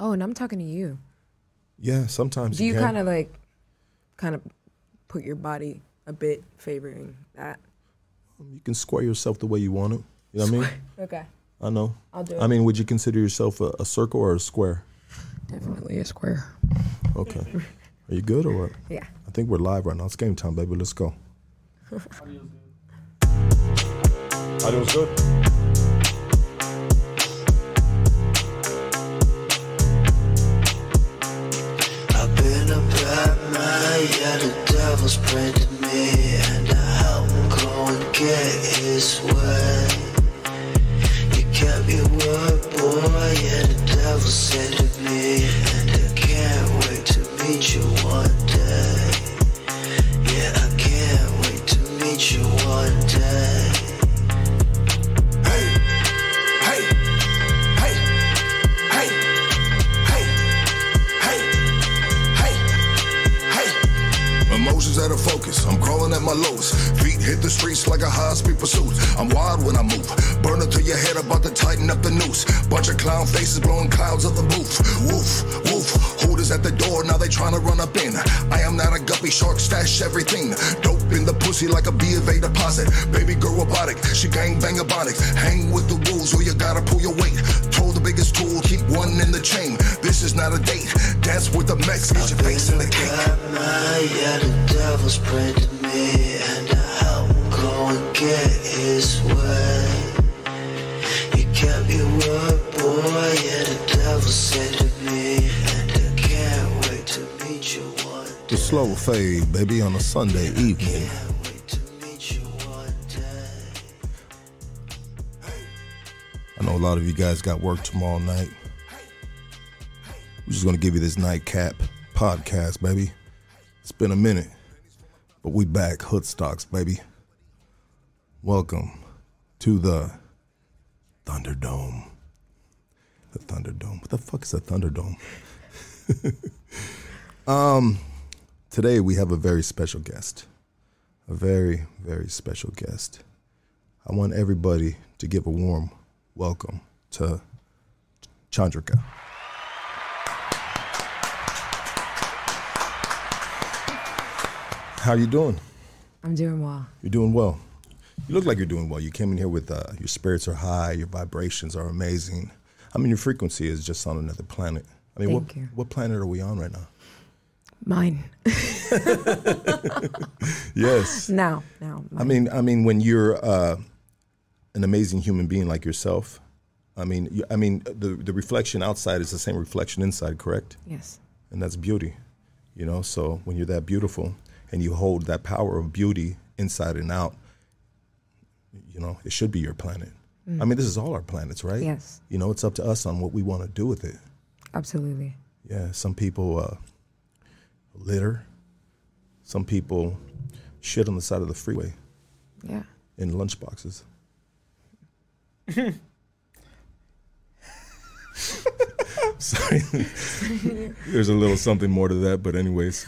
Oh, and I'm talking to you. Yeah, sometimes Do you can. kind of like, kind of put your body a bit favoring that? Um, you can square yourself the way you want to. You know what I mean? Okay, I know. I'll do it. I mean, would you consider yourself a, a circle or a square? Definitely a square. Okay. Are you good or what? Yeah. I think we're live right now. It's game time, baby. Let's go. Audio's good. I've yeah, the devil's praying to me, and I help him go and get his way. You kept your word, boy, yeah, the devil said to me, and I can't wait to meet you one day. Yeah, I can't wait to meet you one day. Focus. I'm crawling at my lowest. Feet hit the streets like a high speed pursuit. I'm wild when I move. Burn it to your head, about to tighten up the noose. Bunch of clown faces blowing clouds of the booth. Woof, At the door, now they trying to run up in. I am not a guppy shark, stash everything. Dope in the pussy like a B of A deposit. Baby girl robotic, she gang bang ebonics. Hang with the wolves or you gotta pull your weight. Told the biggest tool, keep one in the chain. This is not a date. Dance with the Mex, get your face in the cake. yeah, the devil's praying to me, and I him go get his way. You kept your word, boy, yeah, the devil said to me, The slow fade, baby, on a Sunday evening. I know a lot of you guys got work tomorrow night. We're just gonna give you this nightcap podcast, baby. It's been a minute, but we back, Hood Stocks, baby. Welcome to the Thunderdome. The Thunderdome. What the fuck is a Thunderdome? um, today we have a very special guest. A very, very special guest. I want everybody to give a warm welcome to Chandrika. How are you doing? I'm doing well. You're doing well. You look like you're doing well. You came in here with uh, your spirits are high, your vibrations are amazing. I mean, your frequency is just on another planet. I mean, Thank what, you. what planet are we on right now? Mine. Yes. now, now. I mean, I mean, when you're uh, an amazing human being like yourself, I mean, you, I mean, the the reflection outside is the same reflection inside, correct? yes. And that's beauty, you know. So when you're that beautiful and you hold that power of beauty inside and out, you know, it should be your planet. I mean, this is all our planets, right? Yes. You know, it's up to us on what we want to do with it. Absolutely. Yeah, some people uh, litter. Some people shit on the side of the freeway Yeah. in lunchboxes. Sorry. There's a little something more to that, but anyways.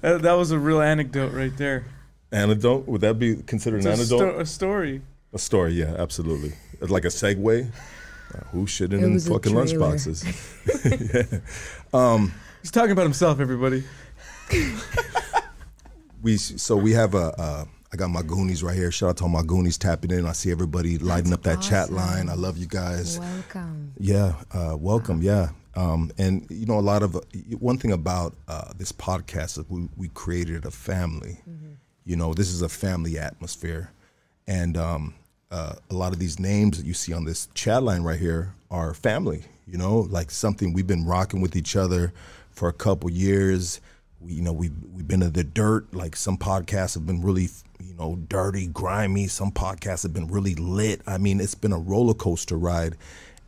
That, that was a real anecdote right there. Anecdote? Would that be considered It's an a, anecdote? sto- a story. a story, yeah, absolutely. It's like a segue. Uh, who shitting in was a fucking trailer. lunchboxes? yeah. He's talking about himself, everybody. we so we have a uh, I got my Goonies right here. Shout out to all my Goonies tapping in. I see everybody lighting up that chat line. I love you guys. Welcome. Yeah, uh, welcome. Yeah, um, and you know a lot of one thing about uh, this podcast is we we created a family. You know, this is a family atmosphere, and um, uh, a lot of these names that you see on this chat line right here are family. You know, like something we've been rocking with each other for a couple years. We, you know, we've we've been in the dirt. Like some podcasts have been really, you know, dirty, grimy. Some podcasts have been really lit. I mean, it's been a roller coaster ride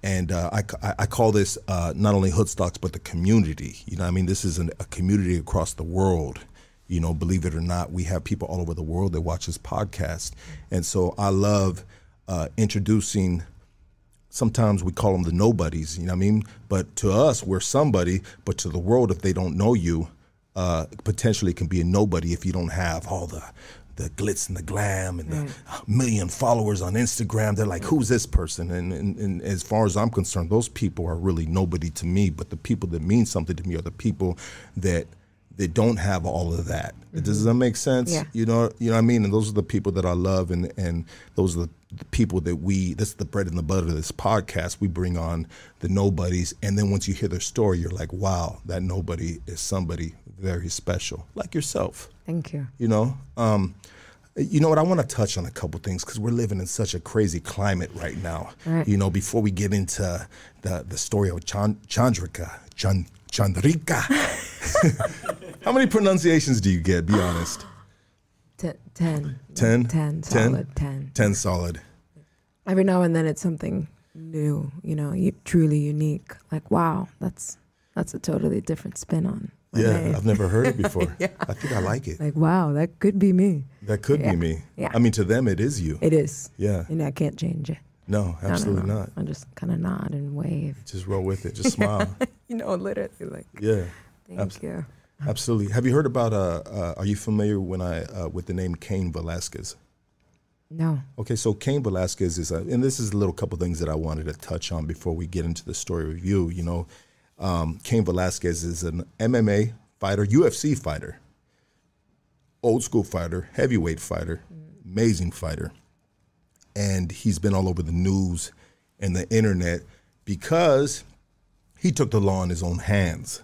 and uh, I, I, call this uh, not only Hoodstocks but the community. You know, I mean, this is an, a community across the world. You know, believe it or not, we have people all over the world that watch this podcast, and so I love uh, introducing. Sometimes we call them the nobodies. You know what I mean? But to us, we're somebody. But to the world, if they don't know you, uh, potentially can be a nobody if you don't have all the the glitz and the glam and the million followers on Instagram. They're like, who's this person? And, and, and as far as I'm concerned, those people are really nobody to me. But the people that mean something to me are the people that that don't have all of that. Does that make sense? Yeah. You know, you know what I mean. And those are the people that I love, and and those are the, the people that we. That's the bread and the butter of this podcast. We bring on the nobodies, and then once you hear their story, you're like, wow, that nobody is somebody very special, like yourself Thank you. you know um, you know what i want to touch on a couple things because we're living in such a crazy climate right now Right. you know before we get into the, the story of Chan- chandrika Chan- chandrika how many pronunciations do you get be honest ten. Ten? Ten. Ten? Solid. Ten. 10 solid Every now and then it's something new. You know, you, truly unique. Like wow, that's that's a totally different spin on. yeah name. i've never heard it before yeah. i think i like it Like wow, that could be me. that could Yeah. be me Yeah. i mean to them it is you It is. yeah And I can't change it. no No, no, absolutely no. not I just kind of nod and wave. just roll with it just smile You know, literally like yeah thank Abs- you. Absolutely. Have you heard about? Uh, uh, are you familiar when I uh, with the name Cain Velasquez? No. Okay, so Cain Velasquez is, a, and this is a little couple things that I wanted to touch on before we get into the story review. You You know, um, Cain Velasquez is an MMA fighter, UFC fighter, old school fighter, heavyweight fighter, amazing fighter, and he's been all over the news and the internet because he took the law in his own hands.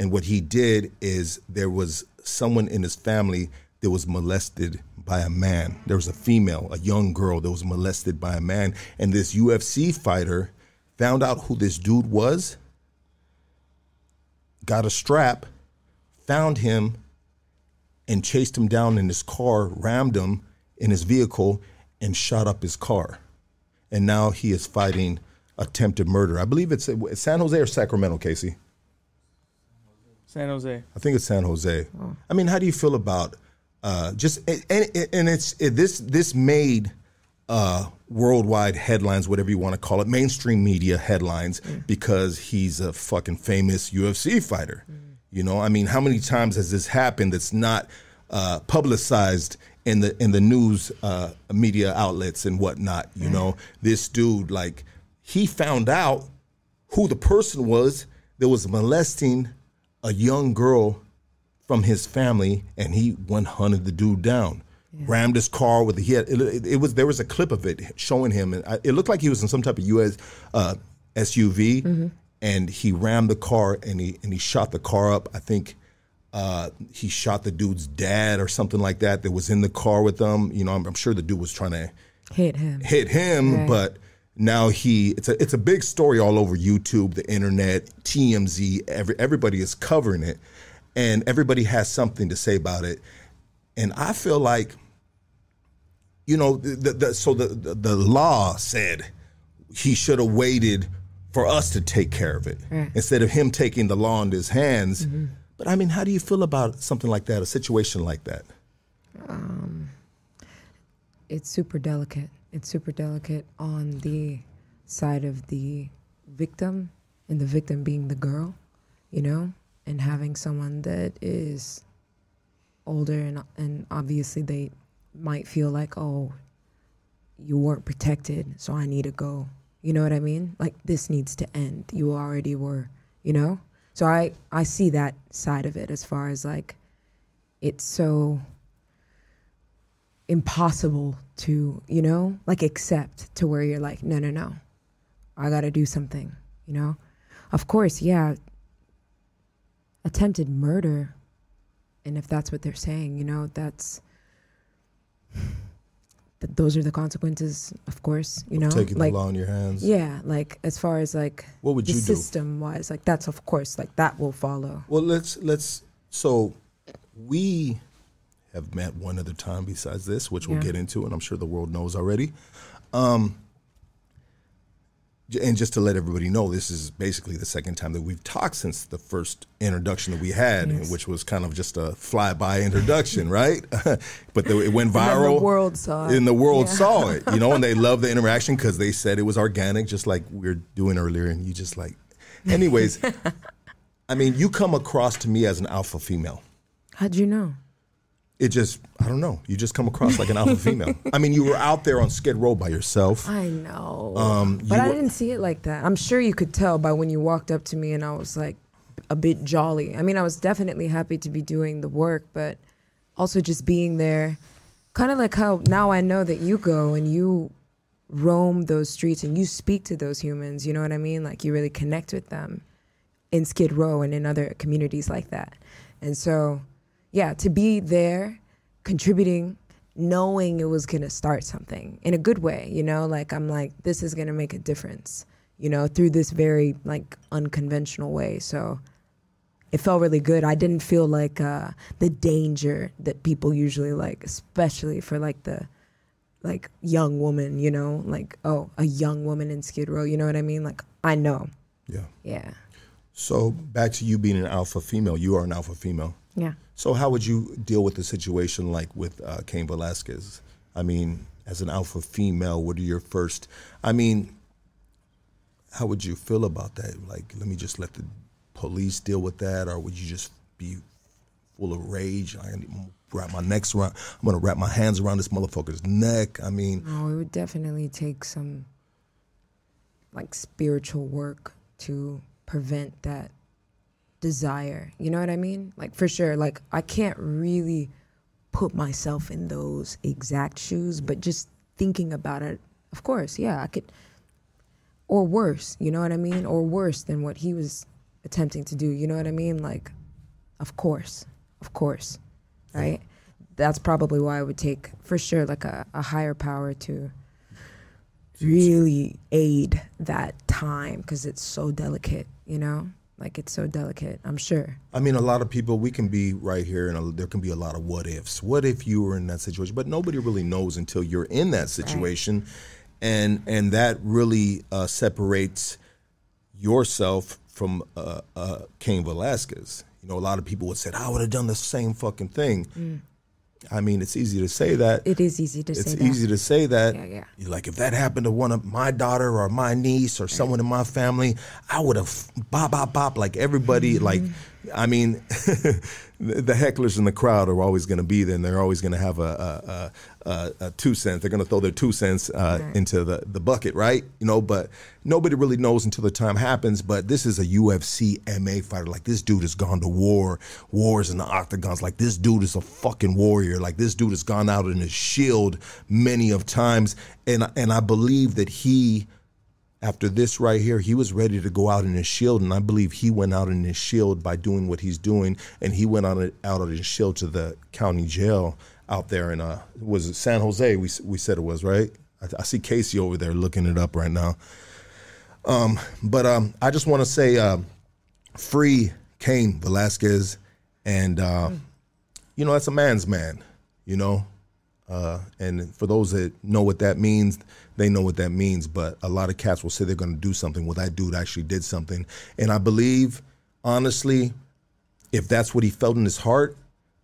And what he did is there was someone in his family that was molested by a man. There was a female, a young girl that was molested by a man. And this UFC fighter found out who this dude was, got a strap, found him, and chased him down in his car, rammed him in his vehicle, and shot up his car. And now he is fighting attempted murder. I believe it's uh, San Jose or Sacramento, Casey. San Jose. I think it's San Jose. I mean, how do you feel about uh, just and, and, it's it, this this made uh, worldwide headlines, whatever you want to call it, mainstream media headlines because he's a fucking famous UFC fighter. You know, I mean, how many times has this happened that's not uh, publicized in the in the news uh, media outlets and whatnot? You know, this dude like he found out who the person was that was molesting a young girl from his family, and he went hunted the dude down. Rammed his car with he had it, it, was there was a clip of it showing him, and I, it looked like he was in some type of U.S. Uh, SUV, and he rammed the car and he and he shot the car up. I think uh, he shot the dude's dad or something like that that was in the car with them. You know, I'm, I'm sure the dude was trying to Hit him. hit him, Right. but now he it's a it's a big story all over YouTube, the internet, TMZ, every everybody is covering it and everybody has something to say about it. And I feel like you know, the, the, the, so the, the the law said he should have waited for us to take care of it Right. instead of him taking the law into his hands. But I mean, how do you feel about something like that, a situation like that? Um, it's super delicate. It's super delicate on the side of the victim and the victim being the girl, you know, and having someone that is older and and obviously they might feel like, "Oh, you weren't protected, so I need to go." You know what I mean? Like this needs to end. You already were, you know? So I I see that side of it as far as like it's so impossible to, you know, like accept to where you're like, no, no, no, I got to do something, you know? Of course, yeah, attempted murder, and if that's what they're saying, you know, that's. Th- those are the consequences, of course. You know, Taking like the law in your hands. yeah, like as far as like What would you do? system wise, like that's of course like that will follow. Well, let's let's. So, we have met one other time besides this, which we'll get into, and I'm sure the world knows already. Um, and just to let everybody know, this is basically the second time that we've talked since the first introduction that we had, Yes. which was kind of just a flyby introduction, right? but the, it went And viral. the world saw it. And the world Yeah. saw it, you know, and they loved the interaction because they said it was organic, just like we were doing earlier. And you just like, anyways, I mean, you come across to me as an alpha female. How'd you know? It just I don't know. You just come across like an alpha female. I mean, you were out there on Skid Row by yourself. I know. Um, but I were- didn't see it like that. I'm sure you could tell by when you walked up to me and I was like a bit jolly. I mean, I was definitely happy to be doing the work, but also just being there. Kind of like how now I know that you go and you roam those streets and you speak to those humans. You know what I mean? Like you really connect with them in Skid Row and in other communities like that. And so, yeah, to be there, contributing, knowing it was gonna start something in a good way, you know, like I'm like, this is gonna make a difference, you know, through this very like unconventional way. So it felt really good. I didn't feel like uh, the danger that people usually like, especially for like the like young woman, you know, like oh, a young woman in Skid Row, you know what I mean? Like I know, Yeah. yeah, So back to you being an alpha female. You are an alpha female. yeah. So how would you deal with the situation like with uh, Cain Velasquez? I mean, as an alpha female, what are your first? I mean, how would you feel about that? Like, let me just let the police deal with that, or would you just be full of rage? I wrap my necks around. I'm gonna wrap my hands around this motherfucker's neck. I mean, No, it would definitely take some like spiritual work to prevent that desire. You know what I mean? Like for sure. Like I can't really put myself in those exact shoes, but just thinking about it, of course, yeah, I could or worse, you know what I mean? Or worse than what he was attempting to do. You know what I mean? Like of course. Of course. Right? That's probably why I would take for sure like a, a higher power to really aid that time because it's so delicate, you know? Like it's so delicate, I'm sure. I mean, a lot of people, we can be right here and a, there can be a lot of what ifs. What if you were in that situation? But nobody really knows until you're in that situation. And, and that really uh, separates yourself from uh, uh, Cain Velasquez. You know, a lot of people would say, I would have done the same fucking thing. I mean, it's easy to say that. It is easy to it's say that. It's easy to say that. Yeah, yeah. You're like, if that happened to one of my daughter or my niece or someone in my family, I would have bop, bop, bop, like everybody. Mm-hmm. Like, I mean, the hecklers in the crowd are always going to be there and they're always going to have a, a, a, a, a two cents. They're going to throw their two cents uh, Right. into the, the bucket, right? You know, but nobody really knows until the time happens. But this is a UFC MA fighter. Like, this dude has gone to war, wars in the octagons. Like, this dude is a fucking warrior. Like, this dude has gone out in his shield many of times. And, and I believe that he after this right here, he was ready to go out in his shield, and I believe he went out in his shield by doing what he's doing, and he went out out of his shield to the county jail out there in uh was it San Jose? We we said it was right. I, I see Casey over there looking it up right now. Um, but um, I just want to say, um, free Cain Velasquez, and uh, you know that's a man's man, you know. Uh, and for those that know what that means, they know what that means. But a lot of cats will say they're going to do something. Well, that dude actually did something. And I believe, honestly, if that's what he felt in his heart,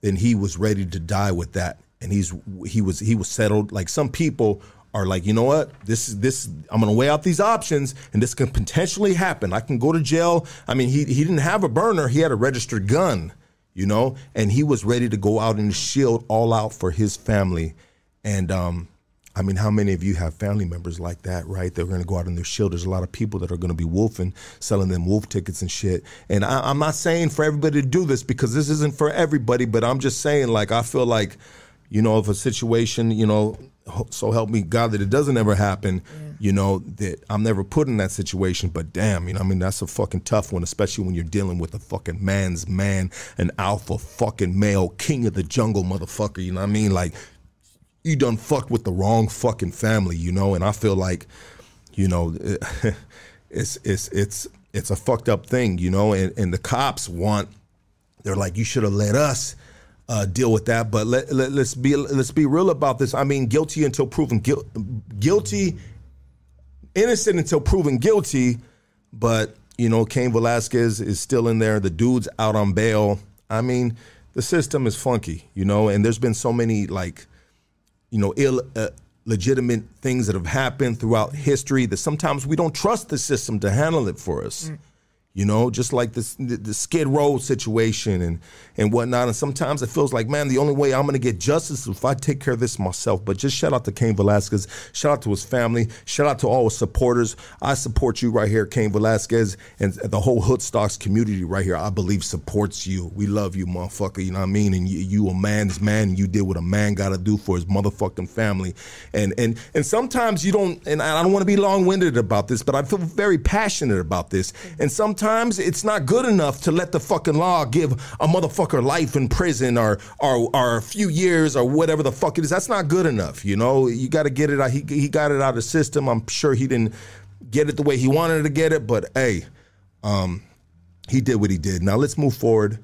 then he was ready to die with that. And he's he was he was settled. Like some people are like, you know what? This is this. I'm to weigh out these options, and this can potentially happen. I can go to jail. I mean, he he didn't have a burner. He had a registered gun you know, and he was ready to go out in the shield all out for his family. And um, I mean, how many of you have family members like that, right? They're going to go out in their shield. There's a lot of people that are going to be wolfing, selling them wolf tickets and shit. And I, I'm not saying for everybody to do this because this isn't for everybody, but I'm just saying, like, I feel like, you know, if a situation, you know, so help me God that it doesn't ever happen, you know, that I'm never put in that situation. But damn, you know, I mean, that's a fucking tough one, especially when you're dealing with a fucking man's man, an alpha fucking male, king of the jungle motherfucker. You know what I mean? Like, you done fucked with the wrong fucking family, you know. And I feel like, you know, it's it's it's it's a fucked up thing, you know. And and the cops want, they're like, you should have let us uh, deal with that. But let, let let's be let's be real about this. I mean, guilty until proven guil- guilty, innocent until proven guilty. But you know, Cain Velasquez is still in there. The dude's out on bail. I mean, the system is funky, you know. And there's been so many like you know, ill, uh, legitimate things that have happened throughout history that sometimes we don't trust the system to handle it for us. You know, just like this the, Skid Row situation and and whatnot. And sometimes it feels like, man, the only way I'm gonna get justice is if I take care of this myself. But just shout out to Cain Velasquez, shout out to his family, shout out to all his supporters. I support you right here, Cain Velasquez, and the whole Hood Stocks community right here. I believe supports you. We love you, motherfucker. You know what I mean? And you, you a man's man. And you did what a man got to do for his motherfucking family. And and and sometimes you don't. And I don't want to be long winded about this, but I feel very passionate about this. And sometimes sometimes it's not good enough to let the fucking law give a motherfucker life in prison or or, or a few years or whatever the fuck it is. That's not good enough. You know, you got to get it out. He he got it out of the system. I'm sure he didn't get it the way he wanted to get it, but hey, um, he did what he did. Now let's move forward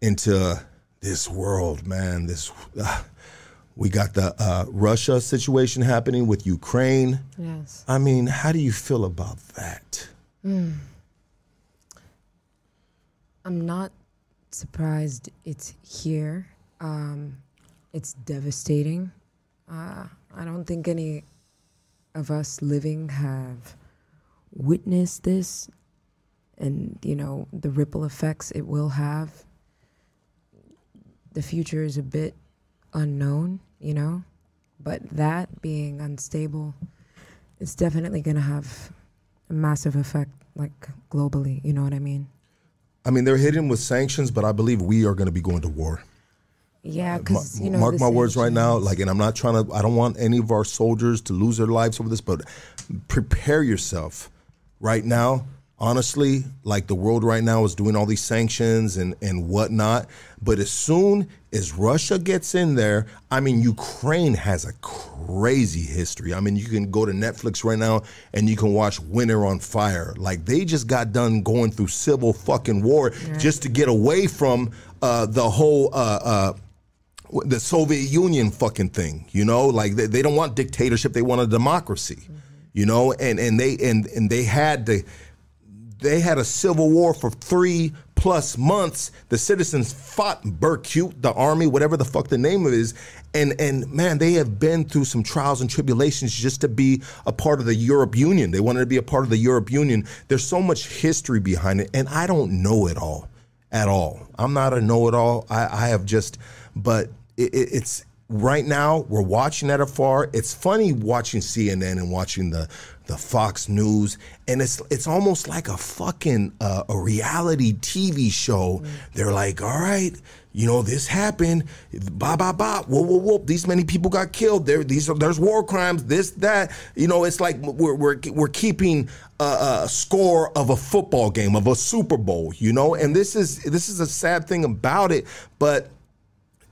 into this world, man. This. Uh, we got the uh, Russia situation happening with Ukraine. Yes. I mean, how do you feel about that? Mm. I'm not surprised it's here. Um, it's devastating. Uh, I don't think any of us living have witnessed this and, you know, the ripple effects it will have. The future is a bit unknown, you know, but that being unstable, it's definitely going to have a massive effect, like globally, you know what I mean? I mean, they're hitting with sanctions, but I believe we are going to be going to war. Yeah, because you know, mark my words right now. Like, and I'm not trying to. I don't want any of our soldiers to lose their lives over this, but prepare yourself right now honestly, like the world right now is doing all these sanctions and, and whatnot. But as soon as Russia gets in there, I mean, Ukraine has a crazy history. I mean, you can go to Netflix right now and you can watch Winter on Fire. Like, they just got done going through civil fucking war yeah. just to get away from uh, the whole. Uh, uh, the Soviet Union fucking thing, you know, like they, they don't want dictatorship; they want a democracy, mm-hmm. you know, and and they and and they had to they had a civil war for three plus months. The citizens fought Berkut, the army, whatever the fuck the name of it is. And and man, they have been through some trials and tribulations just to be a part of the Europe Union. They wanted to be a part of the Europe Union. There's so much history behind it, and I don't know it all at all. I'm not a know-it-all. I, I have just, but it, it, it's right now we're watching at afar. It's funny watching CNN and watching the the Fox News, and it's it's almost like a fucking uh, a reality TV show. Mm. They're like, all right, you know, this happened, ba ba ba, whoop whoop whoop. These many people got killed. There, these are, there's war crimes. This that. You know, it's like we're we're we're keeping a, a score of a football game of a Super Bowl. You know, and this is this is a sad thing about it, but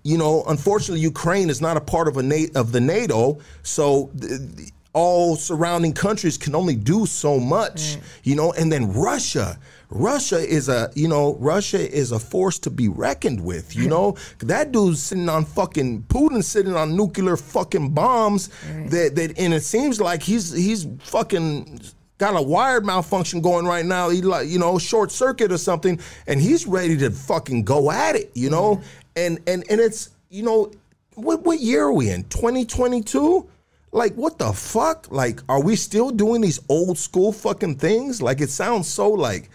you know, unfortunately, Ukraine is not a part of a Na- of the NATO, so th- all surrounding countries can only do so much, right. you know. And then Russia, Russia is a you know Russia is a force to be reckoned with. You know that dude's sitting on fucking Putin sitting on nuclear fucking bombs. Right. That that and it seems like he's he's fucking got a wired malfunction going right now. He like you know short circuit or something, and he's ready to fucking go at it. You know, and and and it's you know what what year are we in? Twenty twenty two. Like what the fuck? Like are we still doing these old school fucking things? Like it sounds so like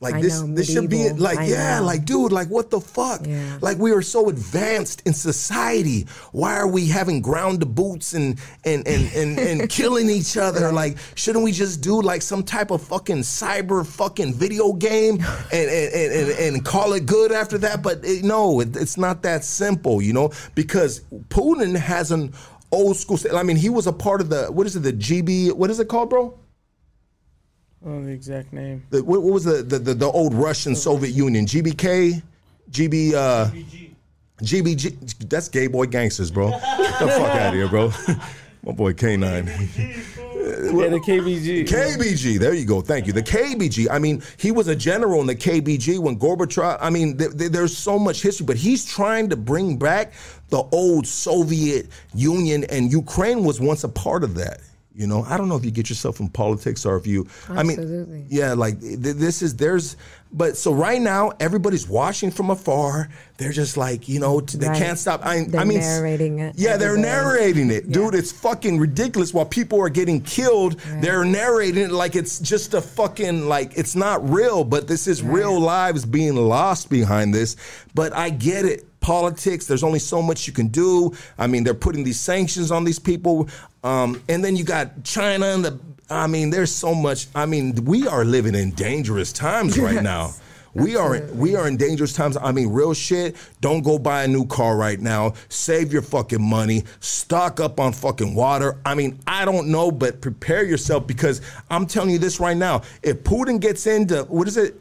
like I this, know, this should be like, I yeah, know. like, dude, like, what the fuck? Yeah. Like, we are so advanced in society. Why are we having ground to boots and and and and, and killing each other? Like, shouldn't we just do like some type of fucking cyber fucking video game and and and, and call it good after that? But it, no, it, it's not that simple, you know, because Putin has an old school. I mean, he was a part of the what is it? The GB. What is it called, bro? Oh, the exact name. The, what, what, was the, the, the, the, old Russian Soviet Union? GBK? GB, uh, GBG. GBG. That's gay boy gangsters, bro. Get the fuck out of here, bro. My boy K9. yeah, the KBG. KBG. There you go. Thank you. The KBG. I mean, he was a general in the KBG when Gorbachev. I mean, th- th- there's so much history, but he's trying to bring back the old Soviet Union, and Ukraine was once a part of that You know, I don't know if you get yourself in politics or if you. I Absolutely. mean, yeah, like th- this is there's, but so right now everybody's watching from afar. They're just like you know t- they Right. can't stop. I, They're I mean, narrating it Yeah, they're narrating it, dude. Yeah. It's fucking ridiculous. While people are getting killed, Right. they're narrating it like it's just a fucking like it's not real. But this is real lives being lost behind this. But I get it. Politics. There's only so much you can do. I mean, they're putting these sanctions on these people, um, and then you got China and the. I mean, there's so much. I mean, we are living in dangerous times right Yes. now. We are we are in dangerous times. I mean, real shit. Don't go buy a new car right now. Save your fucking money. Stock up on fucking water. I mean, I don't know, but prepare yourself because I'm telling you this right now. If Putin gets into what is it,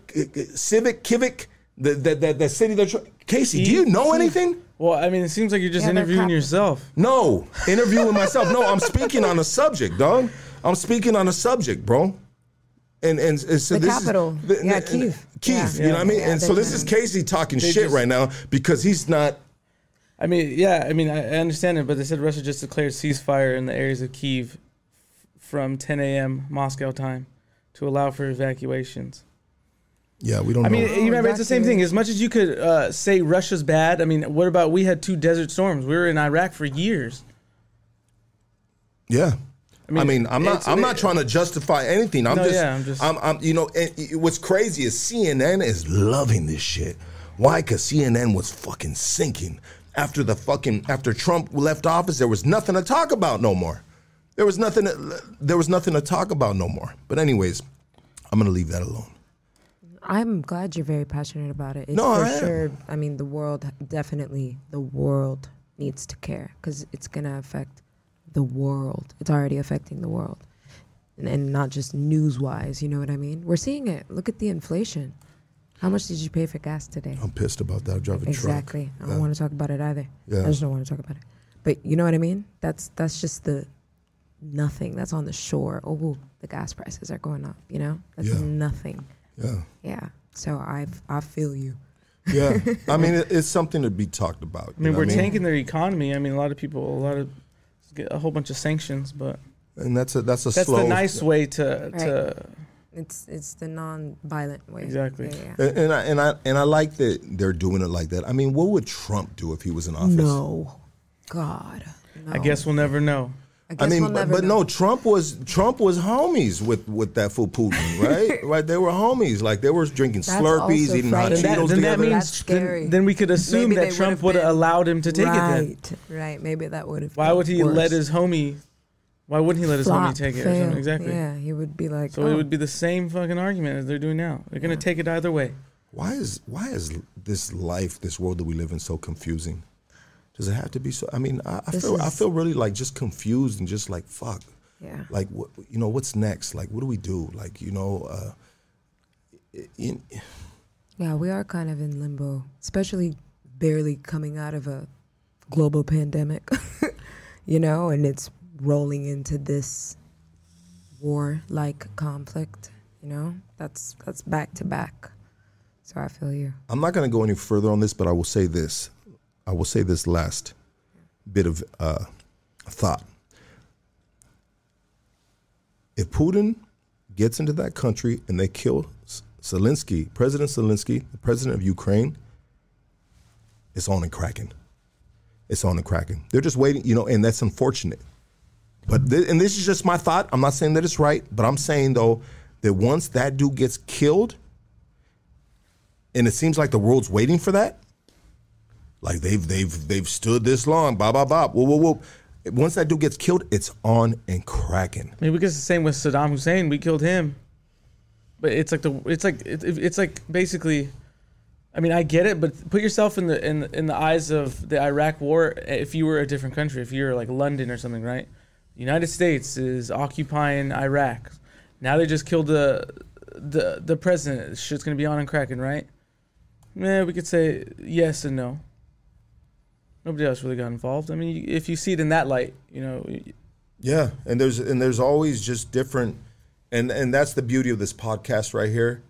Civic Kivik, the the the, the city that Casey, do you know anything? Well, I mean, it seems like you're just Yeah, they're interviewing cop- yourself. No, interviewing myself. No, I'm speaking on a subject, dog. I'm speaking on a subject, bro. And and, and so The this capital. Is, Yeah, Kyiv. Kyiv, Yeah. you know what I mean? Yeah, and so this is. Casey talking shit just- right now because he's not. I mean, yeah, I mean, I, I understand it, but they said Russia just declared ceasefire in the areas of Kiev f- from 10 a.m. Moscow time to allow for evacuations. Yeah, we don't I know. mean, you remember, it's the same thing. As much as you could uh, say Russia's bad, I mean, what about we had two desert storms? We were in Iraq for years. yeah. I mean, mean, I'm not. I'm not trying to justify anything. I'm No, just. yeah, I'm just- I'm, I'm. You know, and it- what's crazy is CNN is loving this shit. Why? Because CNN was fucking sinking after the fucking after Trump left office. There was nothing to talk about no more. There was nothing. To, there was nothing to talk about no more. But anyways, I'm gonna leave that alone. I'm glad you're very passionate about it. It's No, for I am. sure. I mean, the world definitely the world needs to care because it's gonna affect the world. It's already affecting the world, and, and not just news wise. You know what I mean? We're seeing it. Look at the inflation. How much did you pay for gas today? I'm pissed about that. I drive a exactly. truck. I don't Yeah. want to talk about it either. Yeah. I just don't want to talk about it. But you know what I mean? That's that's just the nothing. That's on the shore. Oh, the gas prices are going up. You know, that's Yeah. nothing. Yeah. Yeah. So I I feel you. Yeah. I mean, it, it's something to be talked about. I mean, we're tanking their economy. I mean, a lot of people, a lot of, get a whole bunch of sanctions, but and that's a that's a that's slow. the nice way to, to It's it's the non-violent way. Exactly. Yeah, yeah. And, and I and I and I like that they're doing it like that. I mean, what would Trump do if he was in office? No, God. No. I guess we'll never know. I, guess I mean, we'll but, never but know. no, Trump was Trump was homies with with that fool Putin, right? right, they were homies. Like they were drinking That's Slurpees, eating hot frightening. Then that, Cheetos then that means That's scary. then, then we could assume Maybe that Trump would've would have been- allowed him to take it right, Right. Maybe that would have. Why would he worse. let his homie? Why wouldn't he let his Flop, homie take it or something? Exactly. Yeah, he would be like. So oh, it would oh. be the same fucking argument as they're doing now. They're gonna Yeah. take it either way. why is why is this life, this world that we live in, so confusing? Does it have to be so? I mean, I, I feel I feel really like just confused and just like fuck. Yeah. Like what you know? What's next? Like what do we do? Like you know? Uh, in, Yeah, we are kind of in limbo, especially barely coming out of a global pandemic, you know, and it's rolling into this war-like conflict. You know, that's that's back to back. So I feel you. I'm not going to go any further on this, but I will say this. I will say this last bit of uh, thought. If Putin gets into that country and they kill Zelensky, President Zelensky, the president of Ukraine, it's on and cracking. It's on and cracking. They're just waiting, you know, and that's unfortunate. But th- and this is just my thought. I'm not saying that it's right, but I'm saying though that once that dude gets killed, and it seems like the world's waiting for that. Like they've they've they've stood this long, blah blah blah. Whoa whoa whoa. Once that dude gets killed, it's on and cracking. Maybe because it's the same with Saddam Hussein. We killed him, but it's like the it's like it, it's like basically. I mean, I get it, but put yourself in the in in the eyes of the Iraq War. If you were a different country, if you were like London or something, right? The United States is occupying Iraq. Now they just killed the the the president. Shit's gonna be on and cracking, right? Yeah, we could say yes and no. Nobody else really got involved. I mean, if you see it in that light, you know, Yeah, and there's and there's always just different, and and that's the beauty of this podcast right here.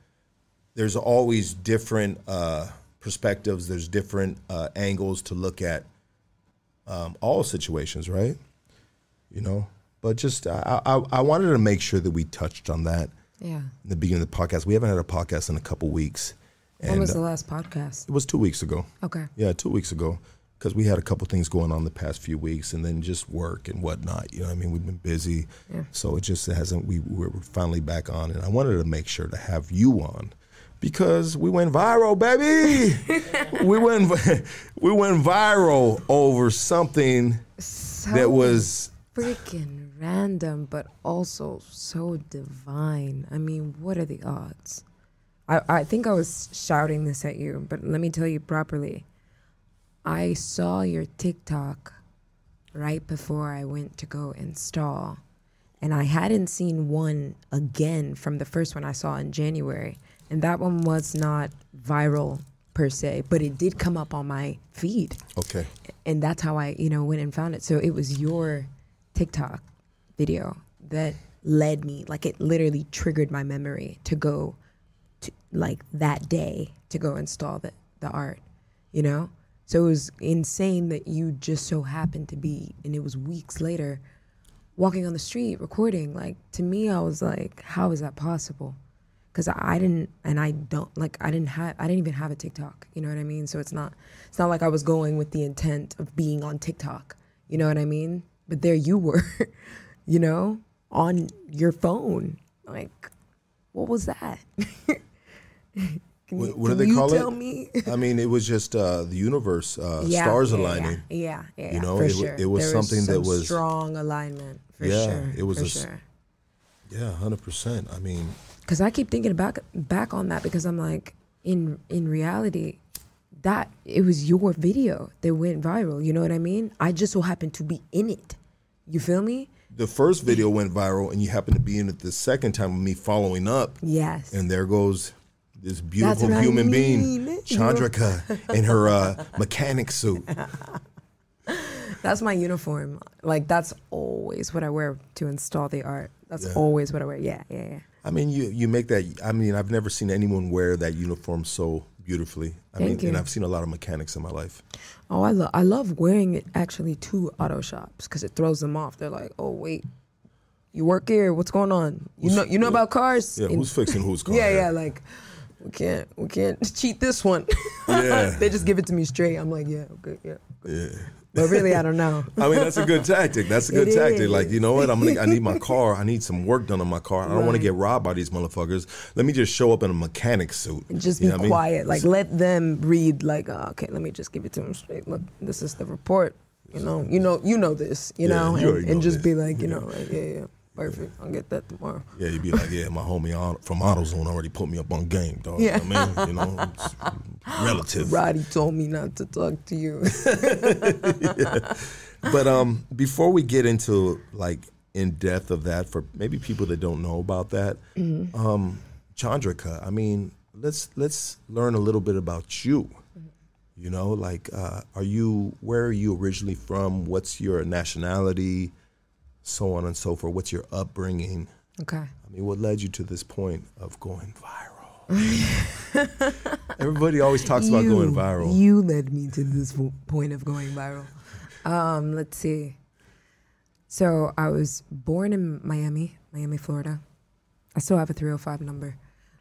There's always different uh, perspectives. There's different uh, angles to look at um, all situations, right? You know, but just I, I I wanted to make sure that we touched on that Yeah. in the beginning of the podcast. We haven't had a podcast in a couple weeks, and when was uh, the last podcast? it was two weeks ago. Okay. Yeah, two weeks ago, because we had a couple things going on the past few weeks, and then just work and whatnot. You know, what I mean, we've been busy, Yeah. so it just hasn't. We we're finally back on, and I wanted to make sure to have you on because we went viral, baby. we went we went viral over something So that was freaking random, but also so divine. I mean, what are the odds? I, I think I was shouting this at you, but let me tell you properly. I saw your TikTok right before I went to go install, and I hadn't seen one again from the first one I saw in January. And that one was not viral per se, but it did come up on my feed okay. and that's how I, you know, went and found it. So it was your TikTok video that led me, like it literally triggered my memory to go to like that day to go install the, the art, you know? So it was insane that you just so happened to be, and it was weeks later, walking on the street recording. Like to me, I was like, how is that possible? Because I didn't, and I don't like, I didn't have, I didn't even have a TikTok. You know what I mean? So it's not, it's not like I was going with the intent of being on TikTok. You know what I mean? But there you were, you know, on your phone. Like, what was that? Can What- you- what do they call it? me? I mean, it was just uh, the universe, uh, Yeah, stars yeah, aligning. Yeah, yeah, yeah, You know, it sure. it was There something that some was- strong alignment. For Yeah, sure. it was for a sure. Yeah, hundred percent. I mean, Because I keep thinking back back on that because I'm like, in in reality, that it was your video that went viral. You know what I mean? I just so happened to be in it. You feel me? the first video went viral, and you happened to be in it the second time with me following up. Yes. And there goes this beautiful I human being, mean, you? Chandrika, in her uh, mechanic suit. That's my uniform. Like that's always what I wear to install the art. That's Yeah. always what I wear. Yeah, yeah, yeah. I mean, you you make that. I mean, I've never seen anyone wear that uniform so beautifully. I Thank mean, you. and I've seen a lot of mechanics in my life. Oh, I love I love wearing it actually to auto shops because it throws them off. They're like, oh wait, you work here? What's going on? You Who's- know you know yeah. about cars? Yeah, And- who's fixing whose car? yeah, yeah. Like we can't we can't cheat this one. Yeah. they just give it to me straight. I'm like, yeah, okay, yeah. yeah. But really, I don't know. I mean, that's a good tactic. That's a good It tactic. is. Like, you know what? I'm gonna. I need my car. I need some work done on my car. I don't want to get robbed by these motherfuckers. Let me just show up in a mechanic suit. Just You be know what I mean? quiet. Like let them read. Like, oh, okay, let me just give it to them straight. Look, this is the report. You know, you know, you know this. You Yeah, know, you and know just this. be like, you Yeah. know, like, yeah, yeah, perfect. I'll get that tomorrow. Yeah, you'd be like, yeah, my homie from AutoZone already put me up on game, dog. Yeah. You know what I mean, you know, relative. Roddy told me not to talk to you. But um, before we get into like in depth of that, for maybe people that don't know about that, Mm-hmm. um, Chandrika, I mean, let's let's learn a little bit about you. You know, like, uh, are you where are you originally from? What's your nationality? So on and so forth. What's your upbringing? okay. I mean, what led you to this point of going viral? Everybody always talks about going viral. You led me to this point of going viral. Um, let's see. So I was born in Miami, Miami, Florida. I still have a 305 number,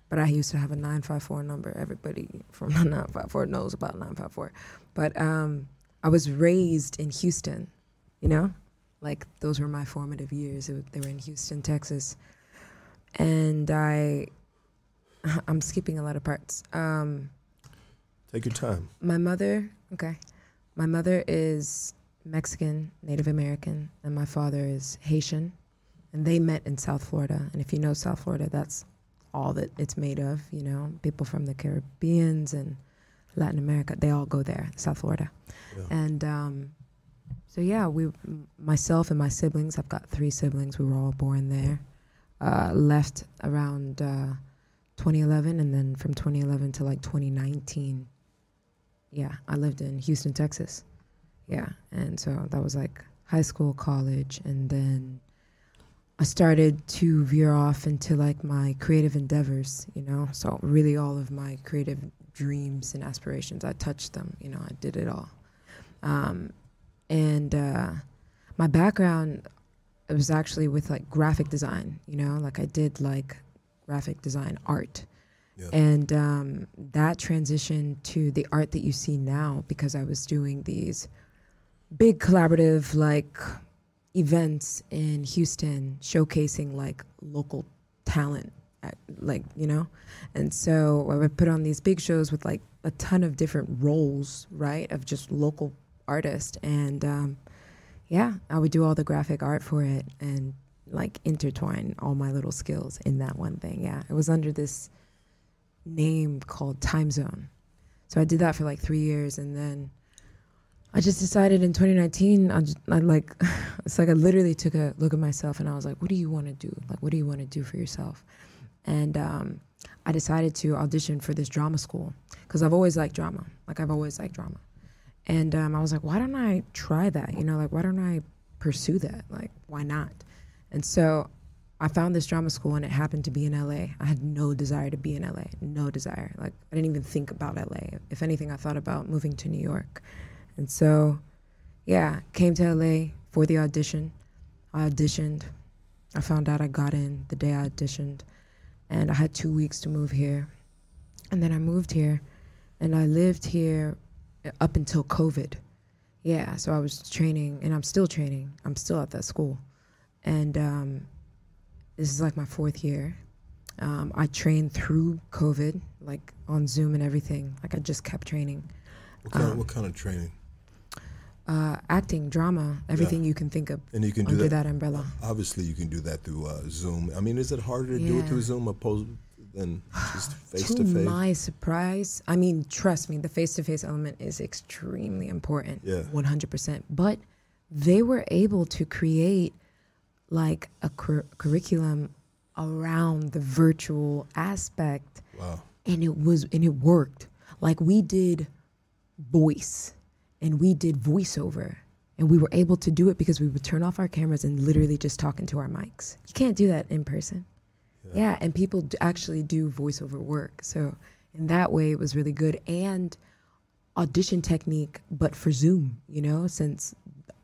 but I used to have a 954 number. Everybody from the 954 knows about 954. But um, I was raised in Houston, you know? Like those were my formative years. It, they were in Houston, Texas. And I, I'm skipping a lot of parts. Um, Take your time. my mother, okay. My mother is Mexican, Native American, and my father is Haitian. And they met in South Florida. And if you know South Florida, that's all that it's made of, you know. People from the Caribbeans and Latin America, they all go there, South Florida. Yeah. And um, so, yeah, we, myself and my siblings, I've got three siblings, we were all born there. Uh, left around uh, 2011, and then from 2011 to like 2019, yeah, I lived in Houston, Texas. Yeah, and so that was like high school, college, and then I started to veer off into like my creative endeavors, you know. So really, all of my creative dreams and aspirations, I touched them. You know, I did it all. Um, and uh, my background, was actually with like graphic design. You know, like I did like graphic design art. Yeah. And um, that transitioned to the art that you see now because I was doing these big collaborative like events in Houston showcasing like local talent at, like you know and so I would put on these big shows with like a ton of different roles right of just local artists and um, yeah I would do all the graphic art for it and like intertwine all my little skills in that one thing yeah it was under this name called Time Zone so I did that for like three years and then I just decided in 2019, I, just, I like, it's like I literally took a look at myself and I was like, what do you want to do? Like, what do you want to do for yourself? And um, I decided to audition for this drama school because I've always liked drama. Like, I've always liked drama. And um, I was like, why don't I try that? You know, like, why don't I pursue that? Like, why not? And so I found this drama school and it happened to be in LA. I had no desire to be in LA, no desire. Like, I didn't even think about LA. If anything, I thought about moving to New York. And so, yeah, came to LA for the audition. I auditioned. I found out I got in the day I auditioned. And I had two weeks to move here. And then I moved here and I lived here up until COVID. Yeah, so I was training and I'm still training. I'm still at that school. And um, this is like my fourth year. Um, I trained through COVID, like on Zoom and everything. Like I just kept training. What kind, Um, of, what kind of training? uh, acting, drama, everything you can think of And you can do under that. that, umbrella. Obviously, you can do that through uh, Zoom. I mean, is it harder to do it through Zoom opposed than just face to to face? my surprise, I mean, trust me, the face-to-face element is extremely important. Yeah. 100%. But they were able to create like a cur- curriculum around the virtual aspect Wow. and it was and it worked like we did voice and we did voiceover and we were able to do it because we would turn off our cameras and literally just talk into our mics you can't do that in person yeah, and people actually do voiceover work so in that way it was really good and audition technique but for zoom you know since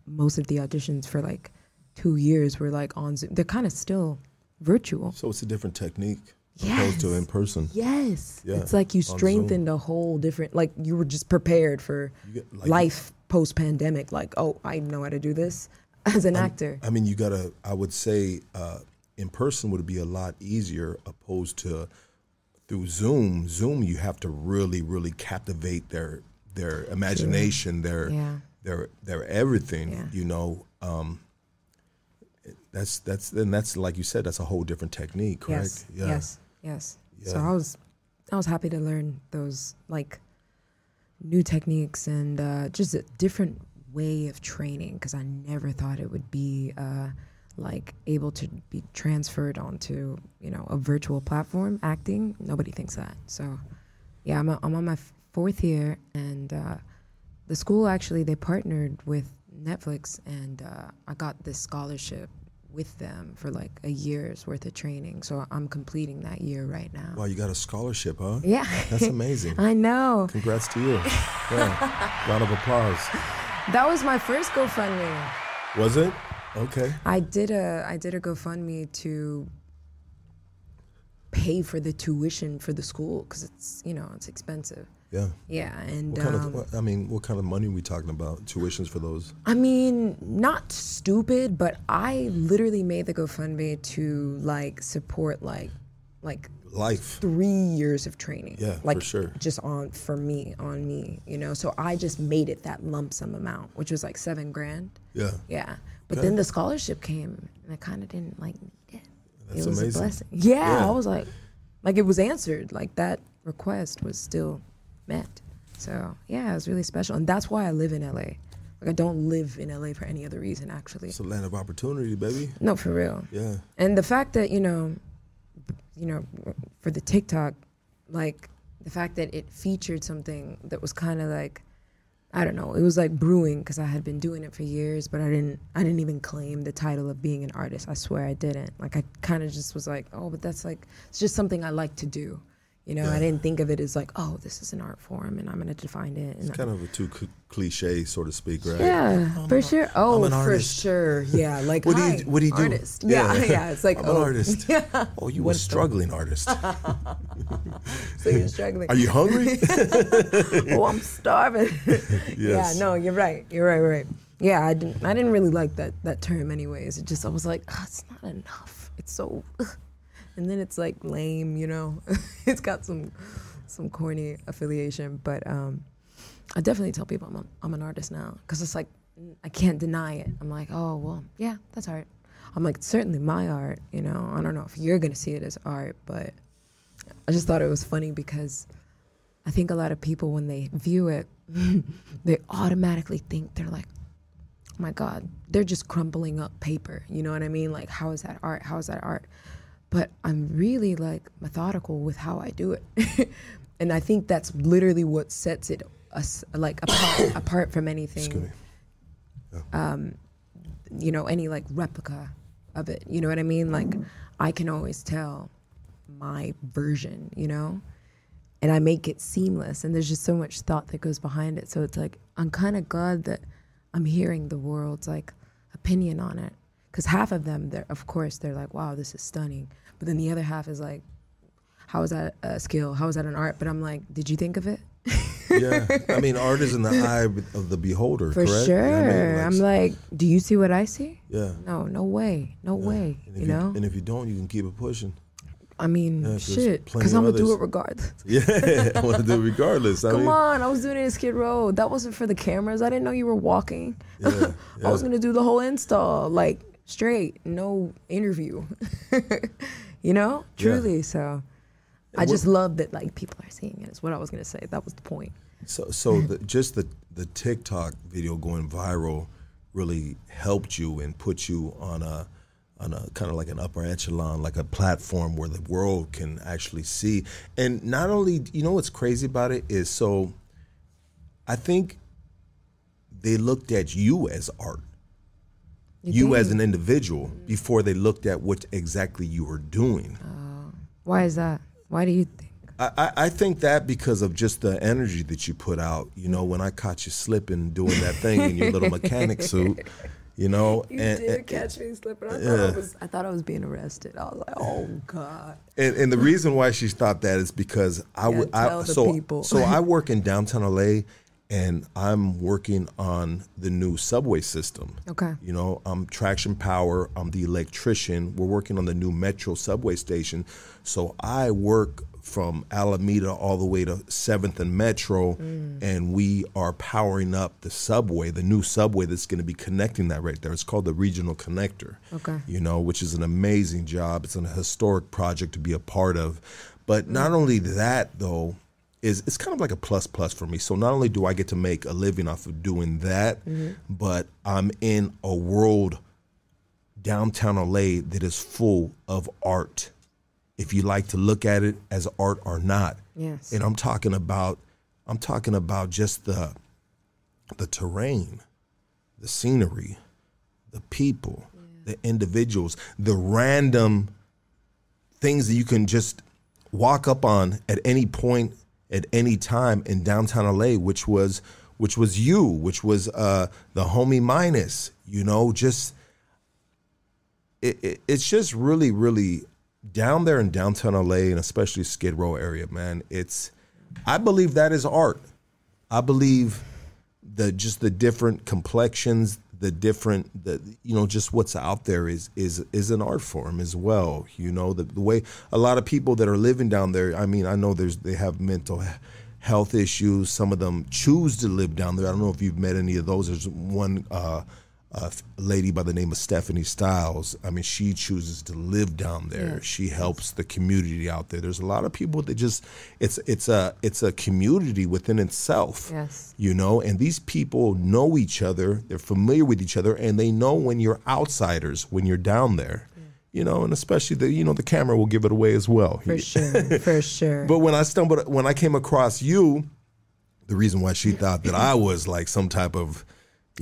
most of the auditions for like two years were like on zoom they're kind of still virtual So it's a different technique opposed to in person. Yes. Yeah, It's like you strengthened a whole different like you were just prepared for like, life post pandemic. Like, oh, I know how to do this as an actor. I mean, you gotta. I would say uh, in person would be a lot easier opposed to through Zoom. Zoom, you have to really, really captivate their their imagination, their Yeah. their their everything. Yeah. You know, um, that's that's and that's like you said, that's a whole different technique, correct? Yes. Yes. Yes. So I was I was happy to learn those like new techniques and uh, just a different way of training because I never thought it would be uh, like able to be transferred onto you know a virtual platform acting. Nobody thinks that. So yeah, I'm, i I'm on my fourth year and uh, the school actually they partnered with Netflix and uh, I got this scholarship with them for like a year's worth of training. So I'm completing that year right now. Wow, you got a scholarship, huh? Yeah. That's amazing. I know. Congrats to you. Yeah. Round of applause. That was my first GoFundMe. Was it? Okay. I did a I did a GoFundMe to pay for the tuition for the school because it's you know it's expensive. Yeah. Yeah, and What kind um, of? what- I mean, what kind of money are we talking about? Tuitions for those? I mean, not stupid, but I literally made the GoFundMe to like support like like Life. three years of training. Yeah, like for sure. Just on for me, on me, you know. So I just made it that lump sum amount, which was like seven grand. Yeah. Yeah. But Okay. then the scholarship came and I kind of didn't like need it. That's it was amazing. a blessing. Yeah, Yeah. I was like, like it was answered. Like that request was still met. So yeah, it was really special, and that's why I live in LA. Like I don't live in LA for any other reason, actually. It's a land of opportunity, baby. No, for real. Yeah. And the fact that you know, you know, for the TikTok, like the fact that it featured something that was kind of like, I don't know, it was like brewing because I had been doing it for years, but I didn't, I didn't even claim the title of being an artist. I swear I didn't. Like I kind of just was like, oh, but that's like, it's just something I like to do, You know, I didn't think of it as like, oh, this is an art form, and I'm gonna define it. And It's kind of a too cl- cliche, so to speak, right? yeah, for sure. Oh, an for artist. sure. Yeah, like What do you What do you do? artist. Yeah, yeah. It's like I'm oh, an artist. Yeah. Oh, you a What's the- struggling artist. So you're struggling. Are you hungry? oh, I'm starving. Yeah, no, you're right. You're right, right. Yeah, I didn't. I didn't really like that that term, anyways. It just I was like, oh, it's not enough. It's so, and then it's like lame. You know, it's got some some corny affiliation, but um, I definitely tell people I'm a, I'm an artist now because it's like I can't deny it. I'm like, oh well, yeah, that's art. I'm like, certainly my art. You know, I don't know if you're gonna see it as art, but I just thought it was funny because I think a lot of people when they view it, they automatically think they're like, oh my God, they're just crumpling up paper. You know what I mean? Like, how is that art? How is that art? But I'm really like methodical with how I do it. and I think that's literally what sets it us like apart, apart from anything Excuse me. Um, you know, any like replica of it. You know what I mean? Like I can always tell my version, you know? And I make it seamless and there's just so much thought that goes behind it. So it's like I'm kind of glad that I'm hearing the world's like opinion on it. Cuz half of them they're of course they're like, "Wow, this is stunning." But then the other half is like, "How is that a skill? How is that an art?" But I'm like, "Did you think of it?" yeah. I mean, art is in the eye of the beholder, For correct? sure. I mean, I'm like, "Do you see what I see?" yeah. No, no way. No way. And if You know? and if you don't, you can keep it pushing. I mean, Yeah, shit, because I'm gonna do it regardless. Yeah, I'm gonna do it regardless. I Come mean, on, I was doing it in Skid Row. That wasn't for the cameras. I didn't know you were walking. Yeah, I was gonna do the whole install, like straight, no interview. you know, Yeah. truly. So, I what- just love that like people are seeing it. it. Is what I was gonna say. That was the point. So, so the, just the the TikTok video going viral really helped you and put you on a on a kind of like an upper echelon, like a platform where the world can actually see. And not only, you know, what's crazy about it is so. I think they looked at you as art, you, think? as an individual, before they looked at what exactly you were doing. Oh, why is that? Why do you think? I, I- I think that because of just the energy that you put out. You know, when I caught you slipping doing that thing in your little mechanic suit, you know, You and, did and, catch me slipping. I thought Yeah. I was. I thought I was being arrested. I was like, oh god. and, and the reason why she thought that is because I would tell I the so people. so I work in downtown LA, and I'm working on the new subway system. Okay. You know, I'm traction power. I'm the electrician. We're working on the new metro subway station. So I work from Alameda all the way to Seventh and Metro, Mm. and we are powering up the subway, the new subway that's going to be connecting that right there. It's called the Regional Connector. Okay. You know, which is an amazing job. It's an historic project to be a part of. But not Mm. only that, though, is it's kind of like a plus plus for me. So not only do I get to make a living off of doing that, Mm-hmm. but I'm in a world downtown LA that is full of art. If you like to look at it as art or not. Yes. And I'm talking about I'm talking about just the the terrain, the scenery, the people, the individuals, the random things that you can just walk up on at any point at any time in downtown LA, which was which was you, which was uh, the homie minus, you know, just it, it, it's just really, really down there in downtown LA and especially Skid Row area, man. It's I believe that is art. I believe the just the different complexions, the different the you know just what's out there is is is an art form as well. You know the the way a lot of people that are living down there. I mean, I know there's they have mental health issues. Some of them choose to live down there. I don't know if you've met any of those. There's one. Uh, a lady by the name of Stephanie Styles. I mean, she chooses to live down there. Yes. She helps the community out there. There's a lot of people that just it's it's a it's a community within itself. Yes. You know, and these people know each other. They're familiar with each other, and they know when you're outsiders when you're down there. You know, and especially the you know the camera will give it away as well. For sure. For sure. But when I stumbled, when I came across you, the reason why she thought that I was like some type of,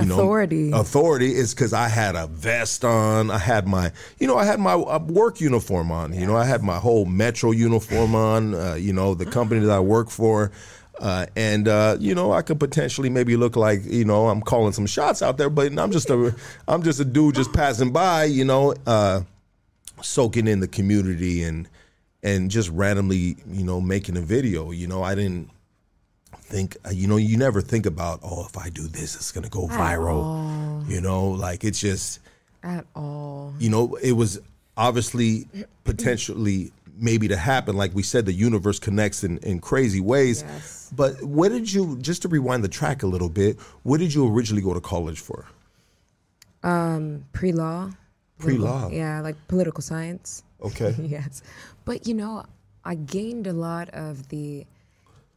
you know, Authority. authority is because I had a vest on. I had my, you know, I had my uh, work uniform on. You know, I had my whole Metro uniform on. Uh, you know, the company that I work for. Uh, and uh, you know, I could potentially maybe look like you know I'm calling some shots out there, but I'm just a I'm just a dude just passing by, you know, uh, soaking in the community and and just randomly, you know, making a video. You know, I didn't think, uh, you know, you never think about, oh, if I do this, it's gonna go viral. You know, like it's just, At all. you know, it was obviously potentially maybe to happen. Like we said, the universe connects in, in crazy ways. Yes. But what did you, just to rewind the track a little bit, what did you originally go to college for? Um, pre-law. Pre-law. Yeah, like political science. Okay. yes. But you know, I gained a lot of the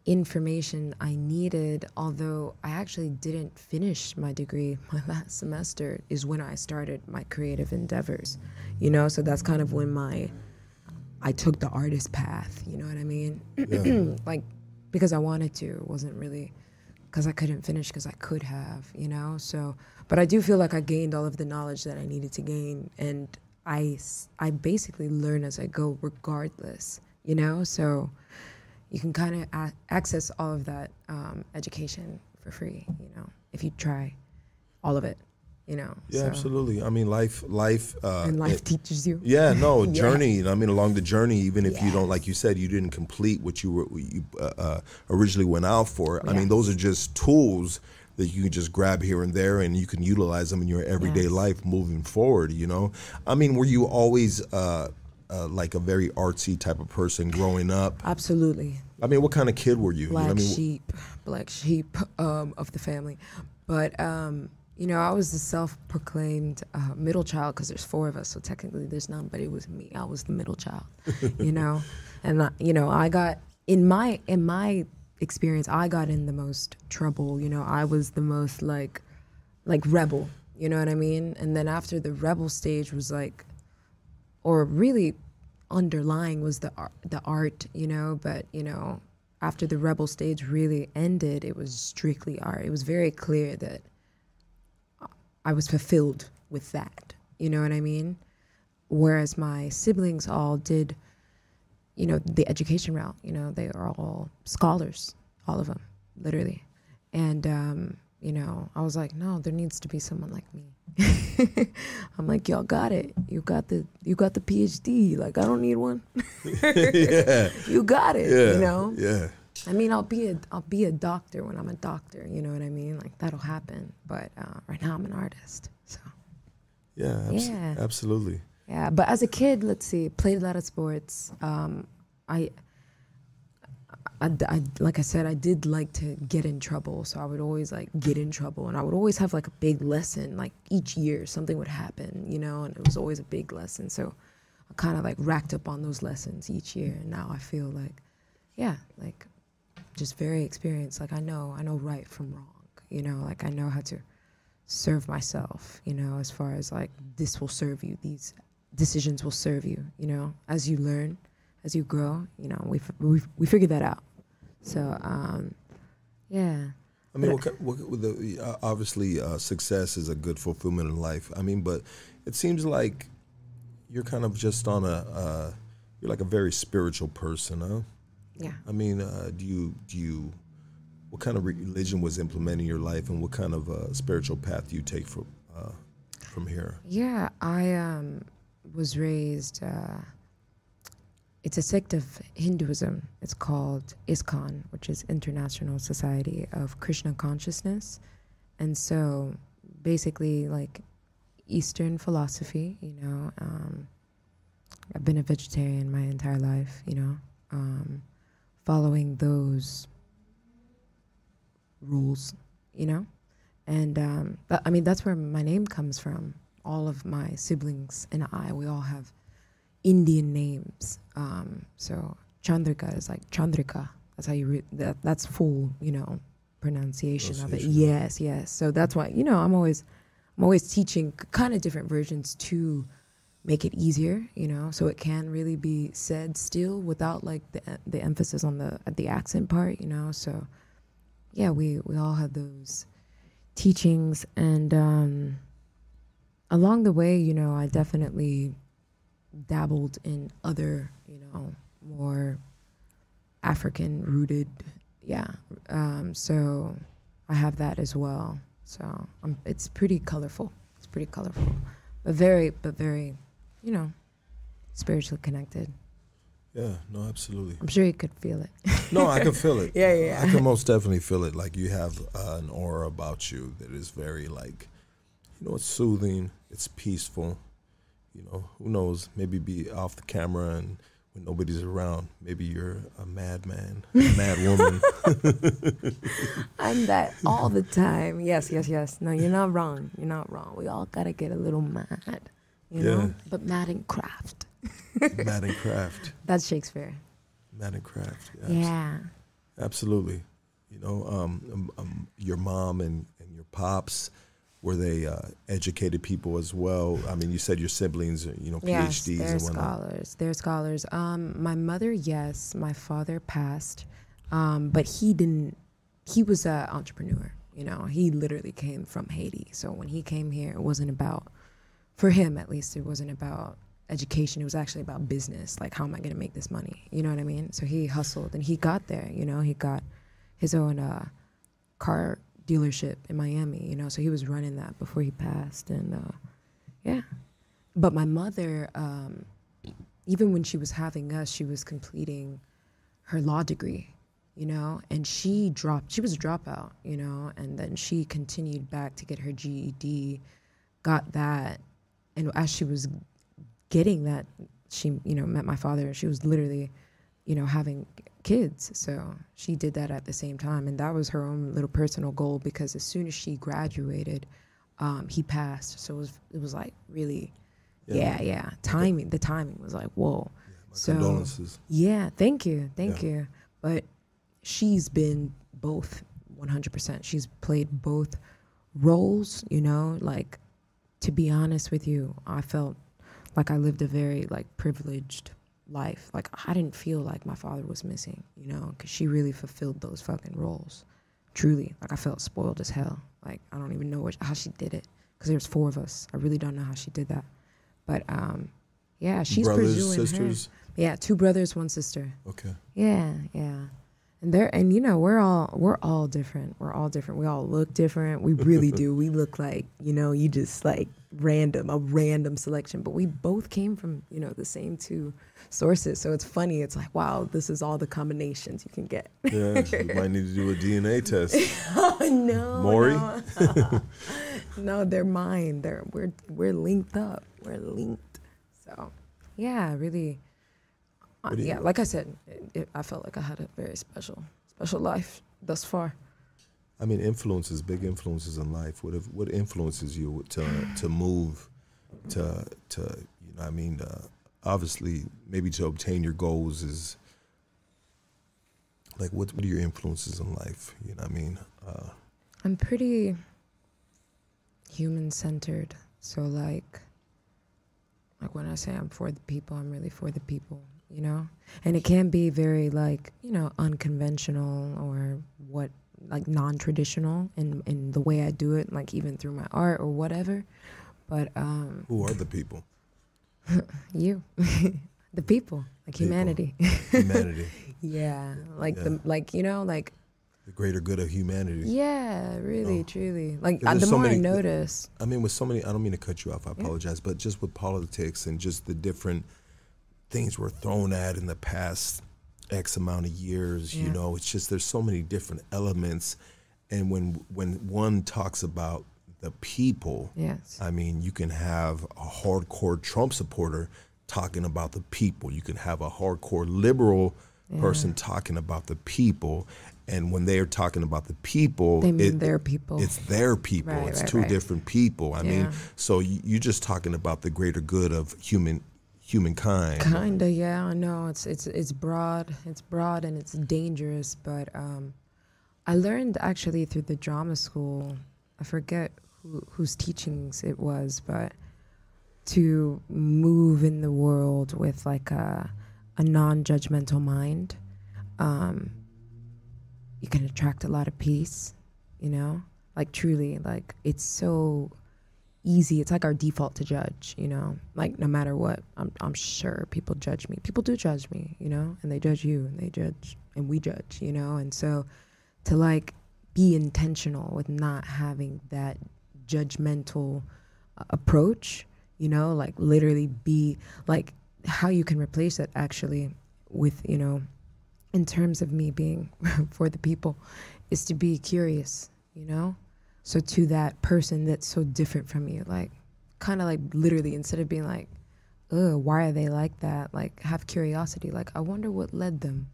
information I needed, although I actually didn't finish my degree. My last semester is when I started my creative endeavors. You know, so that's kind of when my I took the artist path, you know what I mean? like because I wanted to, it wasn't really because I couldn't finish because I could have, you know? So, but I do feel like I gained all of the knowledge that I needed to gain and I I basically learn as I go regardless, you know? So you can kind of a- access all of that um, education for free, you know, if you try all of it, you know? Yeah, So- absolutely. I mean, life, life, uh, And life it- teaches you. Yeah, no Yeah. journey. I mean, along the journey, even if you don't, like you said, you didn't complete what you were you uh, uh, originally went out for. I mean, those are just tools that you can just grab here and there, and you can utilize them in your everyday Yes. life moving forward. You know, I mean, were you always uh, uh, like a very artsy type of person growing up? Absolutely. I mean, what kind of kid were you? You know black I mean, sheep, black sheep um, of the family. But um, you know, I was the self-proclaimed uh, middle child because there's four of us, so technically there's none. But it was me. I was the middle child. you know, and I, you know, I got in my in my experience, I got in the most trouble. You know, I was the most like like rebel. You know what I mean? And then after the rebel stage was like or really underlying was the art, the art, you know. But you know, after the rebel stage really ended, it was strictly art. It was very clear that I was fulfilled with that. You know what I mean? Whereas my siblings all did, you know, the education route. You know, they are all scholars, all of them, literally. And um, you know, I was like, no, there needs to be someone like me. I'm like, y'all got it. You got the you got the PhD. Like, I don't need one. yeah, You got it. yeah, You know. yeah. I mean, I'll be a I'll be a doctor when I'm a doctor. You know what I mean? Like that'll happen. But uh, right now, I'm an artist. So Yeah, abs- Yeah. absolutely. yeah. But as a kid, let's see, played a lot of sports. Um, I, I, I, like I said, I did like to get in trouble. So I would always like get in trouble, and I would always have like a big lesson. Like each year, something would happen, you know, and it was always a big lesson. So I kind of like racked up on those lessons each year, and now I feel like, yeah, like just very experienced. Like I know, I know right from wrong. You know, like I know how to serve myself. You know, as far as like this will serve you. These decisions will serve you. You know, as you learn, as you grow. You know, we we we figured that out. So, um, yeah. I mean, what, what, the, uh, obviously, uh, success is a good fulfillment in life. I mean, but it seems like you're kind of just on a, uh, you're like a very spiritual person, huh? Yeah. I mean, uh, do you, do you, what kind of religion was implemented in your life and what kind of uh, spiritual path do you take from, uh, from here? Yeah, I um, was raised. It's a sect of Hinduism. It's called ISKCON, which is International Society of Krishna Consciousness, and so basically, like Eastern philosophy. You know, um, I've been a vegetarian my entire life. You know, um, following those rules. You know, and um, I mean that's where my name comes from. All of my siblings and I, we all have Indian names. Um, so Chandrika is like Chandrika. That's how you read that. That's full, you know, pronunciation of it. Yes, yes. So that's why you know I'm always, I'm always teaching kind of different versions to make it easier, you know, so it can really be said still without like the the emphasis on the the accent part, you know. So yeah, we we all have those teachings and um, along the way, you know, I definitely dabbled in other, you know, more African rooted, yeah. Um, so I have that as well. So um, it's pretty colorful. It's pretty colorful, but very, but very, you know, spiritually connected. Yeah, no, absolutely. I'm sure you could feel it. No, I can feel it. Yeah, yeah. I can most definitely feel it. Like you have uh, an aura about you that is very like, you know, it's soothing. It's peaceful. You know, who knows? Maybe be off the camera and when nobody's around, maybe you're a madman, a mad woman. I'm that all the time. Yes, yes, yes. No, you're not wrong. You're not wrong. We all gotta get a little mad, you Yeah. know. But mad in craft. mad in craft. That's Shakespeare. Mad in craft. Yes. Yeah. Absolutely. You know, um, um, um, your mom and, and your pops, were they uh, educated people as well? I mean, you said your siblings, you know, PhDs Yes, they're and whatnot. scholars. They're scholars. Um, my mother, yes. My father passed, um, but he didn't. He was an entrepreneur. You know, he literally came from Haiti. So when he came here, it wasn't about, for him at least, it wasn't about education. It was actually about business. Like, how am I going to make this money? You know what I mean? So he hustled and he got there. You know, he got his own uh, car dealership in Miami. You know, so he was running that before he passed, and uh, yeah. But my mother, um, even when she was having us, she was completing her law degree, you know, and she dropped, she was a dropout, you know, and then she continued back to get her GED, got that. And as she was getting that, she, you know, met my father. and She was literally, you know, having kids. So she did that at the same time. And that was her own little personal goal because as soon as she graduated, um, he passed. So it was, it was like really, yeah, yeah. Timing, the timing was like, whoa. My so, condolences. yeah, thank you, thank Yeah. you. But she's been both 100%. She's played both roles, you know, like to be honest with you, I felt like I lived a very like privileged life. Like I didn't feel like my father was missing, you know, cuz she really fulfilled those fucking roles. Truly, like I felt spoiled as hell. Like I don't even know what, how she did it cuz there's four of us. I really don't know how she did that. But um yeah, she's Brothers, pursuing her. sisters. Yeah, two brothers, one sister. Okay. Yeah, yeah. And there and you know, we're all we're all different. We're all different. We all look different. We really do. We look like, you know, you just like random, a random selection. But we both came from, you know, the same two sources. So it's funny. It's like, wow, this is all the combinations you can get. Yeah, you might need to do a DNA test. oh no. Maury? No. no, they're mine. They're we're we're linked up. We're linked. So yeah, really What yeah, like I said, it, it, I felt like I had a very special, special life thus far. I mean, influences, big influences in life. What if, what influences you to to move, to to you know? I mean, uh, obviously, maybe to obtain your goals is like what what are your influences in life? You know, what I mean, uh, I'm pretty human centered. So like, like when I say I'm for the people, I'm really for the people. You know, and it can be very like you know unconventional or what like non-traditional in in the way I do it, like even through my art or whatever. But um, who are the people? you, the people, like People. humanity. Humanity, yeah, like Yeah. the like you know like the greater good of humanity. yeah, really, Oh. truly. Like there's the so more I notice, I mean, with so many, I don't mean to cut you off. I Yeah. apologize, but just with politics and just the different things we're thrown at in the past X amount of years, you know, it's just there's so many different elements, and when when one talks about the people, yes, I mean, you can have a hardcore Trump supporter talking about the people. You can have a hardcore liberal person talking about the people. And when they are talking about the people, they mean it- their people. it's their people. Right, it's right, two right. different people. I mean, so you're just talking about the greater good of human humankind. Kinda, yeah. I know it's it's it's broad. It's broad and it's dangerous. But um, I learned actually through the drama school. I forget who, whose teachings it was, but to move in the world with like a a non-judgmental mind, um, you can attract a lot of peace. You know, Like truly, like it's so easy. It's like our default to judge, you know. Like no matter what, I'm I'm sure people judge me. People do judge me, you know, and they judge you, and they judge, and we judge, you know. And so, to like be intentional with not having that judgmental uh, approach, you know, like literally be like how you can replace it actually with you know, in terms of me being for the people, is to be curious, you know so to that person that's so different from you, like kind of like literally instead of being like, "Ugh, why are they like that?" Like have curiosity. Like I wonder what led them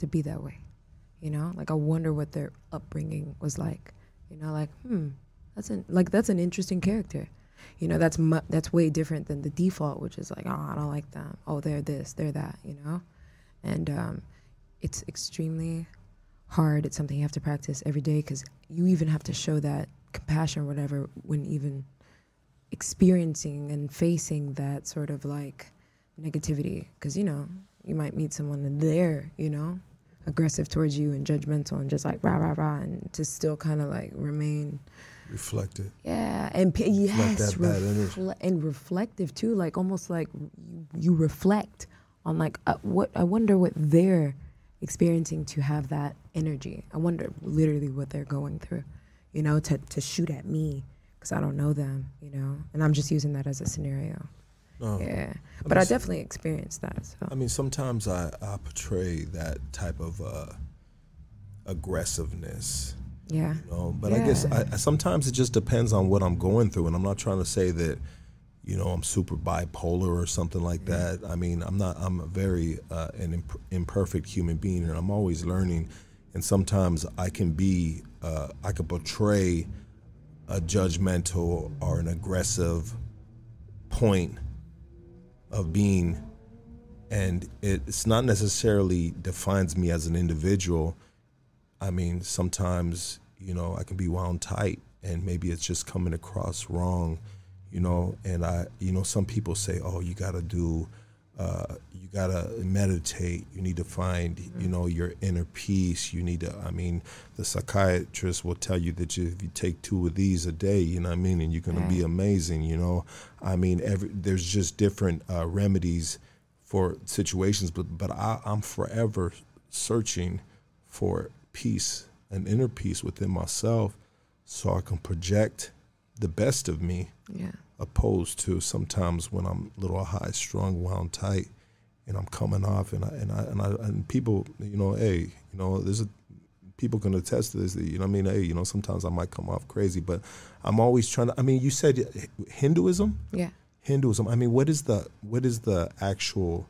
to be that way. You know, like I wonder what their upbringing was like. You know, like hmm, that's an like that's an interesting character. You know, that's mu- that's way different than the default, which is like, oh, I don't like them. Oh, they're this, they're that. You know, and um, it's extremely hard. It's something you have to practice every day because you even have to show that compassion or whatever when even experiencing and facing that sort of like negativity. Because, you know, you might meet someone and they're, you know, aggressive towards you and judgmental and just like rah, rah, rah, and to still kind of like remain. Reflected. Yeah, and p- yes, that bad energy. refle- and reflective too, like almost like you, you reflect on like uh, what I wonder what they're experiencing to have that energy. I wonder literally what they're going through, you know, to to shoot at me because I don't know them, you know, and I'm just using that as a scenario. No. Yeah, but I mean, definitely experienced that. So I mean, sometimes I, I portray that type of uh, aggressiveness, yeah, you know. But I guess I, I- sometimes it just depends on what I'm going through, and I'm not trying to say that, you know, I'm super bipolar or something like that. I mean, I'm not. I'm a very uh, an imp- imperfect human being, and I'm always learning. And sometimes I can be, uh, I can portray a judgmental or an aggressive point of being and it, it's not necessarily defines me as an individual i mean sometimes you know i can be wound tight and maybe it's just coming across wrong you know and i you know some people say oh you got to do uh, you got to meditate. You need to find you know your inner peace. You need to i mean the psychiatrist will tell you that you, if you take two of these a day you know what i mean and you're going to be amazing you know? I mean every there's just different uh, remedies for situations but but I, i'm forever searching for peace an inner peace within myself so i can project the best of me yeah, opposed to sometimes when I'm a little high strung, wound tight, and I'm coming off, and I and I and, I, and people, you know, hey, you know, there's a people can attest to this. You know, what I mean, hey, you know, sometimes I might come off crazy, but I'm always trying to. I mean, you said Hinduism, yeah. Hinduism. I mean, what is the what is the actual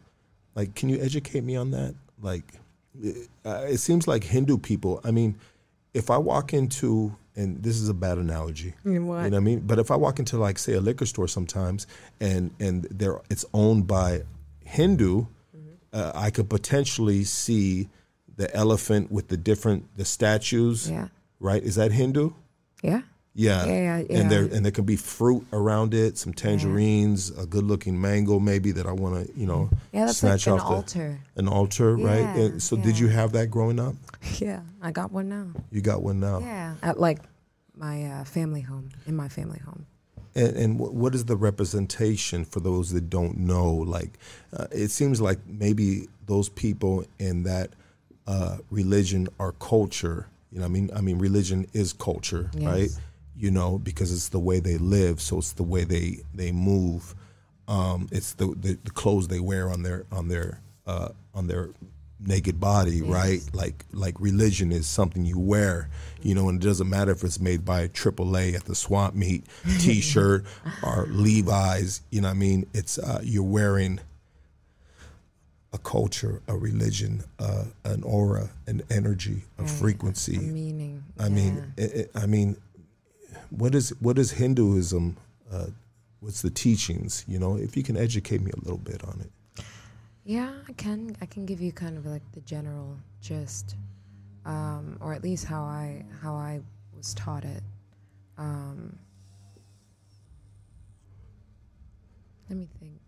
like? Can you educate me on that? Like, it, uh, it seems like Hindu people. I mean, if I walk into and this is a bad analogy. You know You know what? I mean? But if I walk into like say a liquor store sometimes and and they're it's owned by Hindu, uh, I could potentially see the elephant with the different the statues. Yeah, Right? Is that Hindu? yeah, Yeah. Yeah, yeah, And there and there can be fruit around it, some tangerines, a good looking mango maybe that I want to, you know, yeah. That's snatch like an off the altar. an altar, right? And so did you have that growing up? Yeah, I got one now. You got one now. Yeah, at like my uh, family home, in my family home. And, and wh- what is the representation for those that don't know? Like, uh, it seems like maybe those people in that uh, religion are culture. You know, I mean, I mean, religion is culture, Yes. right? You know, because it's the way they live, so it's the way they they move. Um, it's the, the the clothes they wear on their on their uh, on their naked body, right? Like like religion is something you wear, you know, and it doesn't matter if it's made by a AAA at the swamp meet T-shirt or Levi's. You know, what I mean, it's uh, you're wearing a culture, a religion, uh, an aura, an energy, a Right, frequency. A meaning. I mean, it, it, I mean, what is what is Hinduism? Uh, what's the teachings? You know, if you can educate me a little bit on it. Yeah, I can. I can give you kind of like the general gist, um, or at least how I how I was taught it. Um, let me think.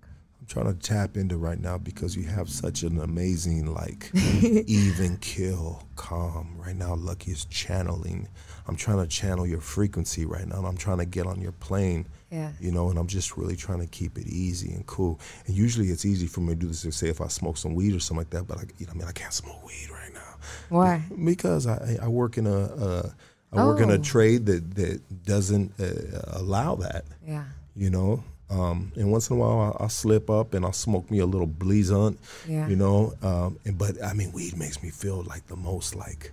I'm trying to tap into right now because you have such an amazing, like, even kill, calm. Right now, Lucky is channeling. I'm trying to channel your frequency right now. And I'm trying to get on your plane, Yeah. you know, and I'm just really trying to keep it easy and cool. And usually it's easy for me to do this, say if I smoke some weed or something like that, but I, you know, I mean, I can't smoke weed right now Why? because I, I work in a, uh, I work in a Oh. trade that, that doesn't uh, allow that Yeah. you know. Um, and once in a while, I'll, I'll slip up and I'll smoke me a little blizant, Yeah. you know. Um, and but I mean, weed makes me feel like the most like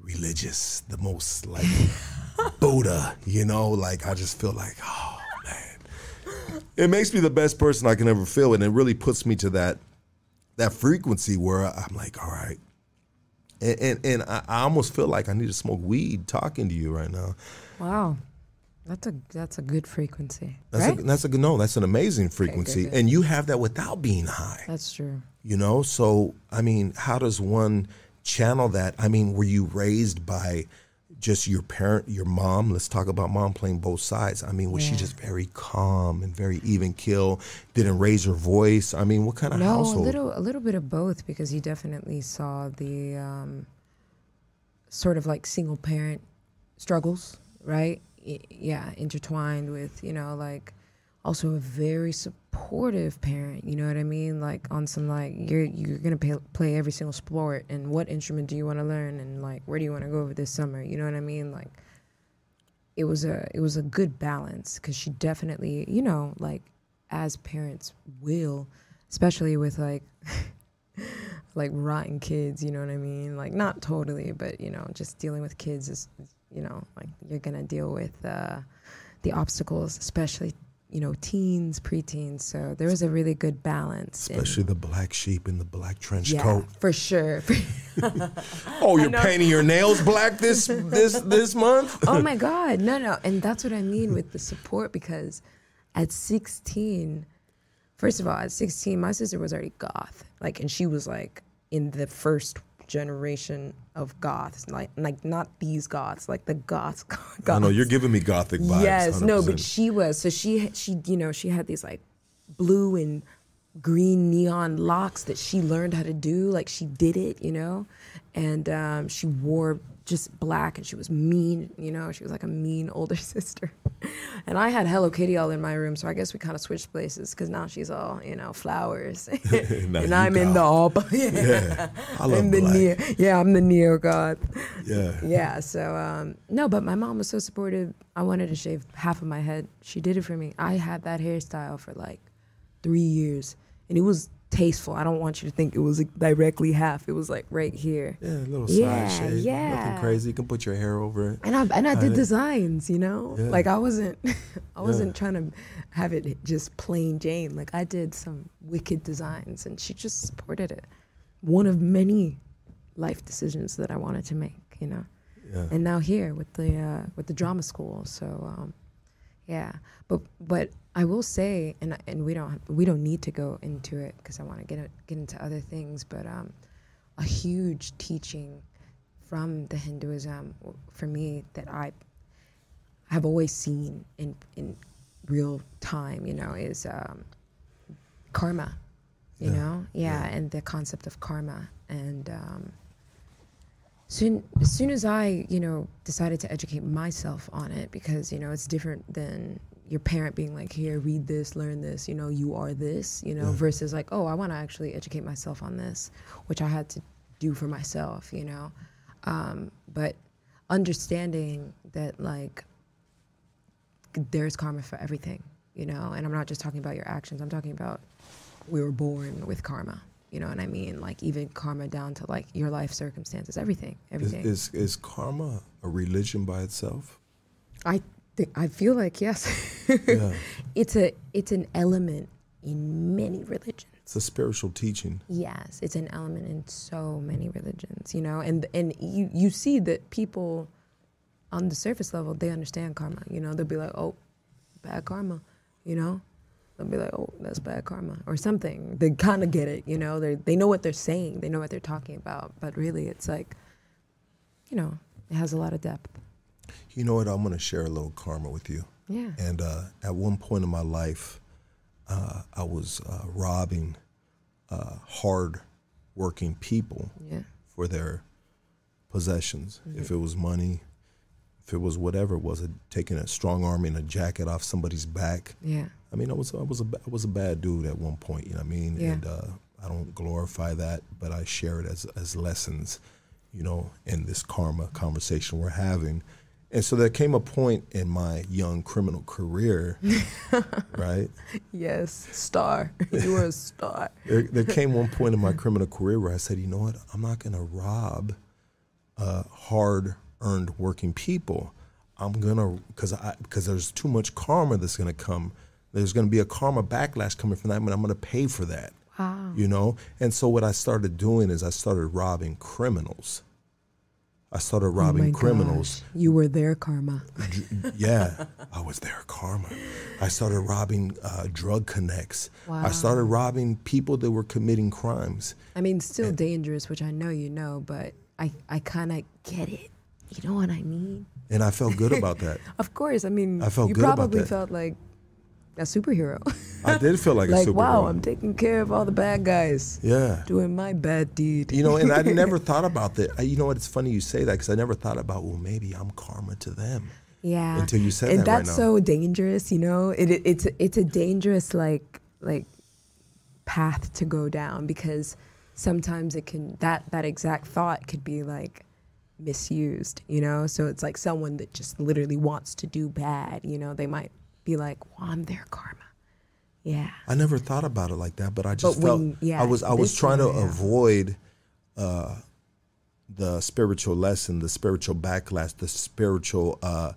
religious, the most like Buddha, you know. Like I just feel like, oh man, it makes me the best person I can ever feel, and it really puts me to that that frequency where I'm like, all right. And, and, and I, I almost feel like I need to smoke weed talking to you right now. Wow. That's a that's a good frequency. That's right? a, that's a good no. That's an amazing frequency, good. and you have that without being high. that's true. You know, so I mean, how does one channel that? I mean, were you raised by just your parent, your mom? Let's talk about mom playing both sides. I mean, was she just very calm and very even kill? Didn't raise her voice. I mean, what kind of No, household? a little a little bit of both because you definitely saw the um, sort of like single parent struggles, right? Yeah, intertwined with you know like also a very supportive parent. You know what I mean? Like on some like you're you're gonna play every single sport, and what instrument do you want to learn, and like where do you want to go over this summer? You know what I mean? Like it was a it was a good balance because she definitely you know like as parents will especially with like like rotten kids you know what i mean like not totally but you know just dealing with kids is you know like you're gonna deal with uh the obstacles especially you know teens preteens. So there was a really good balance in- Especially the black sheep in the black trench yeah coat. for sure. Oh, you're painting your nails black this this this month? oh my god no no. And that's what i mean with the support because at 16 first of all at 16 my sister was already goth. Like and she was like in the first generation of goths like like not these goths like the goths goths I know you're giving me gothic vibes. yes no but she was so she she you know she had these like blue and green neon locks that she learned how to do like she did it you know and um, she wore just black and she was mean you know she was like a mean older sister and i had hello kitty all in my room so i guess we kind of switched places because now she's all you know flowers and i'm in the all yeah, yeah, I love I'm the black. neo yeah i'm the neo god. Yeah. yeah so um, no but my mom was so supportive i wanted to shave half of my head she did it for me i had that hairstyle for like three years and it was tasteful i don't want you to think it was like, directly half it was like right here Yeah, a little Yeah, side shade. yeah. Nothing crazy. You can put your hair over it. and i and i did designs you know Yeah. like i wasn't i wasn't trying to have it just plain jane like i did some wicked designs and she just supported it one of many life decisions that i wanted to make you know Yeah. and now here with the uh, with the drama school. So um, yeah, but but I will say, and and we don't we don't need to go into it because I want to get it, get into other things. But um, a huge teaching from the Hinduism for me that I have always seen in in real time, you know, is um, karma. You Yeah. know, yeah, and the concept of karma and. Um, soon as soon as I, you know, decided to educate myself on it because, you know, it's different than your parent being like, here, read this, learn this, you know, you are this, you know, versus like, oh, I want to actually educate myself on this, which I had to do for myself, you know. Um, but understanding that like there's karma for everything, you know, and I'm not just talking about your actions, I'm talking about we were born with karma. You know what I mean? Like even karma down to like your life circumstances, everything, Is, everything. is is karma a religion by itself? I I feel like yes, Yeah. it's a it's an element in many religions. It's a spiritual teaching. Yes, it's an element in so many religions, you know, and and you you see that people on the surface level they understand karma. You know, they'll be like, oh, bad karma, you know. They'll be like, oh, that's bad karma or something. They kind of get it, you know. They they know what they're saying. They know what they're talking about. But really, it's like, you know, it has a lot of depth. You know what? I'm going to share a little karma with you. Yeah. And uh, at one point in my life, uh, I was uh, robbing uh, hard working people Yeah. for their possessions. If it was money, if it was whatever it was, it, taking a strong arm and a jacket off somebody's back. Yeah. I mean, I was I was a I was a bad dude at one point. You know what I mean? Yeah. And uh, I don't glorify that, but I share it as as lessons, you know, in this karma conversation we're having. And so there came a point in my young criminal career, right? Yes. Star. you were a star. There, there came one point in my criminal career where I said, you know what? I'm not going to rob uh, hard earned working people. I'm gonna because I because there's too much karma that's gonna come. There's gonna be a karma backlash coming from that, and I'm gonna pay for that. Wow. You know. And so what I started doing is I started robbing criminals. I started Oh robbing criminals. gosh. You were their karma. yeah, I was there, karma. I started robbing uh, drug connects. Wow. I started robbing people that were committing crimes. I mean, still dangerous, which I know you know, but I, I kind of get it. You know what I mean? And I felt good about that. Of course. I mean, I felt you good about probably felt like a superhero. I did feel like, like, a superhero. wow, I'm taking care of all the bad guys, yeah. doing my bad deed. You know, and I never thought about that. I- You know what? It's funny you say that because I never thought about, well, maybe I'm karma to them. Yeah. Until you said and that And that's now. so dangerous, you know. It, it it's it's a dangerous like like path to go down because sometimes it can that that exact thought could be like misused, you know. So it's like someone that just literally wants to do bad, you know. They might be like, "Well, I'm their karma." Yeah. I never thought about it like that, but I just But felt when- yeah, I was I was trying to yeah. avoid uh, the spiritual lesson, the spiritual backlash, the spiritual uh,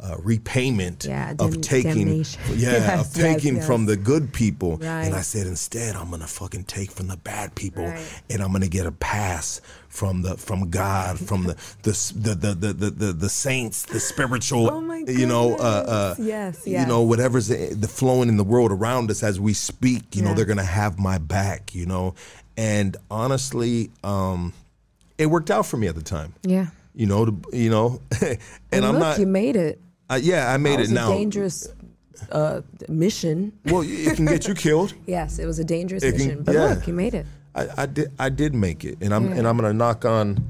uh, repayment Yeah, of taking, yeah, Yes, of taking yes, from the good people. And I said, instead, I'm gonna fucking take from the bad people, Right. and I'm gonna get a pass from the from God, from the the the the the the, the, saints, the spiritual, Oh you know, uh, uh, goodness. Yes, you know, whatever's the, the flowing in the world around us as we speak, you know, they're gonna have my back, you know, and honestly, um, it worked out for me at the time, Yeah. You know, to, you know, and, And I'm look, not, you made it. yeah, I made it a now. dangerous uh, mission. Well, it can get you killed. Yes, it was a dangerous can- mission, but yeah. look, you made it. I, I did, I did make it, and I'm, Yeah. and I'm gonna knock on.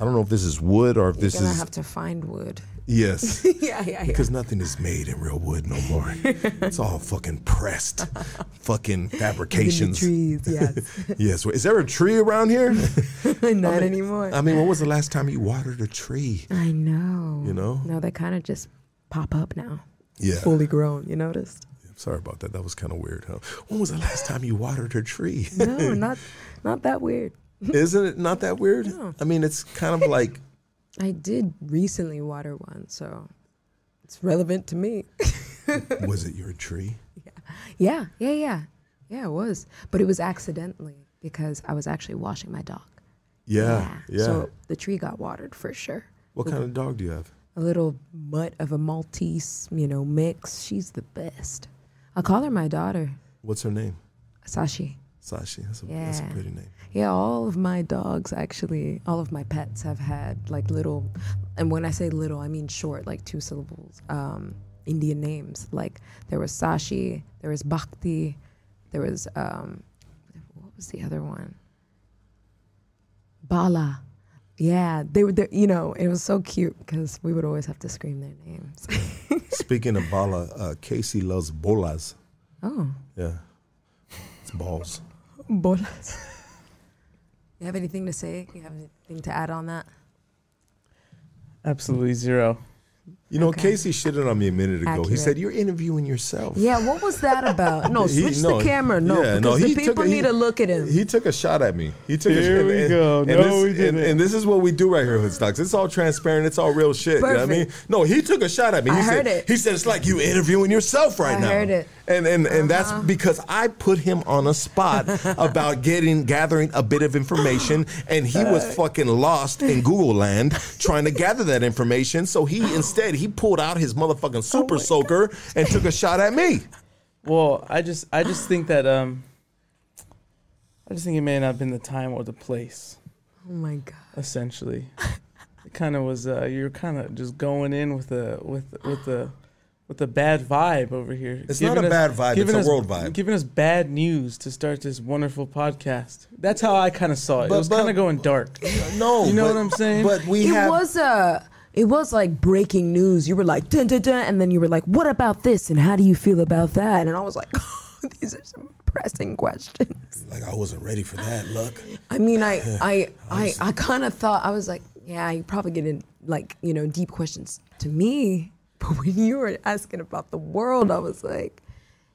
I don't know if this is wood or if You're this gonna is have to find wood. Yes. yeah, yeah, yeah. Because nothing is made in real wood no more. it's all fucking pressed, fucking fabrications. trees, yes. Yes. Is there a tree around here? Not anymore. I mean, when was the last time you watered a tree? I know. You know? No, they kind of just pop up now. Yeah. Fully grown, you noticed? Sorry about that. That was kind of weird, huh? When was the last time you watered a tree? No, not not that weird. Isn't it not that weird? No. I mean, it's kind of like, I did recently water one, so it's relevant to me. was it your tree? yeah, yeah, yeah. Yeah, yeah. it was. But it was accidentally because I was actually washing my dog. Yeah. Yeah. So the tree got watered for sure. what kind of dog do you have? a little mutt of a Maltese, you know, mix. She's the best. I call her my daughter, What's her name? Sashi. Sashi. That's a, that's a pretty name. Yeah, all of my dogs actually, all of my pets have had like little, and when I say little, I mean short, like two syllables, um, Indian names. Like there was Sashi, there was Bhakti, there was, um, what was the other one? Bala. Yeah, they were there, you know, it was so cute because we would always have to scream their names. Speaking of bala, uh, Casey loves bolas. oh, Yeah. It's balls. bolas. You have anything to say? You have anything to add on that? Absolutely zero. You know, Okay. Casey shitted on me a minute ago. He said, You're interviewing yourself. Yeah, what was that about? No, He- switch no, the camera. No, yeah, because no, the he took people a- he- need to look at him. He took a shot at me. He took a Here shot. we and, go. And No, this, we didn't. and this is what we do right here, Hood Stocks. It's all transparent. It's all real shit. You know what I mean? Perfect. No, he took a shot at me. He I said, heard it. He said, It's like you interviewing yourself right I now. heard it. And and, and that's Uh-huh. because I put him on a spot about getting gathering a bit of information, and he was fucking lost in Google land trying to gather that information. So he instead he pulled out his motherfucking Oh super soaker and took a shot at me. Well, I just I just think that um I just think it may not have been the time or the place, oh my god. essentially. it kind of was uh you're kind of just going in with the with with the with a bad vibe over here. It's not a bad vibe, giving it's a us- world vibe. Giving us bad news to start this wonderful podcast. That's how I kind of saw it. But- it was but- kind of going dark. No, You know but- what I'm saying? But we it have was uh it was like breaking news. You were like dun dun dun, and then you were like, "What about this?" and "How do you feel about that?" And I was like, oh, "These are some pressing questions." like I wasn't ready for that. Look, I mean, I I I, I kind of thought I was like, "Yeah, you probably getting like you know deep questions to me," but when you were asking about the world, I was like.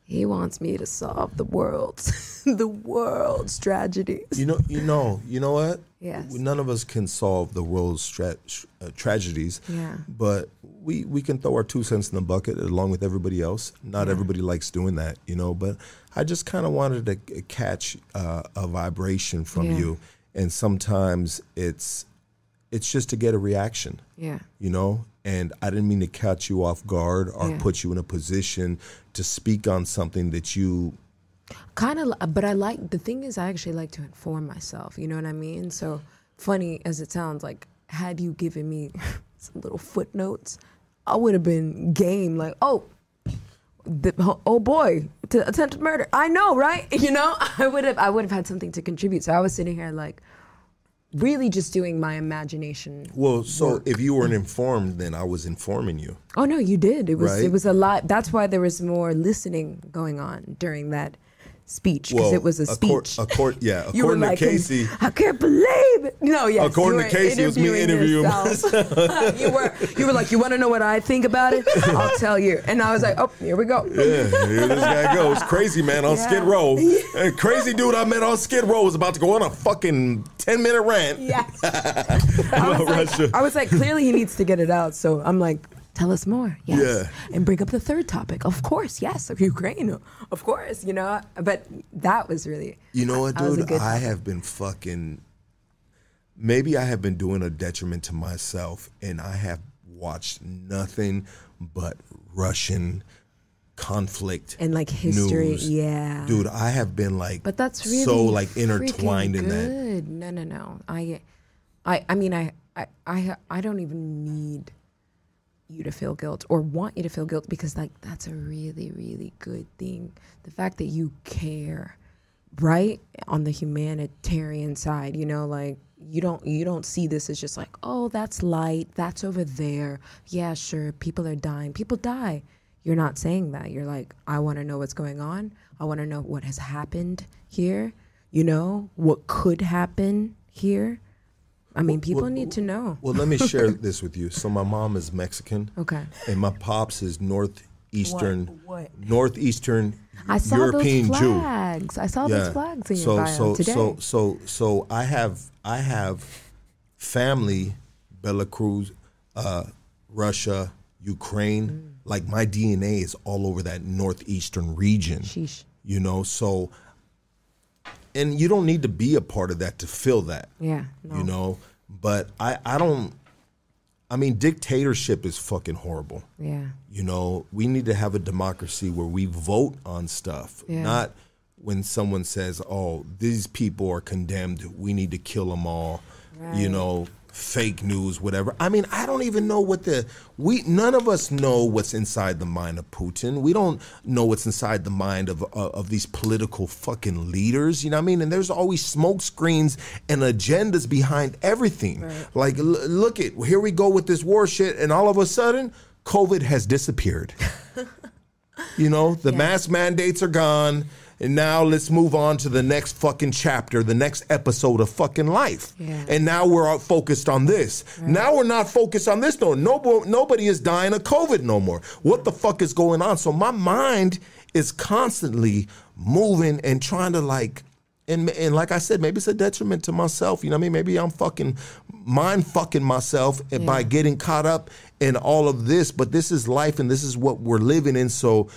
He wants me to solve the world's the world's tragedies. you know, you know, you know what? Yes. None of us can solve the world's tra- uh, tragedies. Yeah. But we we can throw our two cents in the bucket along with everybody else. Not everybody likes doing that, you know. But I just kind of wanted to catch uh, a vibration from Yeah. you, and sometimes it's it's just to get a reaction. Yeah. you know and i didn't mean to catch you off guard or Yeah. put you in a position to speak on something that you kind of but i like the thing is i actually like to inform myself you know what i mean? So funny as it sounds like had you given me some little footnotes i would have been game like oh the, oh boy to attempted murder. I know right? You know? I would have i would have had something to contribute. So i was sitting here like really just doing my imagination well so if you weren't informed then i was informing you. Oh no you did. It was Right. it was a lot. That's why there was more listening going on during that speech because it was a speech accor- yeah You were according to casey I can't believe it. No, yes. According to Casey, it was me interviewing yourself. you were, you were like, you want to know what I think about it? I'll tell you. And I was like, oh, here we go. yeah, here this guy goes. Crazy man on Yeah. Skid Row. A crazy dude I met on Skid Row was about to go on a fucking 10 minute rant. Yeah. I was, like, I was like, clearly he needs to get it out. So I'm like, tell us more. Yes. Yeah. And bring up the third topic. Of course. Yes. Of Ukraine. Of course. You know, but that was really. You know what, that dude? I have been fucking. Maybe I have been doing a detriment to myself, and I have watched nothing but Russian conflict And like history. news. Yeah. dude. I have been like, But that's really so like intertwined in that. good. No, no, no. I, I, I mean, I, I, I, I don't even need you to feel guilt or want you to feel guilt because like that's a really, really good thing. The fact that you care, right, on the humanitarian side, you know, like you don't you don't see this as just like oh that's light that's over there. Yeah sure people are dying. People die. You're not saying that. You're like i want to know what's going on. I want to know what has happened here. You know what could happen here i mean people well, need to know Well, let me share this with you. So my mom is Mexican, okay and my pops is northeastern, What? northeastern i saw European those Jew. flags i saw those flags in so, your bio so, today So, so, so I have, I have family, Belarus, uh, Russia, Ukraine. Mm. Like my DNA is all over that northeastern region. Sheesh. You know, so, and you don't need to be a part of that to feel that. yeah no. You know, but I, I don't. I mean, dictatorship is fucking horrible. yeah You know, we need to have a democracy where we vote on stuff, Yeah. not when someone says, "Oh, these people are condemned. We need to kill them all." Right. You know, fake news, whatever. I mean, I don't even know what the we none of us know what's inside the mind of Putin. We don't know what's inside the mind of of, of these political fucking leaders. You know what I mean? And there's always smoke screens and agendas behind everything. Like, l- look at here we go with this war shit, and all of a sudden, COVID has disappeared. You know, the mask mandates are gone. And now let's move on to the next fucking chapter, the next episode of fucking life. Yeah. And now we're all focused on this. Now we're not focused on this no. no. Nobody is dying of COVID no more. What the fuck is going on? So my mind is constantly moving and trying to like and and like I said, maybe it's a detriment to myself. You know what I mean? Maybe I'm fucking mind fucking myself and by getting caught up in all of this. But this is life and this is what we're living in. So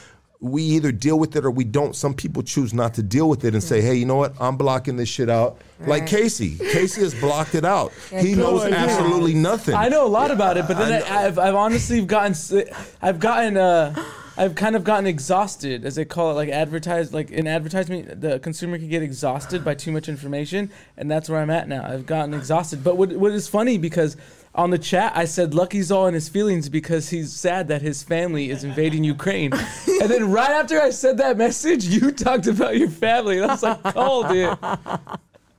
we either deal with it or we don't. Some people choose not to deal with it and say, hey, you know what? I'm blocking this shit out. Like Casey. Casey has blocked it out. Yeah, he knows Casey has. absolutely nothing. I know a lot about it, but then I I know. have I've honestly gotten s- I've gotten uh I've kind of gotten exhausted, as they call it, like advertised, like in advertisement, the consumer can get exhausted by too much information, and that's where I'm at now. I've gotten exhausted. But what what is funny because on the chat, I said Lucky's all in his feelings because he's sad that his family is invading Ukraine. and then right after I said that message, you talked about your family. And I was like, cold, dude.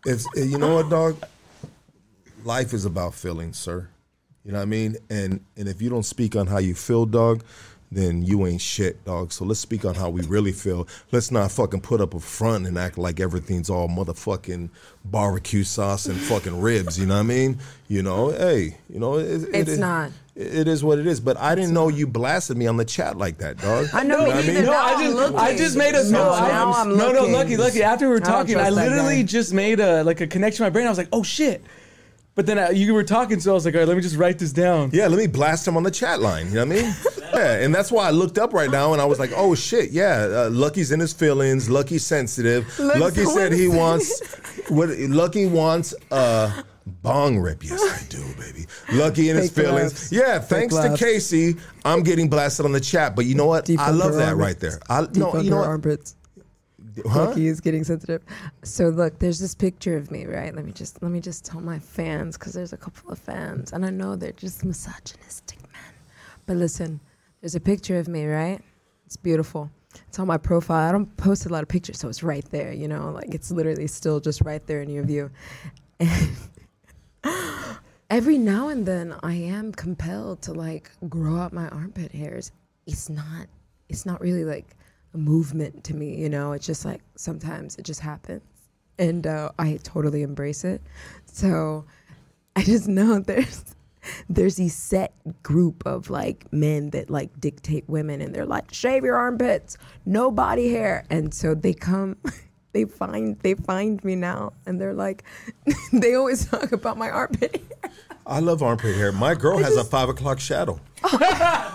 It's eh, you know what, dog. Life is about feelings, sir. You know what I mean? And and if you don't speak on how you feel, dog, then you ain't shit, dog. So let's speak on how we really feel. Let's not fucking put up a front and act like everything's all motherfucking barbecue sauce and fucking ribs. You know what I mean? You know, hey, you know, it, it- It's it- not. It is what it is. But I didn't know you blasted me on the chat like that, dog. I know, You me what neither. No, Now I just, looking. I just made a No, no. I, now I'm no, no, lucky, lucky. After we were talking, I trust that literally just made a like a connection in my brain. I was like, oh shit. But then uh, you were talking, so I was like, all right, let me just write this down. Yeah, let me blast him on the chat line. You know what I mean? yeah, and that's why I looked up right now and I was like, oh shit, yeah, uh, Lucky's in his feelings. Lucky's sensitive. Look, Lucky so said he wants what? Lucky wants a bong rip. Yes, I do, baby. Lucky in his Fake feelings. laughs. Yeah, Fake thanks to laughs. Casey, I'm getting blasted on the chat. But you know what? Deep I love under that armpits. right there. I Deep no, under you know what? armpits. Huh? Is getting sensitive. So look, there's this picture of me, right? Let me just let me just tell my fans because there's a couple of fans, and I know they're just misogynistic men. But listen, there's a picture of me, right? It's beautiful. It's on my profile. I don't post a lot of pictures, so it's right there. You know, like it's literally still just right there in your view. And every now and then, I am compelled to like grow out my armpit hairs. It's not. It's not really like a movement to me. You know, it's just like sometimes it just happens, and uh, I totally embrace it. So I just know there's there's these set group of like men that like dictate women and they're like shave your armpits no body hair and so they come they find they find me now and they're like they always talk about my armpit hair I love armpit hair. My girl has a five o'clock shadow.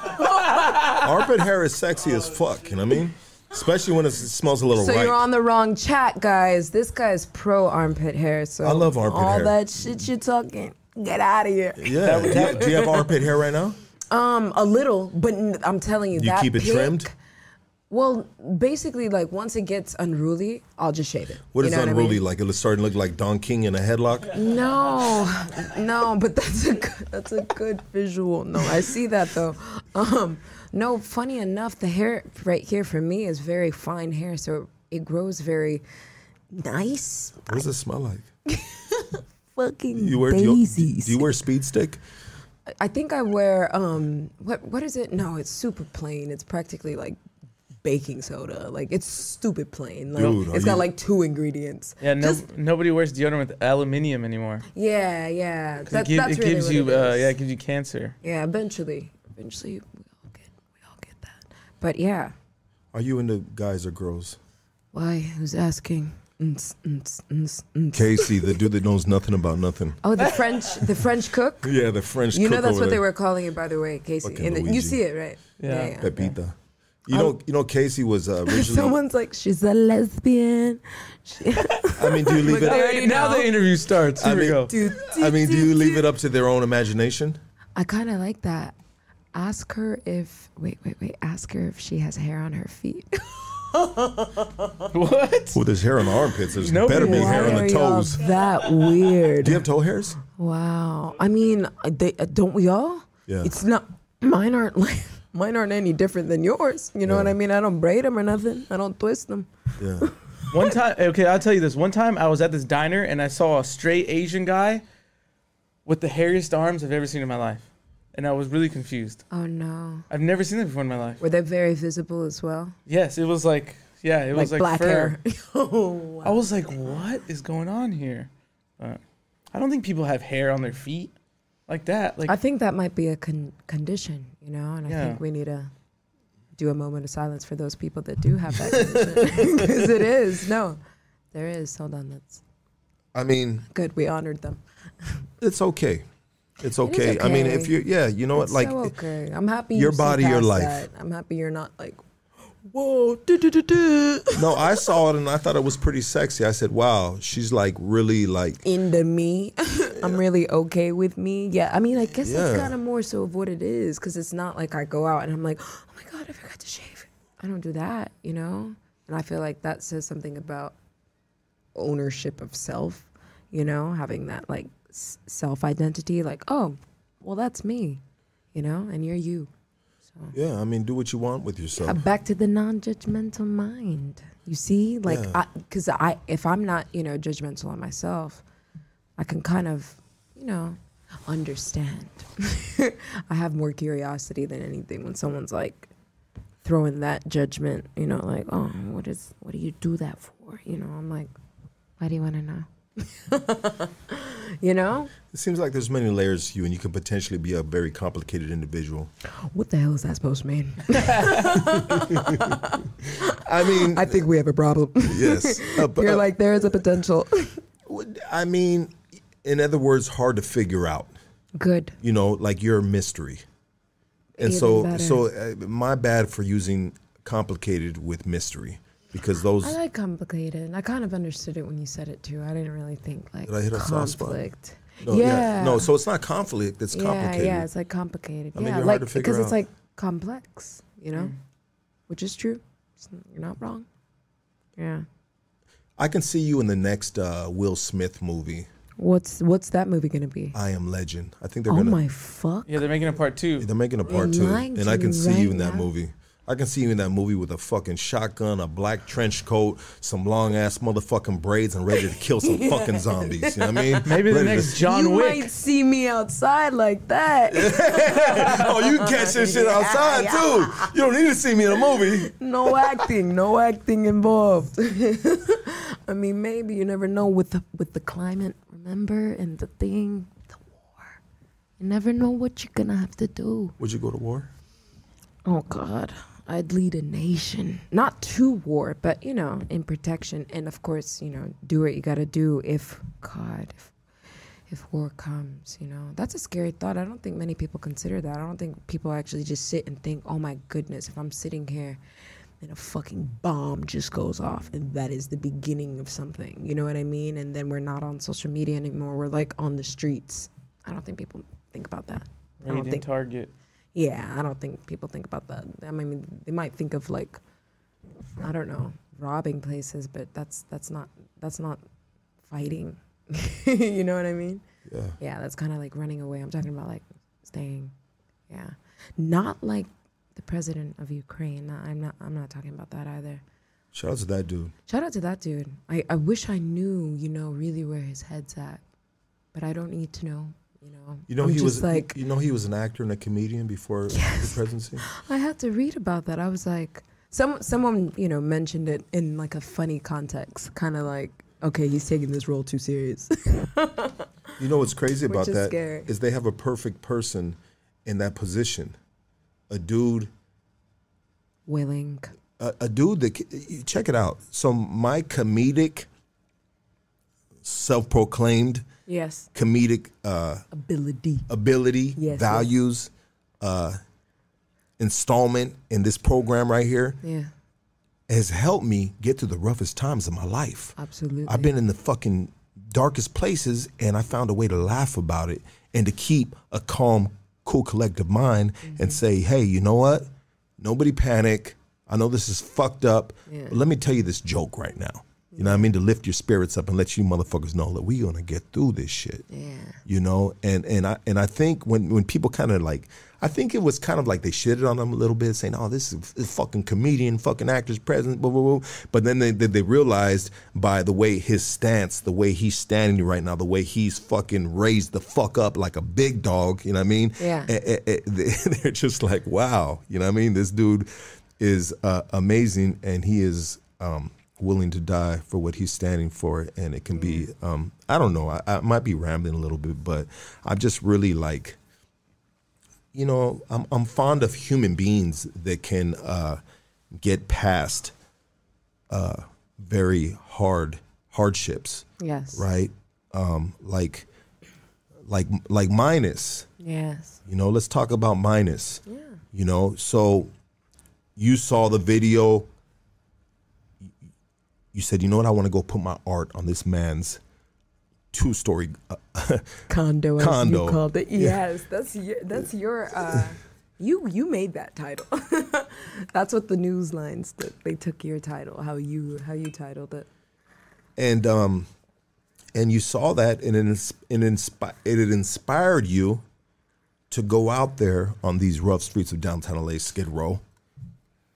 armpit hair is sexy as fuck. You know what I mean? Especially when it smells a little so right. you're on the wrong chat guys this guy's pro armpit hair so I love armpit all hair. that shit you're talking get out of here Yeah. Do you, do you have armpit hair right now? um a little but n- i'm telling you you that keep it pic- trimmed? Well basically like once it gets unruly i'll just shave it What You is know I unruly mean? like? It'll start to look like Don King in a headlock. No, no, but that's a good, that's a good visual. No, I see that though. Um, no, funny enough, the hair right here for me is very fine hair, so it grows very nice. What does it smell like? Fucking You wear do you, daisies. do you wear speed stick? I think I wear um, what what is it? No, it's super plain. It's practically like baking soda. Like it's stupid plain. Like, Dude, it's got you- like two ingredients. Yeah, no, Just- nobody wears deodorant with aluminium anymore. yeah, yeah. 'Cause That, it, give- that's it really gives what you, it uh, is. yeah, it gives you cancer. Yeah, eventually, eventually we all get we all get that. But yeah, Are you into guys or girls? why? Who's asking? Ns, ns, ns, ns. Casey, the dude that knows nothing about nothing. Oh, the French, the French cook. Yeah, the French. You know that's over what they were calling it, by the way, Casey. And the- you see it, right? Yeah. Pepita. You know, you know, Casey was uh, originally. Someone's like, she's a lesbian. She- I mean, do you leave it? Already now the interview starts. Here I we mean- go. Dude, I mean, do you leave it up to their own imagination? I kind of like that. Ask her if wait, wait, wait. Ask her if she has hair on her feet. What? Well, there's hair on the armpits. There's Nobody- better be hair on the toes. That weird. Do you have toe hairs? Wow. I mean, uh, they, uh, don't we all? Yeah. It's not. Mine aren't like. Mine aren't any different than yours. You know what I mean? I don't braid them or nothing. I don't twist them. Yeah. One time, okay, I'll tell you this. One time, I was at this diner and I saw a straight Asian guy with the hairiest arms I've ever seen in my life, and I was really confused. Oh no. I've never seen that before in my life. Were they very visible as well? Yes, it was like, yeah, it like was like black fur. hair. oh, I was like, what is going on here? But I don't think people have hair on their feet like that. Like, I think that might be a con- condition, you know, and I think we need to do a moment of silence for those people that do have that condition because it is. No, there is. Hold on, that's I mean, good. We honored them. it's okay. It's okay. I mean, if you, yeah, you know what, like, so okay. I'm happy. your you body, your life. that. I'm happy you're not like, whoa, do do do do. no, I saw it and I thought it was pretty sexy. I said, wow, she's like really like, into me. I'm really okay with me. Yeah, I mean, I guess Yeah. that's kind of more so of what it is because it's not like I go out and I'm like, oh my god, I forgot to shave. I don't do that, you know. And I feel like that says something about ownership of self, you know, having that like s- self identity. Like, oh, well, that's me, you know, and you're you. Yeah, I mean, do what you want with Uh, yourself. back to the non-judgmental mind. You see, like, Yeah. I because I if I'm not you know judgmental on myself, I can kind of you know understand. I have more curiosity than anything when someone's like throwing that judgment. You know, like, oh, what is what do you do that for? You know, I'm like, why do you want to know? you know, It seems like there's many layers to you, and you can potentially be a very complicated individual. what the hell is that supposed to mean? I mean, I think we have a problem. yes. Uh, You're uh, like, there is a potential. I mean, in other words, hard to figure out. Good. You know, like you're a mystery. And Even so, better. so uh, my bad for using complicated with mystery because those. I like complicated. I kind of understood it when you said it too. I didn't really think like Did I hit a soft spot? conflict. no, yeah. No, so it's not conflict. It's yeah, complicated. yeah, it's like complicated. I mean, yeah, you're like hard to figure because it's like complex, you know, Mm. which is true. It's You're not wrong. Yeah. I can see you in the next uh, Will Smith movie, What's what's that movie gonna be? I Am Legend. I think they're Oh gonna. my fuck! Yeah, they're making a part two. They're making a part two, and I can me see you in that now. movie. I can see you in that movie with a fucking shotgun, a black trench coat, some long ass motherfucking braids, and ready to kill some fucking zombies. You know what I mean? Maybe the Ready to- next John you Wick. might see me outside like that. oh, you catch this shit outside too. You don't need to see me in a movie. no acting, no acting involved. I mean, maybe you never know with the with the climate. Remember, and the thing, the war. You never know what you're gonna have to do. Would you go to war? Oh God, I'd lead a nation, not to war, but you know, in protection, and of course, you know, do what you gotta do if God, if, if war comes. You know, that's a scary thought. I don't think many people consider that. I don't think people actually just sit and think, oh my goodness, if I'm sitting here. And a fucking bomb just goes off, and that is the beginning of something. You know what I mean? And then we're not on social media anymore. We're like on the streets. I don't think people think about that. I don't think Target. Yeah, I don't think people think about that. I mean, they might think of like, I don't know, robbing places, but that's that's not that's not fighting. you know what I mean? Yeah. Yeah, that's kind of like running away. I'm talking about like staying. Yeah, not like the president of Ukraine. I'm not. I'm not talking about that either. Shout out to that dude. Shout out to that dude. I, I wish I knew, you know, really where his head's at, but I don't need to know. You know, You know I'm he was like You know he was an actor and a comedian before the presidency. I had to read about that. I was like, some someone you know mentioned it in like a funny context, kind of like, okay, he's taking this role too serious. You know what's crazy Which about is that scary. is they have a perfect person in that position, a dude, Willing, a, a dude that check it out. So my comedic, self-proclaimed yes, comedic uh, ability. ability, Yes, values, uh, installment in this program right here Yeah, has helped me get through the roughest times of my life. absolutely. I've been in the fucking darkest places and I found a way to laugh about it and to keep a calm, cool, collective mind Mm-hmm. and say, hey, you know what? Nobody panic. I know this is fucked up, Yeah. but let me tell you this joke right now. You know what I mean? To lift your spirits up and let you motherfuckers know that we gonna get through this shit. Yeah. You know, and and I and I think when when people kind of like, I think it was kind of like they shitted on him a little bit, saying, "Oh, this is a fucking comedian, fucking actors, president, blah blah blah." But then they they they realized by the way his stance, the way he's standing right now, the way he's fucking raised the fuck up like a big dog. You know what I mean? Yeah. Eh, eh, eh, they're just like, wow. You know what I mean? This dude is uh, amazing, and he is. Um, willing to die for what he's standing for and it can be um i don't know I, I might be rambling a little bit but i'm just really like you know i'm, I'm fond of human beings that can uh get past uh very hard hardships Yes. right um like like like minus Yes. you know let's talk about minus Yeah. you know so you saw the video you said you know what i want to go put my art on this man's two story uh, Condo, Condo. you called it. Yeah. Yes, that's your, that's your. Uh, you you made that title. that's what the news lines that they took your title. How you how you titled it. and um and you saw that and it it, inspi- it inspired you to go out there on these rough streets of downtown LA, Skid Row,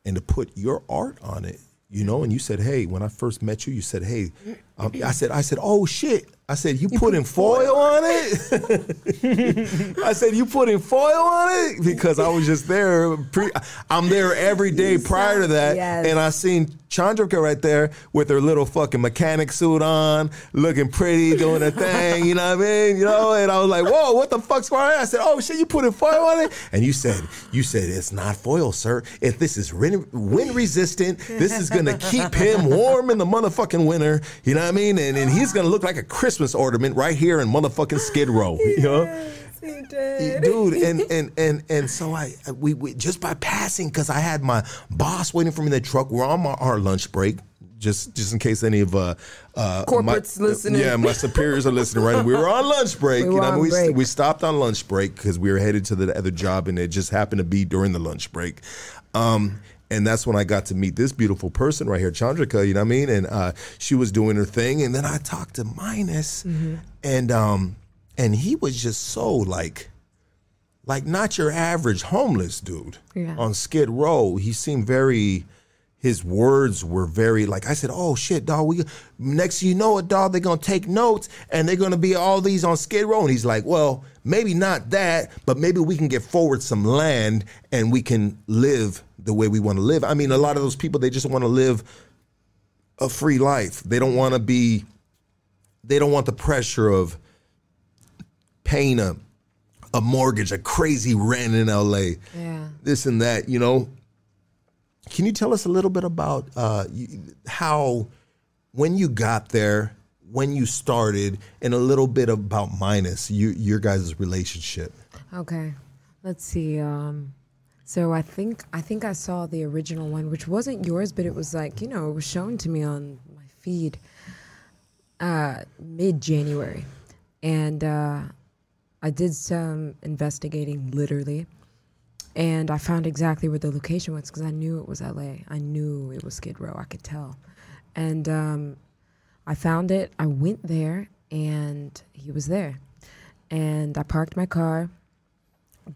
and to put your art on it, you know. And you said, "Hey," when I first met you, you said, "Hey," um, I said, "I said, oh shit." I said, "You putting foil on it?" I said, "You putting foil on it?" Because I was just there. Pre- I'm there every day prior to that, Yes. and I seen Chandrika right there with her little fucking mechanic suit on, looking pretty, doing her thing. You know what I mean? You know, and I was like, "Whoa, what the fuck's going on?" I said, "Oh shit, you putting foil on it?" And you said, "You said it's not foil, sir. If this is wind, resistant, this is gonna keep him warm in the motherfucking winter. You know what I mean? And, and he's gonna look like a Christmas ornament right here in motherfucking Skid Row. You know?" He did. dude and and and and so i we, we just by passing because i had my boss waiting for me in the truck we're on my, our lunch break just just in case any of uh uh Corporates my, listening. yeah my superiors are listening right we were on lunch break We you know we, break. we stopped on lunch break because we were headed to the other job and it just happened to be during the lunch break um and that's when I got to meet this beautiful person right here, Chandrika. You know what I mean? And uh, she was doing her thing, and then I talked to Minus, Mm-hmm. and um, and he was just so like, like not your average homeless dude Yeah. on Skid Row. He seemed very. His words were very like I said. Oh shit, dog. We next you know it, dog. They're gonna take notes and they're gonna be all these on Skid Row. And he's like, well, maybe not that, but maybe we can get forward some land and we can live the way we want to live. I mean, a lot of those people they just want to live a free life. They don't want to be. They don't want the pressure of paying a a mortgage, a crazy rent in LA, Yeah. this and that. You know. Can you tell us a little bit about uh, how, when you got there, when you started, and a little bit about Minus, you, your guys' relationship? Okay. Let's see. Um, so I think I think I saw the original one, which wasn't yours, but it was like you know it was shown to me on my feed uh, mid January, and uh, I did some investigating literally, and I found exactly where the location was because I knew it was LA. I knew it was Skid Row. I could tell, and um, I found it. I went there, and he was there, and I parked my car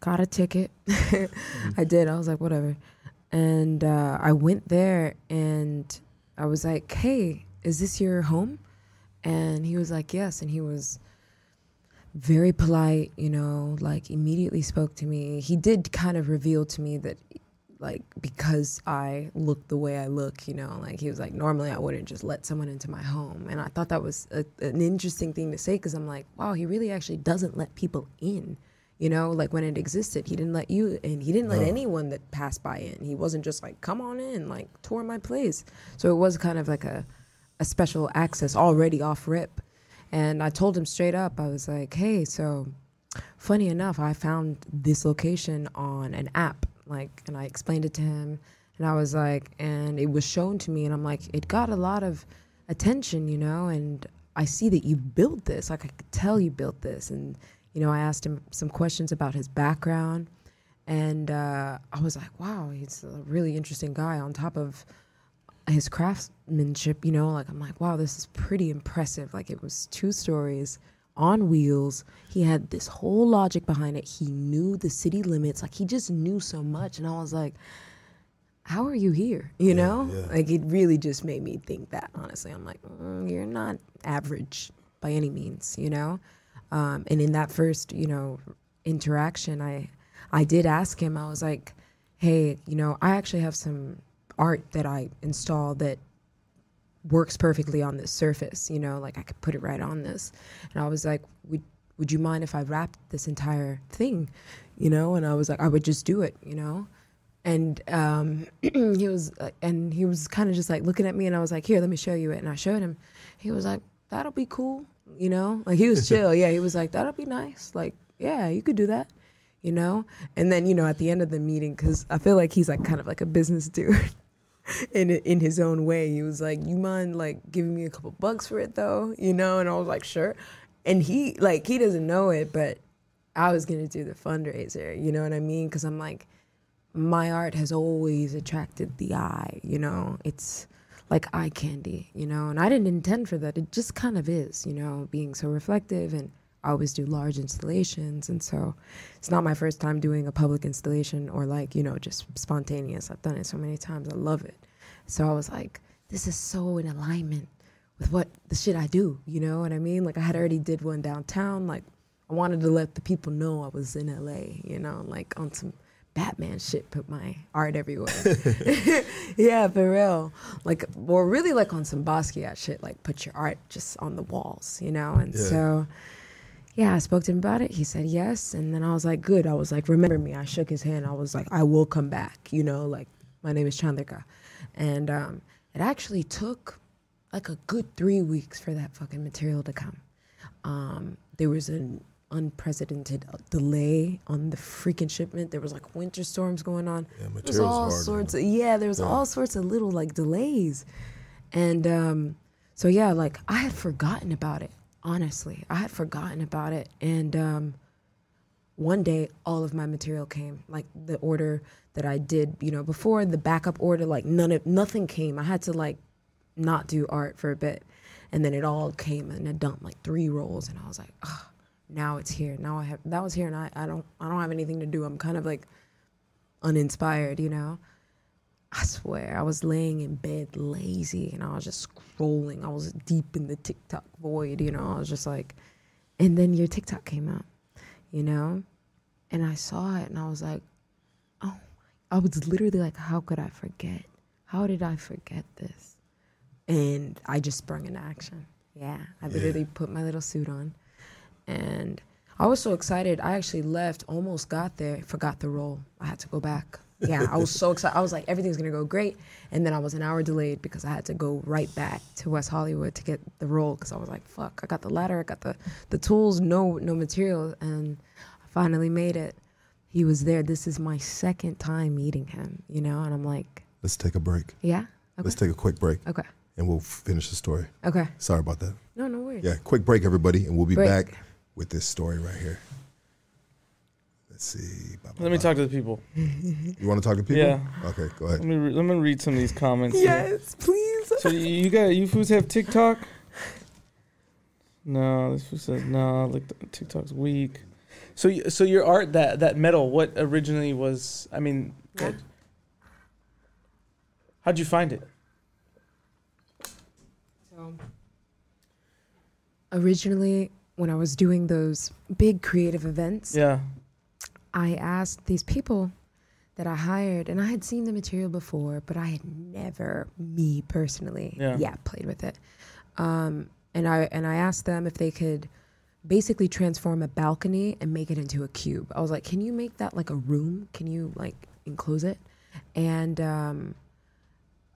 got a ticket. I did. I was like, whatever. And uh, I went there and I was like, hey, is this your home? And he was like, yes. And he was very polite, you know, like immediately spoke to me. He did kind of reveal to me that, like, because I look the way I look, you know, like he was like, normally I wouldn't just let someone into my home. And I thought that was a, an interesting thing to say because I'm like, wow, he really actually doesn't let people in. You know, like when it existed, he didn't let you in. He didn't let anyone that passed by in. He wasn't just like, come on in, like tour my place. So it was kind of like a, a special access already off rip. And I told him straight up, I was like, hey, so funny enough, I found this location on an app. Like, and I explained it to him. And I was like, and it was shown to me. And I'm like, it got a lot of attention, you know? And I see that you built this. Like, I could tell you built this. And, you know, I asked him some questions about his background. And uh, I was like, wow, he's a really interesting guy on top of his craftsmanship, you know, like I'm like, wow, this is pretty impressive. Like it was two stories on wheels. He had this whole logic behind it. He knew the city limits. Like he just knew so much. And I was like, how are you here? You know, like it really just made me think that. Honestly, I'm like, mm, you're not average by any means. You know, um, and in that first, you know, interaction, I, I did ask him. I was like, hey, you know, I actually have some art that I installed that works perfectly on this surface. You know, like I could put it right on this. And I was like, would would you mind if I wrapped this entire thing? You know, and I was like, I would just do it. You know. And um, he was, uh, and he was kind of just like looking at me, and I was like, "Here, let me show you it." And I showed him. He was like, "That'll be cool," you know. Like he was chill. Yeah, he was like, "That'll be nice." Like, yeah, you could do that, you know. And then you know, at the end of the meeting, because I feel like he's like kind of like a business dude. in in his own way. He was like, "You mind like giving me a couple bucks for it though?" You know, and I was like, "Sure." And he like he doesn't know it, but I was gonna do the fundraiser. You know what I mean? Because I'm like, my art has always attracted the eye. You know, it's like eye candy. You know, and I didn't intend for that. It just kind of is. You know, being so reflective and I always do large installations, and so it's not my first time doing a public installation or like you know just spontaneous. I've done it so many times. I love it. So I was like, this is so in alignment with what the shit I do. You know what I mean? Like I had already did one downtown. Like I wanted to let the people know I was in LA. You know, like on some Batman shit. Put my art everywhere. yeah, for real. Like, or really like on some Basquiat shit. Like put your art just on the walls. You know, and Yeah. so. Yeah, I spoke to him about it. He said yes. And then I was like, good. I was like, remember me. I shook his hand. I was like, I will come back. You know, like, my name is Chandrika. And um, it actually took like a good three weeks for that fucking material to come. Um, there was an unprecedented delay on the freaking shipment. There was like winter storms going on. Yeah, material's all hard, sorts man. of, yeah, there was Yeah. all sorts of little like delays. And um, so yeah, like I had forgotten about it. Honestly, I had forgotten about it. And um, one day, all of my material came. Like the order that I did, you know, before the backup order, like none of nothing came. I had to like not do art for a bit, and then it all came and it dumped like three rolls, and I was like, oh, now it's here. Now I have that was here, and I, I don't I don't have anything to do. I'm kind of like uninspired, you know. I swear, I was laying in bed lazy and I was just scrolling. I was deep in the TikTok void, you know. I was just like, and then your TikTok came out, you know, and I saw it and I was like, oh, I was literally like, how could I forget? How did I forget this? And I just sprung into action. Yeah, I literally put my little suit on and I was so excited. I actually left, almost got there, forgot the roll. I had to go back. Yeah, I was so excited. I was like, everything's gonna go great. And then I was an hour delayed because I had to go right back to West Hollywood to get the roll because I was like, fuck, I got the ladder, I got the, the tools, no no material, and I finally made it. He was there. This is my second time meeting him, you know, and I'm like, Let's take a break. yeah, okay, Let's take a quick break, okay, and we'll finish the story. okay. Sorry about that. No, no worries. Yeah, quick break, everybody, and we'll be Break. back with this story right here. Let's see. Ba, ba, Let me ba. talk to the people. You want to talk to people? Yeah. Okay, go ahead. Let me re- let me read some of these comments. here. Yes, please. So you you got you foods have TikTok? No, this food says no. Like TikTok's weak. So y- so your art that that metal what originally was? I mean, Yeah. what- how'd you find it? So, originally, when I was doing those big creative events, Yeah. I asked these people that I hired, and I had seen the material before, but I had never, me personally, Yeah. played with it. Um, and I and I asked them if they could basically transform a balcony and make it into a cube. I was like, "Can you make that like a room? Can you like enclose it?" And um,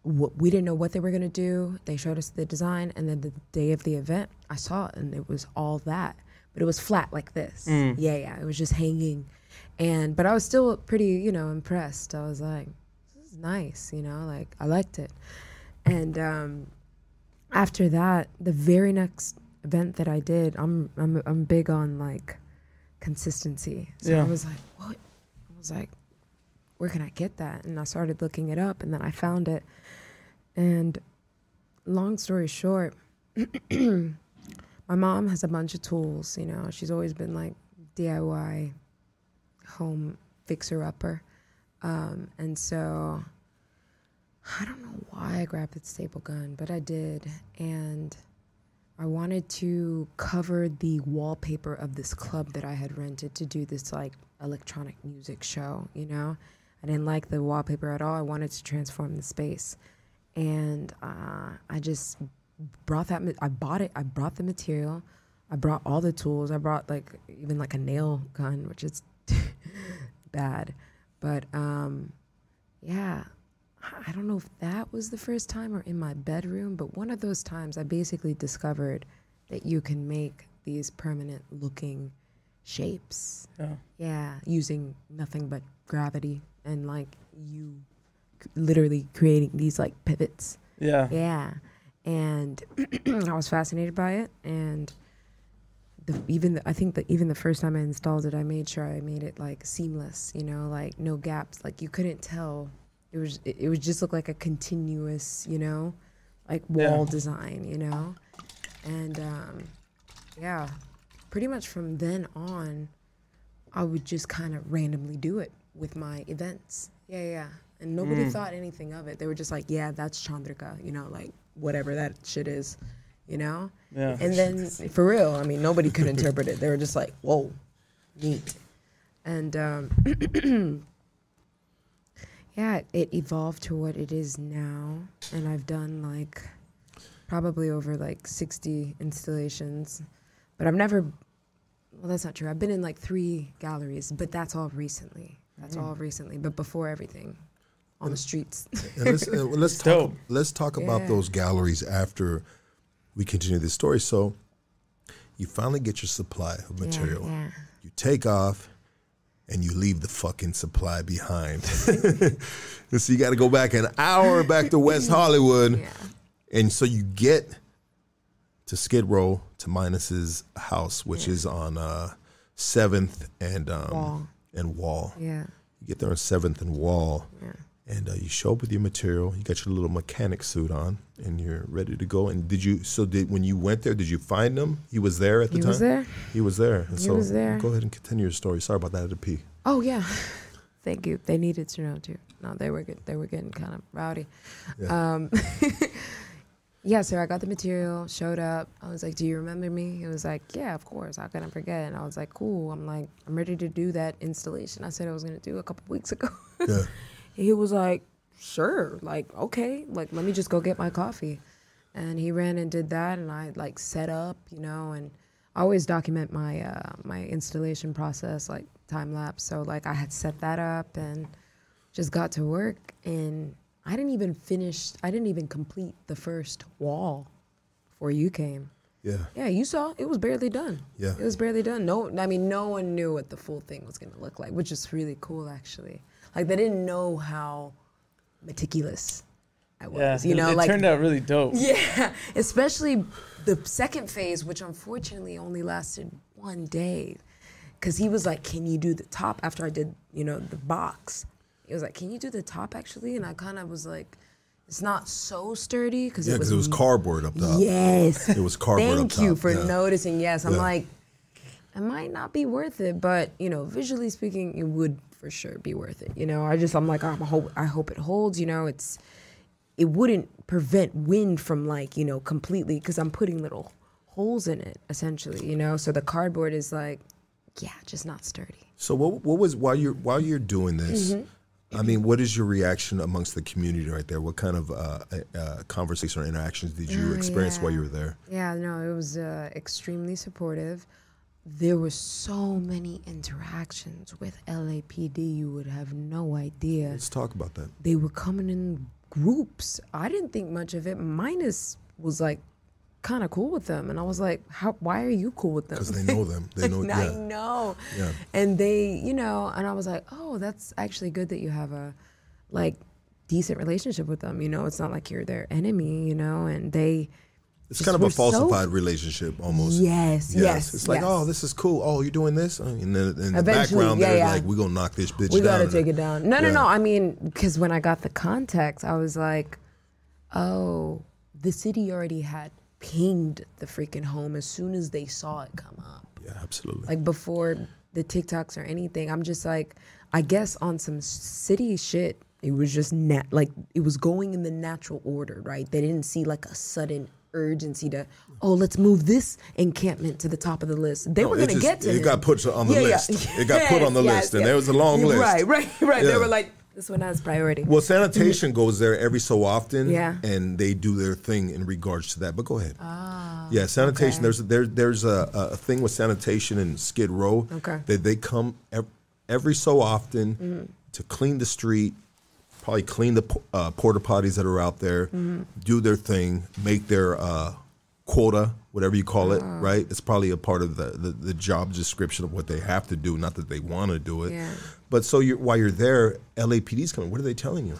we didn't know what they were gonna do. They showed us the design, and then the day of the event, I saw it, and it was all that, but it was flat like this. Mm. Yeah, yeah, it was just hanging, and but I was still pretty, you know, impressed. I was like, "This is nice," you know, like I liked it, and um, after that, the very next event that I did, I'm I'm I'm big on like consistency. So Yeah. I was like, what? I was like, where can I get that? And I started looking it up, and then I found it. And long story short, my mom has a bunch of tools. You know, she's always been like DIY home fixer upper, um, and so I don't know why I grabbed the staple gun, but I did, and I wanted to cover the wallpaper of this club that I had rented to do this like electronic music show, you know? I didn't like the wallpaper at all. I wanted to transform the space. And uh, I just brought that, I bought it, I brought the material, I brought all the tools. I brought like even like a nail gun, which is bad. But um, yeah, I- don't know if that was the first time or in my bedroom, but one of those times I basically discovered that you can make these permanent looking shapes. Yeah. Yeah, using nothing but gravity and like you literally creating these like pivots. Yeah. Yeah. And I was fascinated by it and the, even the, I think that even the first time I installed it, I made sure I made it like seamless, you know, like no gaps. Like you couldn't tell. It was it, it would just look like a continuous, you know, like Yeah. wall design, you know. And um yeah. pretty much from then on, I would just kind of randomly do it with my events. Yeah, yeah. And nobody thought anything of it. They were just like, yeah, that's Chandrika, you know, like whatever that shit is, you know? Yeah. And then for real, I mean, nobody could interpret it. They were just like, whoa, neat. And um, yeah, it evolved to what it is now. And I've done like probably over like 60 installations. But I've never, well, that's not true. I've been in like three galleries, but that's all recently. That's all recently. But before everything, on the streets. And let's uh, let's talk let's talk about Yeah. those galleries after we continue this story. So you finally get your supply of material. yeah. You take off and you leave the fucking supply behind. and so you got to go back an hour back to West Hollywood. Yeah. And so you get to Skid Row to Minus's house, which is on uh, 7th and um, Wall. and Wall. Yeah. You get there on 7th and Wall. Yeah. And uh, you show up with your material. You got your little mechanic suit on, and you're ready to go. And did you? So did when you went there? Did you find him? He was there at the He time. He was there? He was there. And He so was there. Go ahead and continue your story. Sorry about that. I had to pee. Oh yeah, thank you. They needed to know too. No, they were good. They were getting kind of rowdy. Yeah. Um, yeah, so I got the material, showed up. I was like, "Do you remember me?" He was like, "Yeah, of course. How can I forget?" And I was like, "Cool." I'm like, "I'm ready to do that installation." I said I was gonna do a couple weeks ago. Yeah. he was like, "Sure, like okay, like let me just go get my coffee." And he ran and did that, and I like set up, you know, and I always document my uh, my installation process, like time lapse. So like I had set that up and just got to work, and I didn't even finish. I didn't even complete the first wall before you came. Yeah. Yeah, you saw it was barely done. Yeah. it was barely done. No, I mean, no one knew what the full thing was gonna look like, which is really cool, actually. Like they didn't know how meticulous I was. Yeah, you know, it like turned out really dope. yeah, especially the second phase, which unfortunately only lasted one day, because he was like, "Can you do the top?" After I did, you know, the box, he was like, "Can you do the top actually?" And I kind of was like, "It's not so sturdy because Yeah, it was because it was cardboard up top. Yes. It was cardboard Thank up you top, for yeah. noticing. Yes, I'm Yeah. like, it might not be worth it, but you know, visually speaking, it would for sure be worth it. You know, I just I'm like, I'm hope I hope it holds. You know, it's it wouldn't prevent wind from like you know completely because I'm putting little holes in it essentially. You know, so the cardboard is like, yeah, just not sturdy. So what what was while you're while you're doing this? Mm-hmm. I mean, what is your reaction amongst the community right there? What kind of uh, uh, conversation or interactions did you Oh, experience while you were there? Yeah, no, it was uh, extremely supportive. There were so many interactions with LAPD, you would have no idea. Let's talk about that. They were coming in groups. I didn't think much of it. Minus was like kind of cool with them, and I was like, "How? Why are you cool with them?" Because they know them. They know. I yeah. know. Yeah. And they, you know, and I was like, oh, that's actually good that you have a like decent relationship with them. You know, it's not like you're their enemy. You know, and they. It's kind of a were so- falsified relationship almost. Yes, yes. It's like, oh, yes. oh, this is cool. Oh, you're doing this, and then in the background, yeah, they're yeah. like, we're gonna knock this bitch we down. gotta take it down. No, no, Yeah. no. I mean, because when I got the context, I was like, oh, the city already had pinged the freaking home as soon as they saw it come up. Yeah, absolutely. Like before the TikToks or anything. I'm just like, I guess on some city shit, it was just nat like it was going in the natural order, right? They didn't see like a sudden urgency to, oh, let's move this encampment to the top of the list. They No, were gonna get to it him. got put on the Yeah, yeah. list. It got put on the Yes, list, and yes. there was a long list. Right, right, right. Yeah. They were like, this one has priority. Well, sanitation goes there every so often, Yeah. and they do their thing in regards to that. But go ahead. Ah, yeah, sanitation. okay. There's there, there's a, a thing with sanitation in Skid Row. Okay. They they come ev- every so often Mm-hmm. to clean the street, probably clean the uh, porta potties that are out there, Mm-hmm. do their thing, make their uh, quota, whatever you call it. Ah. Right? It's probably a part of the, the the job description of what they have to do, not that they want to do it. Yeah. But so you're, while you're there, LAPD's coming. What are they telling you?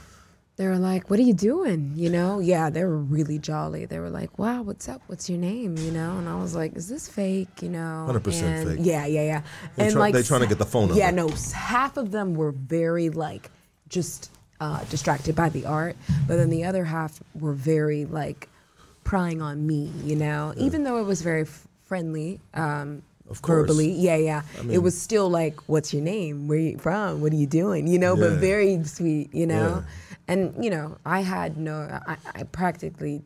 they were like, "What are you doing?" You know? Yeah, they were really jolly. They were like, "Wow, what's up? What's your name?" You know? And I was like, "Is this fake?" You know? 100% And- fake. Yeah, yeah, yeah. They and try- like, they trying to get the phone Yeah, no. Half of them were very like just uh, distracted by the art, but then the other half were very like prying on me. You know? Even though it was very f- friendly. Um, Of course. verbally. Yeah, yeah. it was still like, "What's your name? Where you from? What are you doing?" You know, but very sweet. You know, Yeah. and you know, I had no, I, I practically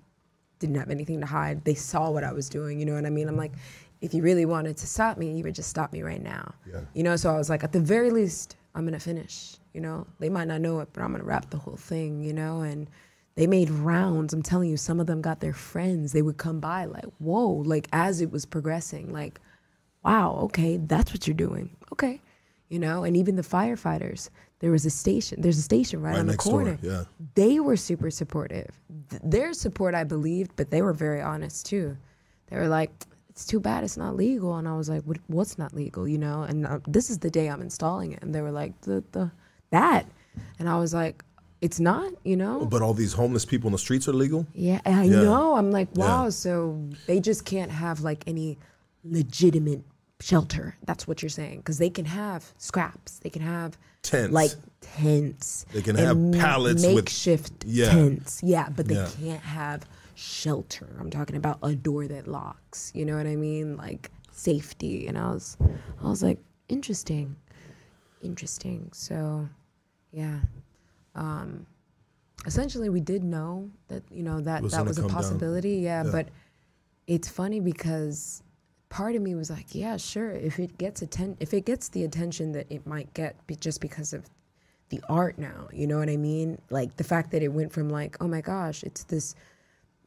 didn't have anything to hide. They saw what I was doing. You know what I mean? I'm like, if you really wanted to stop me, you would just stop me right now. Yeah. You know, so I was like, at the very least, I'm gonna finish. You know, they might not know it, but I'm gonna wrap the whole thing. You know, and they made rounds. I'm telling you, some of them got their friends. They would come by like, whoa, like as it was progressing, like, wow, okay, that's what you're doing. Okay. You know, and even the firefighters, there was a station, there's a station right, Right on the next door, corner. yeah. They were super supportive. Th- their support, I believed, but they were very honest too. They were like, it's too bad it's not legal. And I was like, what, what's not legal, you know? And uh, this is the day I'm installing it. And they were like, the, the, that. And I was like, it's not, you know? But all these homeless people in the streets are legal. Yeah, I Yeah. know. I'm like, Yeah. wow. So they just can't have like any legitimate shelter. That's what you're saying, because they can have scraps. They can have Tents. like tents. They can have pallets with- makeshift Yeah. tents. Yeah, but they Yeah. can't have shelter. I'm talking about a door that locks. You know what I mean? Like safety. And I was, I was like, interesting, interesting. So, yeah. Um, essentially, we did know that you know that Was that was a possibility. Yeah, Yeah. but it's funny because part of me was like, yeah, sure. If it gets atten- if it gets the attention that it might get, be- just because of the art now, you know what I mean? Like the fact that it went from like, oh my gosh, it's this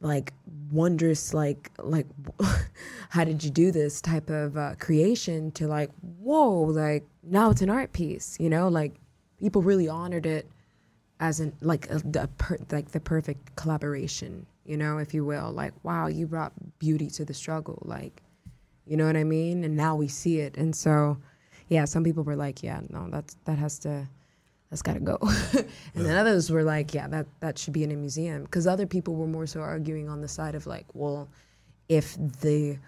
like wondrous like like how did you do this type of uh, creation to like whoa like now it's an art piece you know like people really honored it as an like a, the per, like the perfect collaboration you know if you will. Like wow you brought beauty to the struggle like you know what i mean? And now we see it. And so yeah some people were like yeah no that's that has to that's got to go. And then others were like yeah that that should be in a museum. Because other people were more so arguing on the side of like well if the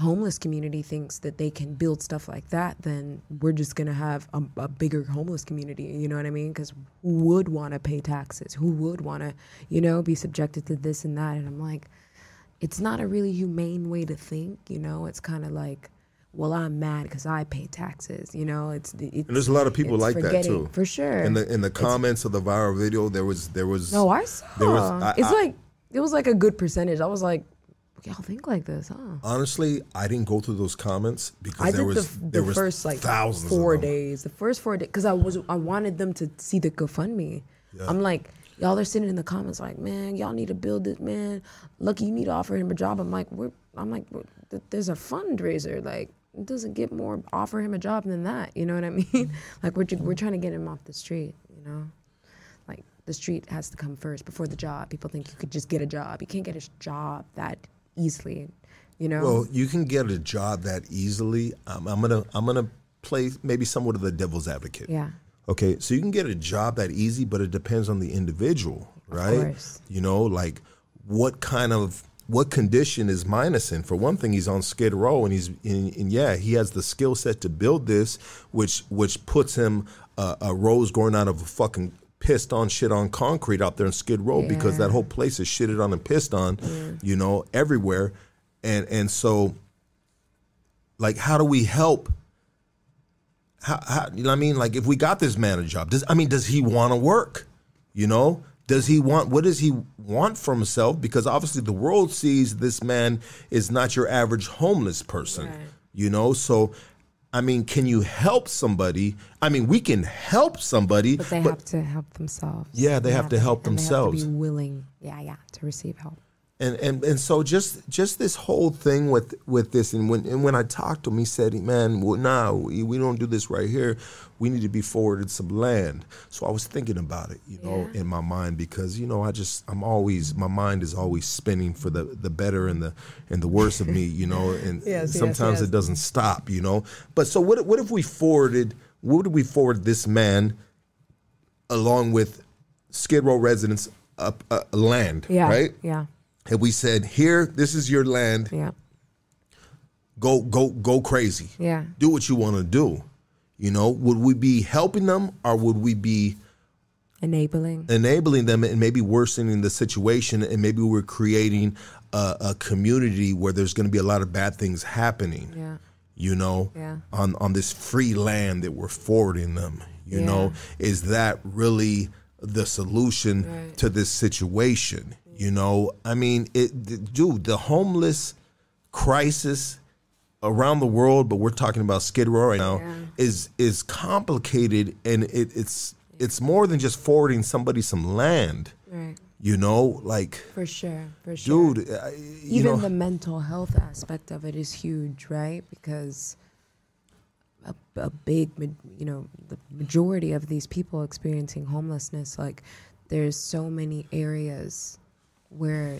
homeless community thinks that they can build stuff like that then we're just going to have a, a bigger homeless community you know what i mean? Because who would want to pay taxes? Who would want to you know be subjected to this and that? And i'm like it's not a really humane way to think you know? It's kind of like well i'm mad because i pay taxes you know? It's, it's And there's a lot of people like that too. for sure. In the in the comments of the viral video, there was there was no i saw. there was I- it's I- like it was like a good percentage. I was like y'all think like this huh honestly, I didn't go through those comments because I there did was the, there the was first like thousands four of them. days. The first four days, because I was I wanted them to see the GoFundMe. I'm like, y'all are sitting in the comments like, man, y'all need to build it, man. Lucky you need to offer him a job. I'm like, we're, I'm like, we're- th- there's a fundraiser. Like, it doesn't get more offer him a job than that. You know what I mean? like, we're we're trying to get him off the street. You know, like the street has to come first before the job. People think you could just get a job. You can't get a job that easily. You know. Well, you can get a job that easily. Um, I'm gonna I'm gonna play maybe somewhat of the devil's advocate. yeah. Okay, so you can get a job that easy, but it depends on the individual, right? You know, like what kind of what condition is Minus in? For one thing, he's on Skid Row, and he's in, and yeah, he has the skill set to build this, which which puts him uh, a rose growing out of a fucking pissed on shit on concrete out there in Skid Row because that whole place is shitted on and pissed on, you know, everywhere, and and so like how do we help how, how you know what I mean? Like if we got this man a job, does I mean does he want to work? You know? Does he want what does he want for himself? Because obviously the world sees this man is not your average homeless person. Right. You know? So I mean, can you help somebody? I mean, we can help somebody, But they have to help themselves. Yeah, they have to help themselves. They have to be willing, yeah, yeah, to receive help. And and and so just just this whole thing with with this and when and when I talked to him, he said, "Man, well, nah, we, we don't do this right here. We need to be forwarded some land." So I was thinking about it, you know, Yeah. in my mind because you know I just I'm always my mind is always spinning for the the better and the and the worse of me, you know, and Yes, yes, sometimes yes. it doesn't stop, you know. But so what what if we forwarded? What if we forward this man along with Skid Row residents up uh, land, Yeah, right? yeah, and we said, "Here, this is your land. yeah, Go, go, go crazy. yeah. Do what you want to do." You know, would we be helping them, or would we be Enabling. enabling them and maybe worsening the situation, and maybe we're creating a, a community where there's going to be a lot of bad things happening? Yeah. you know, Yeah. on on this free land that we're forwarding them. You know, is that really the solution Right. to this situation? You know, I mean, it, the- dude, the homeless crisis around the world, but we're talking about Skid Row right now, Yeah. is is complicated, and it, it's it's more than just forwarding somebody some land. Right. You know, like, For sure. For sure. dude, I- you Even know, the mental health aspect of it is huge, right? Because a, a big, you know, the majority of these people experiencing homelessness, like, there's so many areas where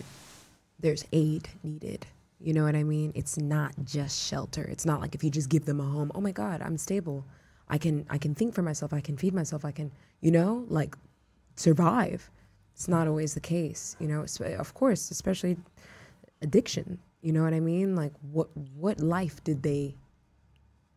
there's aid needed. You know what I mean? It's not just shelter. It's not like if you just give them a home, oh my God, I'm stable. I can I can think for myself. I can feed myself. I can, you know, like survive. It's not always the case, you know. So of course, especially addiction. You know what I mean? Like what what life did they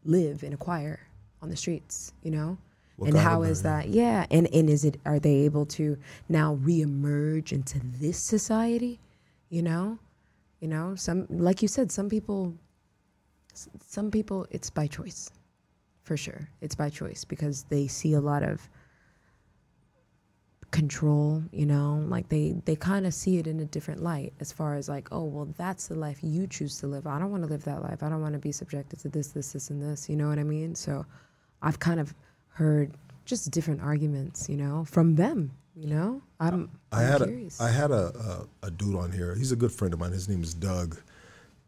live and acquire on the streets? You know, What and how is that? Yeah, and and is it are they able to now reemerge into this society? You know, you know some like you said, some people, some people it's by choice, for sure. It's by choice because they see a lot of control you know like they they kind of see it in a different light as far as like oh well that's the life you choose to live i don't want to live that life i don't want to be subjected to this this this and this you know what i mean so i've kind of heard just different arguments you know from them you know i'm, I I'm had curious a I had a, a a dude on here. He's a good friend of mine. His name is Doug,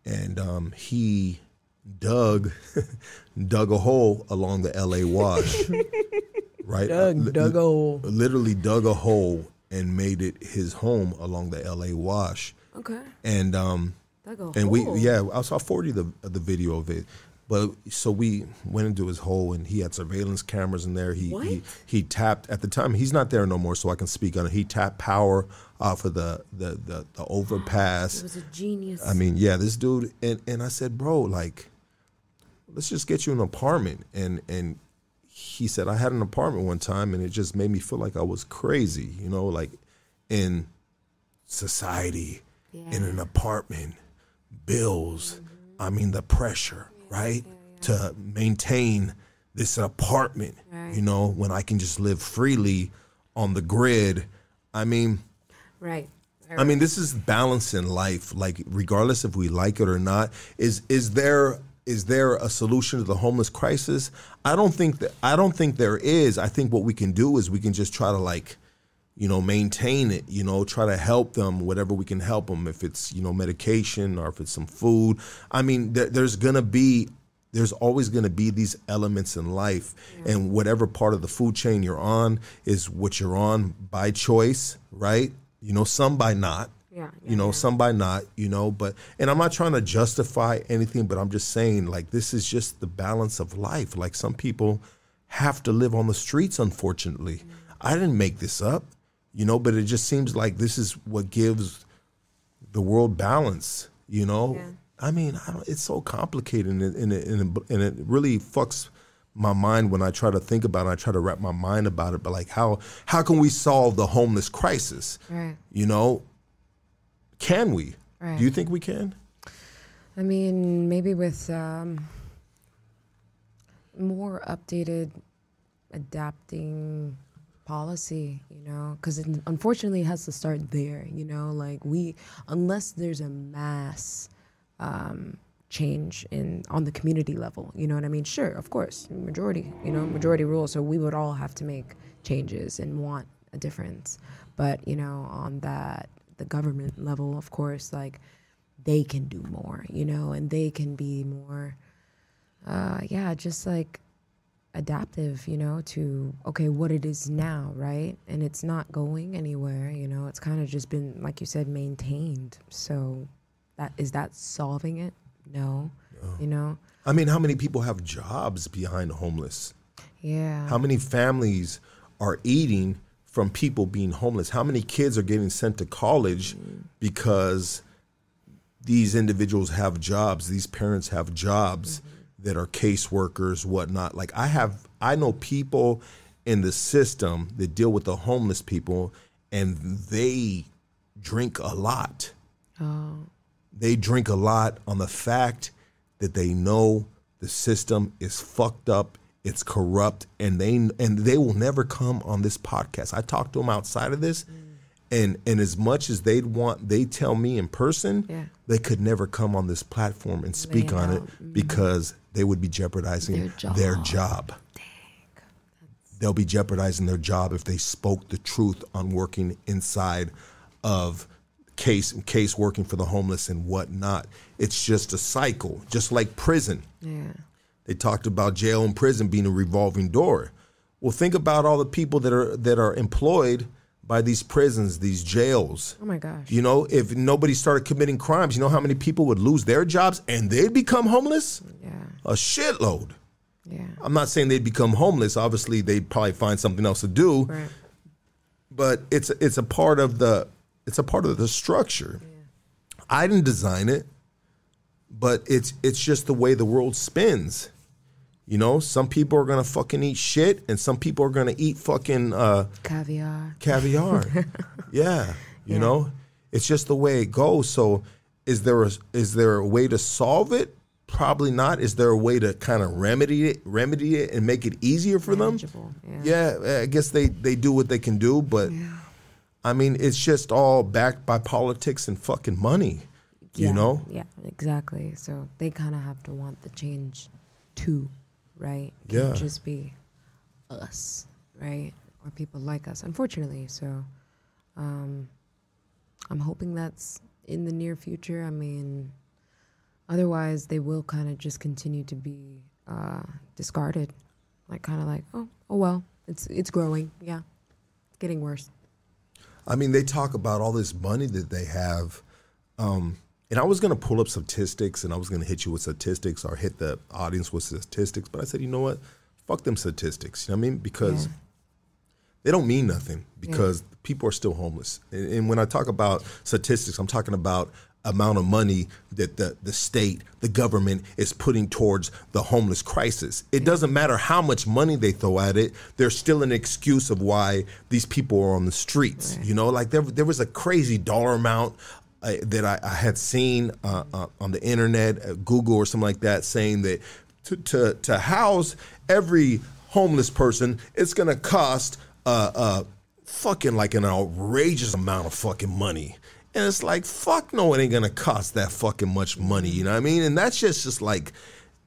and um, he dug dug a hole along the L.A. Wash. right, Doug, Li- Doug a hole. literally dug a hole and made it his home along the L.A. Wash. okay And um, Doug a and we yeah, I saw forty the the video of it. But so we went into his hole and he had surveillance cameras in there. He he, he tapped at the time. He's not there no more, so I can speak on it. He tapped power uh, off of the the the, the it overpass. was a genius I mean, yeah, this dude and and I said, bro, like, let's just get you an apartment. And and he said, I had an apartment one time, and it just made me feel like I was crazy. You know, like in society, in an apartment, bills. I mean, the pressure, right, to maintain this apartment. You know, when I can just live freely on the grid. I mean. right I mean, this is balance in life. Like, regardless if we like it or not, is is there is there a solution to the homeless crisis? I don't think that. I don't think there is. I think what we can do is we can just try to like, you know, maintain it. You know, try to help them whatever we can help them. If it's you know medication or if it's some food. I mean, there, there's gonna be. There's always going to be these elements in life, and whatever part of the food chain you're on is what you're on by choice, right? You know, some by not. Yeah, You know, some by not. You know, but and I'm not trying to justify anything, but I'm just saying like this is just the balance of life. Like some people have to live on the streets, unfortunately. Mm. I didn't make this up, you know, but it just seems like this is what gives the world balance. You know, Yeah. I mean, I don't, it's so complicated, and it, and, it, and, it, and it really fucks my mind when I try to think about it. I try to wrap my mind about it. But like, how how can we solve the homeless crisis? right You know, can we? Right. Do you think we can? I mean, maybe with um, more updated, adapting policy, you know, because it unfortunately has to start there, you know, like we, unless there's a mass um, change in on the community level, you know what I mean? Sure, of course, majority, you know, majority rule, so we would all have to make changes and want a difference, but you know, on that the government level, of course, like they can do more, you know, and they can be more, uh, yeah, just like adaptive, you know, to okay, what it is now, right? And it's not going anywhere, you know. It's kind of just been, like you said, maintained. So, that is that solving it? No, you know. I mean, how many people have jobs behind homeless? Yeah. How many families are eating from people being homeless? How many kids are getting sent to college because these individuals have jobs, these parents have jobs mm-hmm. That are caseworkers, whatnot. Like I have, I know people in the system that deal with the homeless people, and they drink a lot. oh, They drink a lot on the fact that they know the system is fucked up, it's corrupt, and they and they will never come on this podcast. I talked to them outside of this, mm. And and as much as they'd want, they tell me in person, Yeah. they could never come on this platform and speak on it. Mhm. because they would be jeopardizing Their their job. job. They'll be jeopardizing their job if they spoke the truth on working inside of case case working for the homeless and whatnot. It's just a cycle, just like prison. Yeah. They talked about jail and prison being a revolving door. Well, think about all the people that are that are employed by these prisons, these jails. Oh my gosh. You know, if nobody started committing crimes, you know how many people would lose their jobs and they'd become homeless? Yeah. A shitload. Yeah. I'm not saying they'd become homeless. Obviously, they'd probably find something else to do. Right. But it's it's a part of the it's a part of the structure. Yeah. I didn't design it, but it's it's just the way the world spins. You know, some people are gonna fucking eat shit, and some people are gonna eat fucking uh, Caviar. caviar. yeah, you Yeah. know, it's just the way it goes. So, is there a, is there a way to solve it? Probably not. Is there a way to kind of remedy it, remedy it, and make it easier for them? Yeah. Yeah, I guess they they do what they can do, but I mean, it's just all backed by politics and fucking money. You Yeah, know? Yeah, exactly. So they kind of have to want the change too, right? Can't Yeah. just be us, right? Or people like us, unfortunately. So um, I'm hoping that's in the near future. I mean, otherwise, they will kind of just continue to be uh, discarded. Like, kind of like, oh, oh, well, it's it's growing. Yeah, it's getting worse. I mean, they talk about all this money that they have. Um, and I was going to pull up statistics and I was going to hit you with statistics or hit the audience with statistics. But I said, you know what? Fuck them statistics. You know what I mean? Because Yeah. they don't mean nothing because people are still homeless. And, and when I talk about statistics, I'm talking about amount of money that the, the state, the government is putting towards the homeless crisis. It doesn't matter how much money they throw at it, there's still an excuse of why these people are on the streets. You know, like there, there was a crazy dollar amount uh, that I, I had seen uh, uh, on the internet, uh, Google or something like that, saying that to, to, to house every homeless person, it's going to cost uh, uh, fucking like an outrageous amount of fucking money. And it's like, fuck no, it ain't gonna cost that fucking much money. You know what I mean? And that's just just like,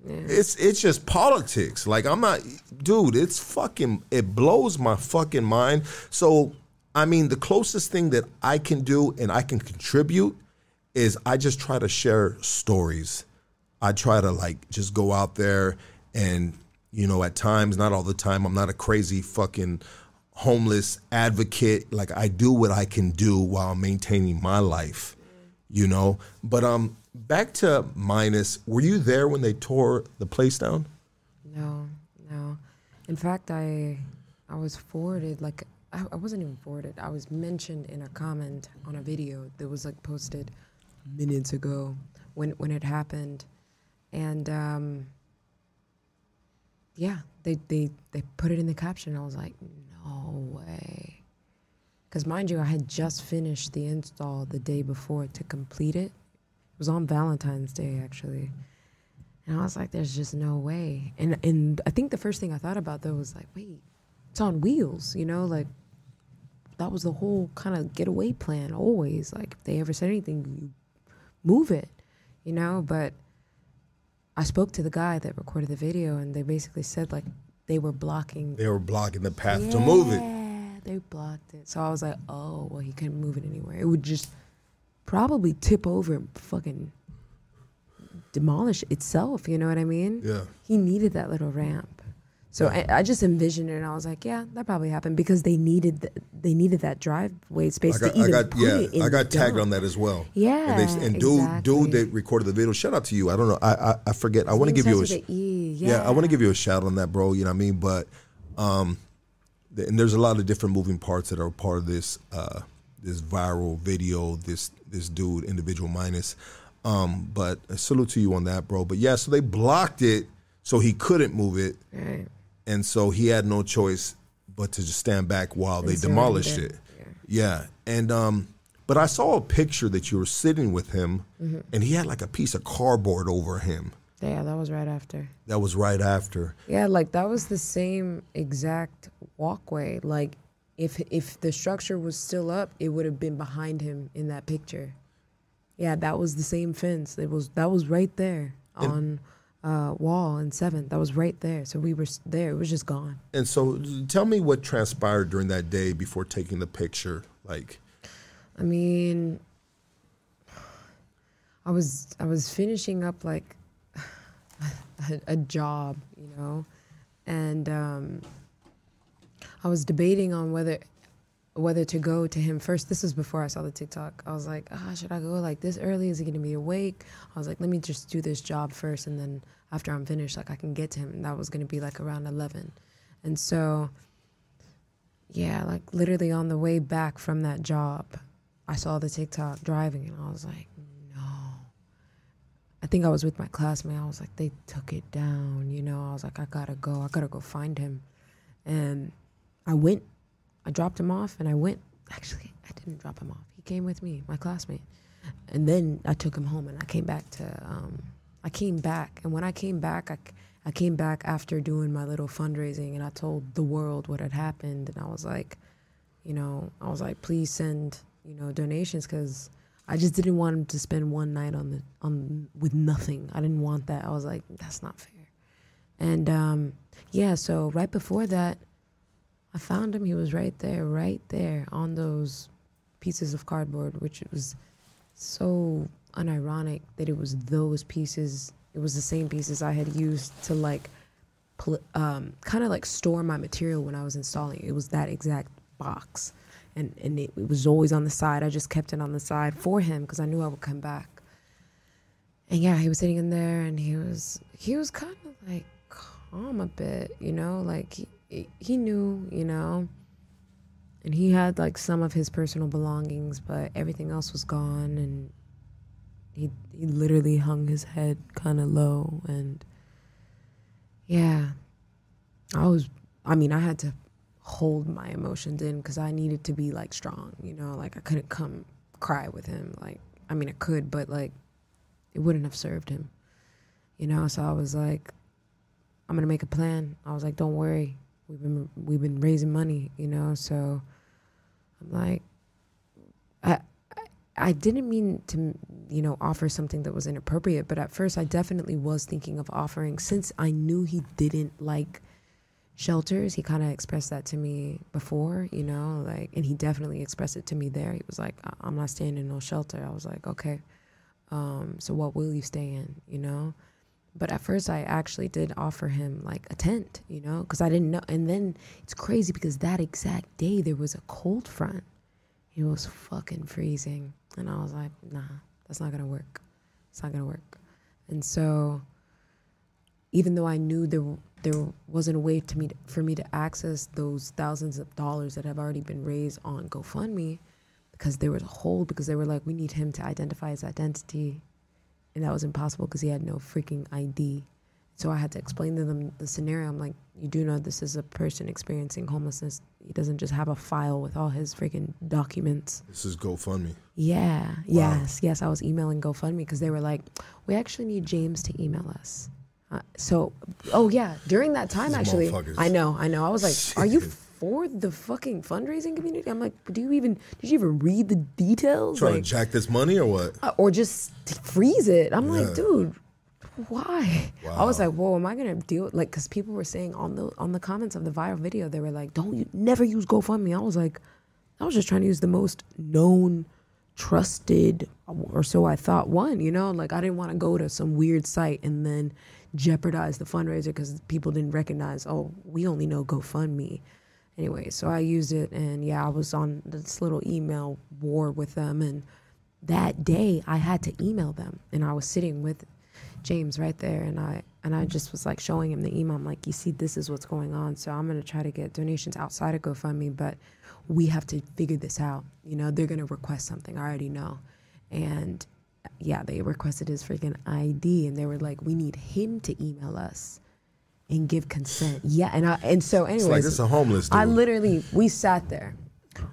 it's it's just politics. Like I'm not, dude. It's fucking. It blows my fucking mind. So I mean, the closest thing that I can do and I can contribute is I just try to share stories. I try to like just go out there and you know at times, not all the time. I'm not a crazy fucking homeless advocate. Like I do what I can do while maintaining my life, you know. But um, back to minus. Were you there when they tore the place down? No, no. In fact, I I was forwarded like I, I wasn't even forwarded. I was mentioned in a comment on a video that was like posted minutes ago when when it happened, and um, yeah, they they they put it in the caption. I was like, no way, because mind you, I had just finished the install the day before to complete it. It was on Valentine's Day actually. And I was like, there's just no way. And and I think the first thing I thought about though was like, wait, it's on wheels, you know, like that was the whole kind of getaway plan always. Like if they ever said anything, you move it, you know, but I spoke to the guy that recorded the video and they basically said like they were blocking They were blocking the path to move it. Yeah, they blocked it. So I was like, oh, well, he couldn't move it anywhere. It would just probably tip over and fucking demolish itself. You know what I mean? Yeah. He needed that little ramp. So I, I just envisioned it, and I was like, yeah, that probably happened because they needed th- they needed that driveway space I got, to even I got, put yeah, it in I got tagged dump. on that as well. Yeah, and, they, and dude, exactly. dude that recorded the video. Shout out to you. I don't know. I, I, I forget. I want to give you a, starts with a E, yeah. I want to give you a shout on that, bro. You know what I mean? But, um, th- and there's a lot of different moving parts that are part of this, uh, this viral video. This this dude, individual minus. Um, but a salute to you on that, bro. But yeah, so they blocked it so he couldn't move it, Right. And so he had no choice but to just stand back while they And demolished it. Yeah. And um but I saw a picture that you were sitting with him Mm-hmm. and he had like a piece of cardboard over him. Yeah, that was right after. That was right after. Yeah, like that was the same exact walkway. Like if if the structure was still up, it would have been behind him in that picture. Yeah, that was the same fence. It was that was right there on uh, wall and seventh. That was right there. So we were there. It was just gone. And so, tell me what transpired during that day before taking the picture. Like, I mean, I was I was finishing up like a, a job, you know, and um, I was debating on whether whether to go to him first. This was before I saw the TikTok. I was like, ah, should I go like this early? Is he gonna be awake? I was like, let me just do this job first, and then after I'm finished, like I can get to him. And that was gonna be like around eleven, and so yeah, like literally on the way back from that job, I saw the TikTok driving and I was like, no. I think I was with my classmate. I was like, they took it down, you know. I was like, I gotta go. I gotta go find him. And I went. I dropped him off and I went. Actually, I didn't drop him off. He came with me, my classmate. And then I took him home and I came back to, um, I came back. And when I came back, I, I came back after doing my little fundraising and I told the world what had happened. And I was like, you know, I was like, please send, you know, donations because I just didn't want him to spend one night on the on with nothing. I didn't want that. I was like, that's not fair. And um, yeah, so right before that, I found him. He was right there, right there on those pieces of cardboard, which was so unironic that it was those pieces. It was the same pieces I had used to like, pl- um, kind of like store my material when I was installing. It was that exact box, and and it, it was always on the side. I just kept it on the side for him because I knew I would come back. And yeah, he was sitting in there, and he was he was kind of like calm a bit, you know, like he he knew, you know. And he had like some of his personal belongings, but everything else was gone and he he literally hung his head kind of low and yeah. I was I mean, I had to hold my emotions in cuz I needed to be like strong, you know, like I couldn't come cry with him like I mean, I could, but like it wouldn't have served him. You know, so I was like I'm to make a plan. I was like, "Don't worry. We've been we've been raising money, you know." So I'm like I I- didn't mean to, you know, offer something that was inappropriate, but at first I definitely was thinking of offering since I knew he didn't like shelters. He kind of expressed that to me before, you know, like, and he definitely expressed it to me there. He was like, "I- "I'm not staying in no shelter." I was like, "Okay." Um, so what will you stay in, you know? But at first, I actually did offer him like a tent, you know, because I didn't know. And then it's crazy because that exact day there was a cold front. It was fucking freezing, and I was like, "Nah, that's not gonna work. It's not gonna work." And so, even though I knew there there wasn't a way to me for me to access those thousands of dollars that have already been raised on GoFundMe, because there was a hold because they were like, "We need him to identify his identity." And that was impossible because he had no freaking ID. So I had to explain to them the scenario. I'm like, you do know this is a person experiencing homelessness. He doesn't just have a file with all his freaking documents. this is GoFundMe. Yeah, yes, yes. I was emailing GoFundMe because they were like, we actually need James to email us. Uh, so, oh yeah, during that time, These actually. I know, I know. I was like, are you for the fucking fundraising community? I'm like, do you even did you even read the details? Trying Like, to jack this money or what? uh, or just freeze it. I'm Yeah. like, dude, why? I was like, whoa, am I gonna deal like? Because people were saying on the on the comments of the viral video, they were like, don't you never use GoFundMe. I was like, I was just trying to use the most known, trusted, or so I thought. One, you know, like I didn't want to go to some weird site and then jeopardize the fundraiser because people didn't recognize. Oh, we only know GoFundMe. Anyway, so I used it, and yeah, I was on this little email war with them, and that day I had to email them and I was sitting with James right there and I and I just was like showing him the email. I'm like, you see, this is what's going on. So I'm gonna try to get donations outside of GoFundMe, but we have to figure this out. You know, they're gonna request something. I already know. And yeah, they requested his freaking ID and they were like, we need him to email us and give consent. Yeah, and I and so anyways It's like this is a homeless dude. I literally we sat there.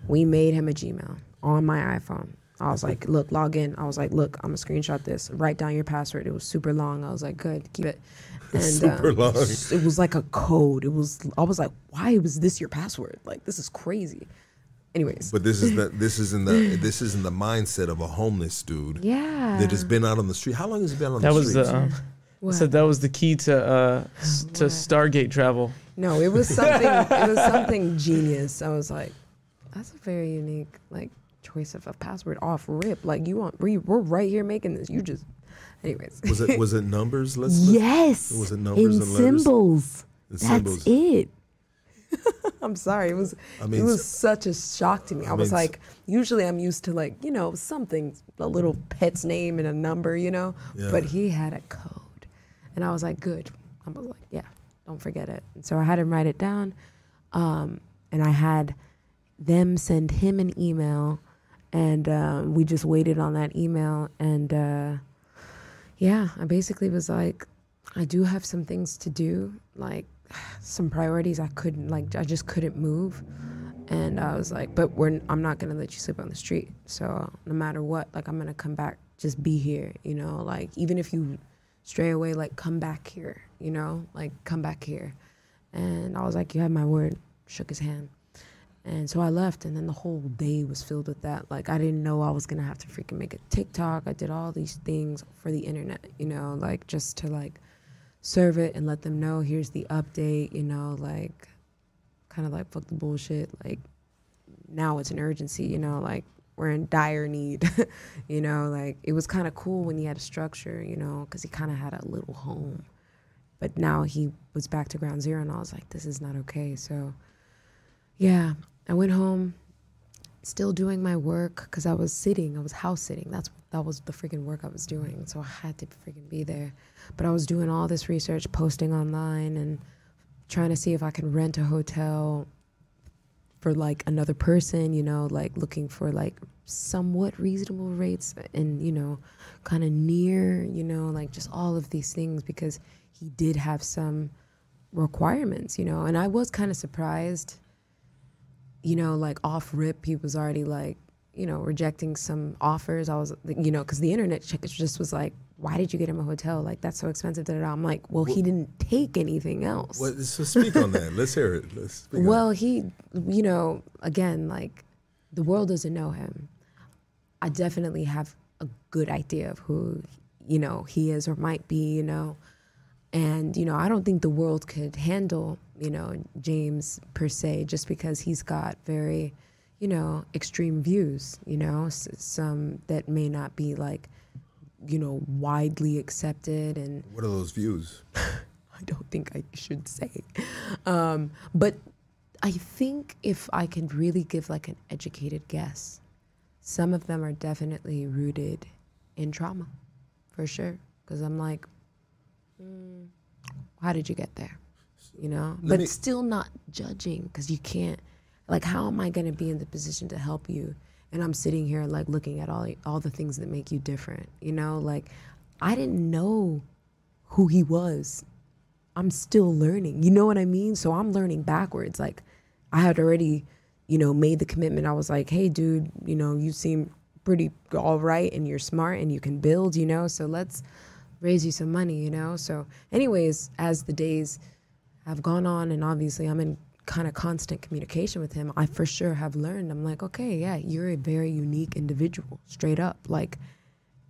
We made him a Gmail on my iPhone. I was like, look, log in. I was like, look, I'm gonna screenshot this. Write down your password. It was super long. I was like, good, keep it. And Super um, long. It was like a code. It was. I was like, why was this your password? Like this is crazy. Anyways, But this is the this is in the this is in the mindset of a homeless dude yeah. that has been out on the street. How long has he been on That the was streets? the. Um, What? said that was the key to uh, to Stargate travel. No, it was something. it was something genius. I was like, that's a very unique like choice of a password off rip. Like you want, we, we're right here making this. You just, anyways. was it was it numbers? Let's Yes. Was it numbers in and letters? symbols. the That's symbols. it. I'm sorry. It was. I mean, it was such a shock to me. I, I was mean, like, usually I'm used to like you know something, a little pet's name and a number, you know. Yeah. But he had a code, and I was like, good. I was like, yeah, don't forget it. And so I had him write it down, um, and I had them send him an email, and um, we just waited on that email, and uh, yeah, I basically was like, I do have some things to do, like some priorities I couldn't like I just couldn't move and I was like but we're I'm not going to let you sleep on the street so no matter what like I'm going to come back just be here you know like even if you stray away like come back here you know? Like come back here. And I was like you have my word. Shook his hand. And so I left and then the whole day was filled with that. Like I didn't know I was to have to freaking make a TikTok. I did all these things for the internet you know like just to like serve it and let them know here's the update, you know, like kind of like fuck the bullshit. Like now it's an urgency, you know, like we're in dire need, you know, like it was kind of cool when he had a structure, you know, because he kind of had a little home. But now he was back to ground zero and I was like, this is not okay. So yeah, I went home still doing my work because I was sitting, I was house sitting. That's that was the freaking work I was doing. So I had to freaking be there. But I was doing all this research, posting online, and trying to see if I can rent a hotel for like another person. You know, like looking for like somewhat reasonable rates and you know, kind of near. You know, like just all of these things because he did have some requirements. You know, and I was kind of surprised you know, like off rip, he was already like, you know, rejecting some offers. I was, you know, because the internet just was like, why did you get him a hotel? Like, that's so expensive. Da, da, da. I'm like, well, he didn't take anything else. What, so speak on that. Let's hear it. Let's speak on Well, he, you know, again, like the world doesn't know him. I definitely have a good idea of who, you know, he is or might be, you know. And, you know, I don't think the world could handle, you know, James per se, just because he's got very, you know, extreme views, you know, s- some that may not be like, you know, widely accepted and What are those views? I don't think I should say. Um, but I think if I can really give like an educated guess, some of them are definitely rooted in trauma, for sure. Because I'm like, mm, how did you get there? You know, Let but me- still not judging because you can't. Like, how am I going to be in the position to help you? And I'm sitting here like looking at all all the things that make you different. You know, like I didn't know who he was I'm still learning. You know what I mean? So I'm learning backwards. Like I had already, you know, made the commitment. I was like, hey, dude, you know, you seem pretty all right and you're smart and you can build, you know, so let's raise you some money, you know? So, anyways, as the days have gone on and obviously I'm in kind of constant communication with him, I for sure have learned. I'm like, okay, yeah, you're a very unique individual, straight up. Like,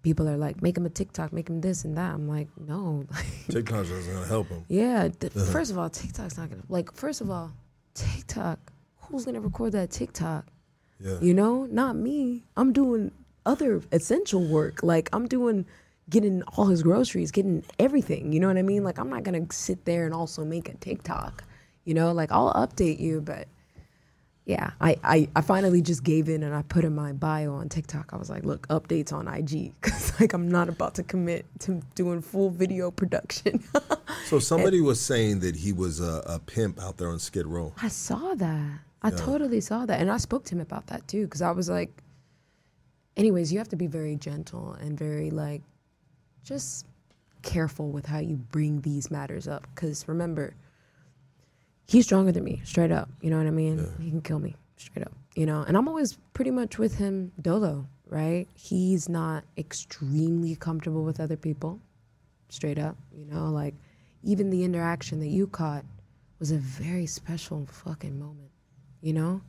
people are like, make him a TikTok, make him this and that. I'm like, no. TikTok's not going to help him. Yeah. th- First of all, TikTok's not gonna like. First of all, TikTok. Who's gonna record that TikTok? Yeah. You know, not me. I'm doing other essential work. Like I'm doing, getting all his groceries, getting everything. You know what I mean? Like I'm not gonna sit there and also make a TikTok. You know, like I'll update you, but yeah, I, I, I finally just gave in and I put in my bio on TikTok. I was like, look, updates on IG because like I'm not about to commit to doing full video production. So somebody was saying that he was a, a pimp out there on Skid Row. I saw that. I totally saw that. And I spoke to him about that too, because I was like, anyways, you have to be very gentle and very, like, just careful with how you bring these matters up. Because remember, he's stronger than me, straight up. You know what I mean? He can kill me, straight up. You know, and I'm always pretty much with him dolo. right? He's not extremely comfortable with other people, straight up, you know, like even the interaction that you caught was a very special fucking moment, you know,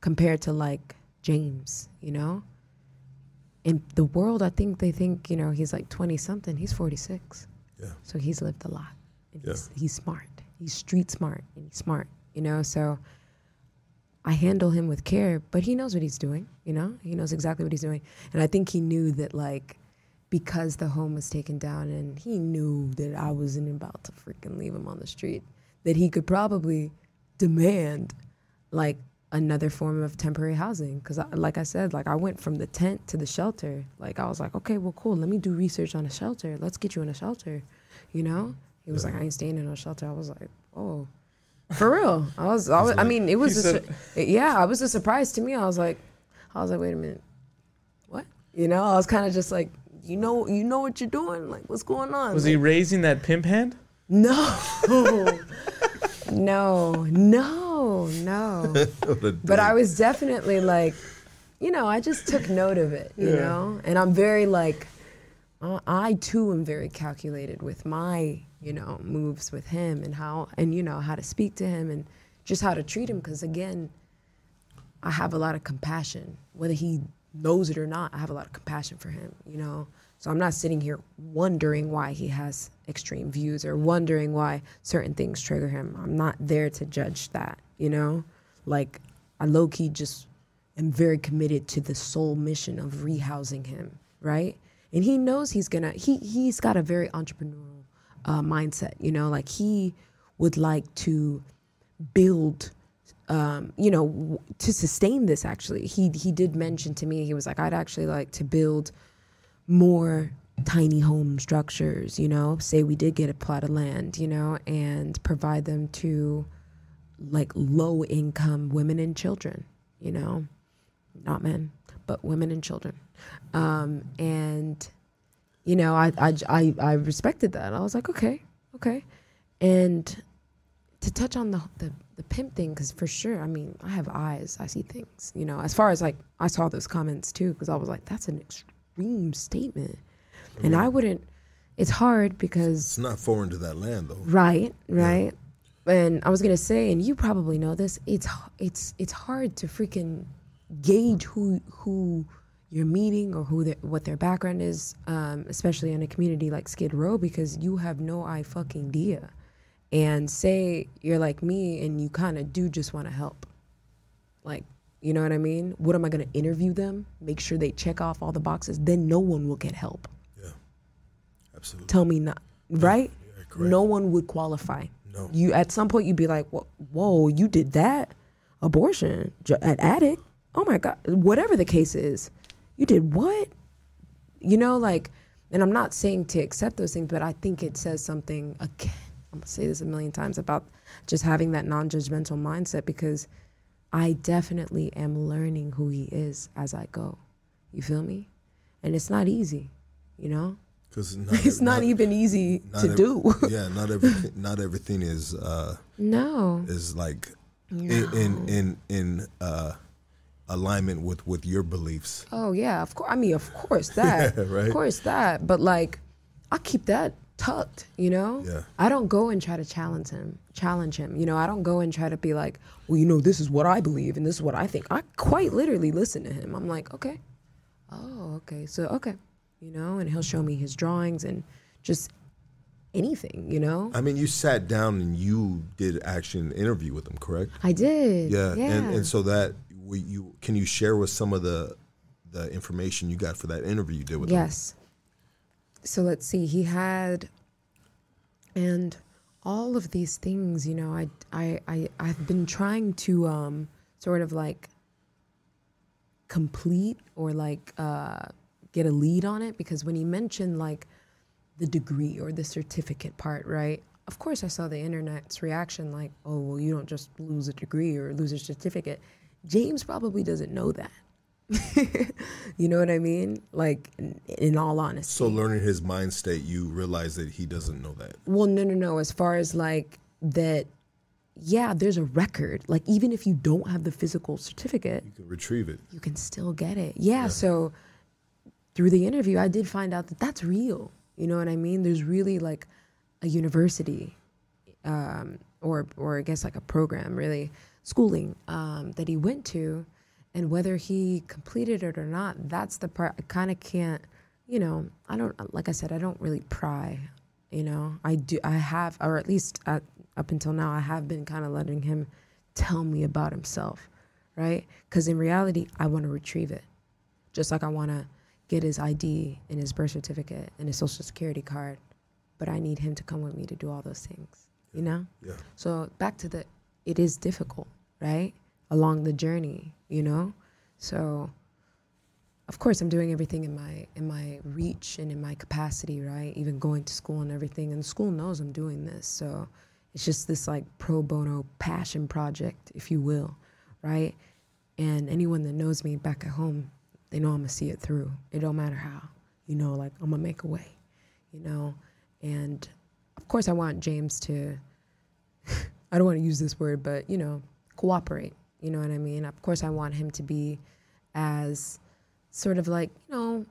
compared to like James, you know? In the world, I think they think, you know, he's like 20 something. He's 46. Yeah. So he's lived a lot. And Yeah. he's, he's smart. He's street smart and he's smart, you know? So I handle him with care, but he knows what he's doing, you know? He knows exactly what he's doing. And I think he knew that, like, because the home was taken down and he knew that I wasn't about to freaking leave him on the street, that he could probably demand, like, another form of temporary housing. Because, like I said, like, I went from the tent to the shelter. Like, I was like, okay, well, cool. Let me do research on a shelter. Let's get you in a shelter, you know? He was like, I ain't staying in no shelter. I was like, oh. For real, I was. I, was, I mean, it was. A, su- yeah, I was a surprise to me. I was like, I was like, wait a minute, what? You know, I was kind of just like, you know, you know what you're doing. Like, what's going on? Was Like, he raising that pimp hand? No, no, no, no. But I was definitely like, you know, I just took note of it, you know, and I'm very like, I too am very calculated with my, you know, moves with him and how, and you know, how to speak to him and just how to treat him. Because again, I have a lot of compassion, whether he knows it or not. I have a lot of compassion for him, you know. So I'm not sitting here wondering why he has extreme views or wondering why certain things trigger him. I'm not there to judge that, you know. Like I low key just am very committed to the sole mission of rehousing him, right? And he knows he's gonna. He he's got a very entrepreneurial uh, mindset, you know. Like he would like to build um, you know, to sustain this actually, he he did mention to me he was like, I'd actually like to build more tiny home structures. You know, say we did get a plot of land, you know, and provide them to like low income women and children. You know, not men, but women and children. Um, and you know, I, I I I respected that. I was like, okay, okay, and to touch on the the, the pimp thing because for sure i mean i have eyes. I see things you know. As far as like i saw those comments too because i was like that's an extreme statement. And i wouldn't it's hard because It's not foreign to that land, though. right right. And i was gonna say and you probably know this it's it's it's hard to freaking gauge who who you're meeting or who their, what their background is um, especially in a community like skid row because you have no i fucking idea and say you're like me and you kind of do just want to help. Like you know what i mean? What am i going to interview them make sure they check off all the boxes then no one will get help. Yeah, absolutely. tell me not right? Yeah, no one would qualify. No. you at some point you'd be like whoa, whoa you did that? Abortion? J- at addict? Oh my god whatever the case is you did what? You know like and i'm not saying to accept those things but i think it says something again. I'm gonna say this a million times about just having that non-judgmental mindset because i definitely am learning who he is as i go. You feel me? And it's not easy you know? Because it's not, even easy to do. yeah, not everything. Not everything is uh, no. is like in in in, in uh, alignment with with your beliefs. Oh yeah, of course. I mean, of course that, right. of course that. But like, I keep that tucked. You know. Yeah. I don't go and try to challenge him. Challenge him. You know. I don't go and try to be like, well, you know, this is what I believe and this is what I think. I quite literally listen to him. I'm like, okay, oh, okay, so okay, you know, and he'll show me his drawings and just anything. You know. I mean, you sat down and you did actually an interview with him, correct? I did. Yeah, Yeah. and and so that we, you can you share with some of the the information you got for that interview you did with them? Yes. So let's see. He had, and all of these things. You know, I I I I've been trying to um sort of like complete or like uh get a lead on it because when he mentioned like the degree or the certificate part, right? Of course, I saw the internet's reaction like, oh, well, you don't just lose a degree or lose a certificate. James probably doesn't know that. you know what I mean? Like, in, in all honesty. So learning his mind state, you realize that he doesn't know that. Well, no, no, no. As far as like that, yeah, there's a record. Like, even if you don't have the physical certificate, You can retrieve it. you can still get it. Yeah, So through the interview, I did find out that that's real. You know what I mean? There's really like a university, um, or or I guess like a program, really schooling um, that he went to, and whether he completed it or not, that's the part I kind of can't. You know, I don't like I said, I don't really pry. You know, I do. I have, or at least at, up until now, I have been kind of letting him tell me about himself, right? Because in reality, I want to retrieve it, just like I want to get his ID and his birth certificate and his social security card, but I need him to come with me to do all those things. You know. Yeah. So back to the, it is difficult, right? Along the journey, you know. So, of course, I'm doing everything in my in my reach and in my capacity, right? Even going to school and everything, and school knows I'm doing this. So, it's just this like pro bono passion project, if you will, right? And anyone that knows me back at home, they know I'm gonna see it through. It don't matter how, you know, like I'm gonna make a way, you know. And of course, I want James to. I don't want to use this word, but you know, cooperate. You know what I mean? Of course, I want him to be as sort of like you know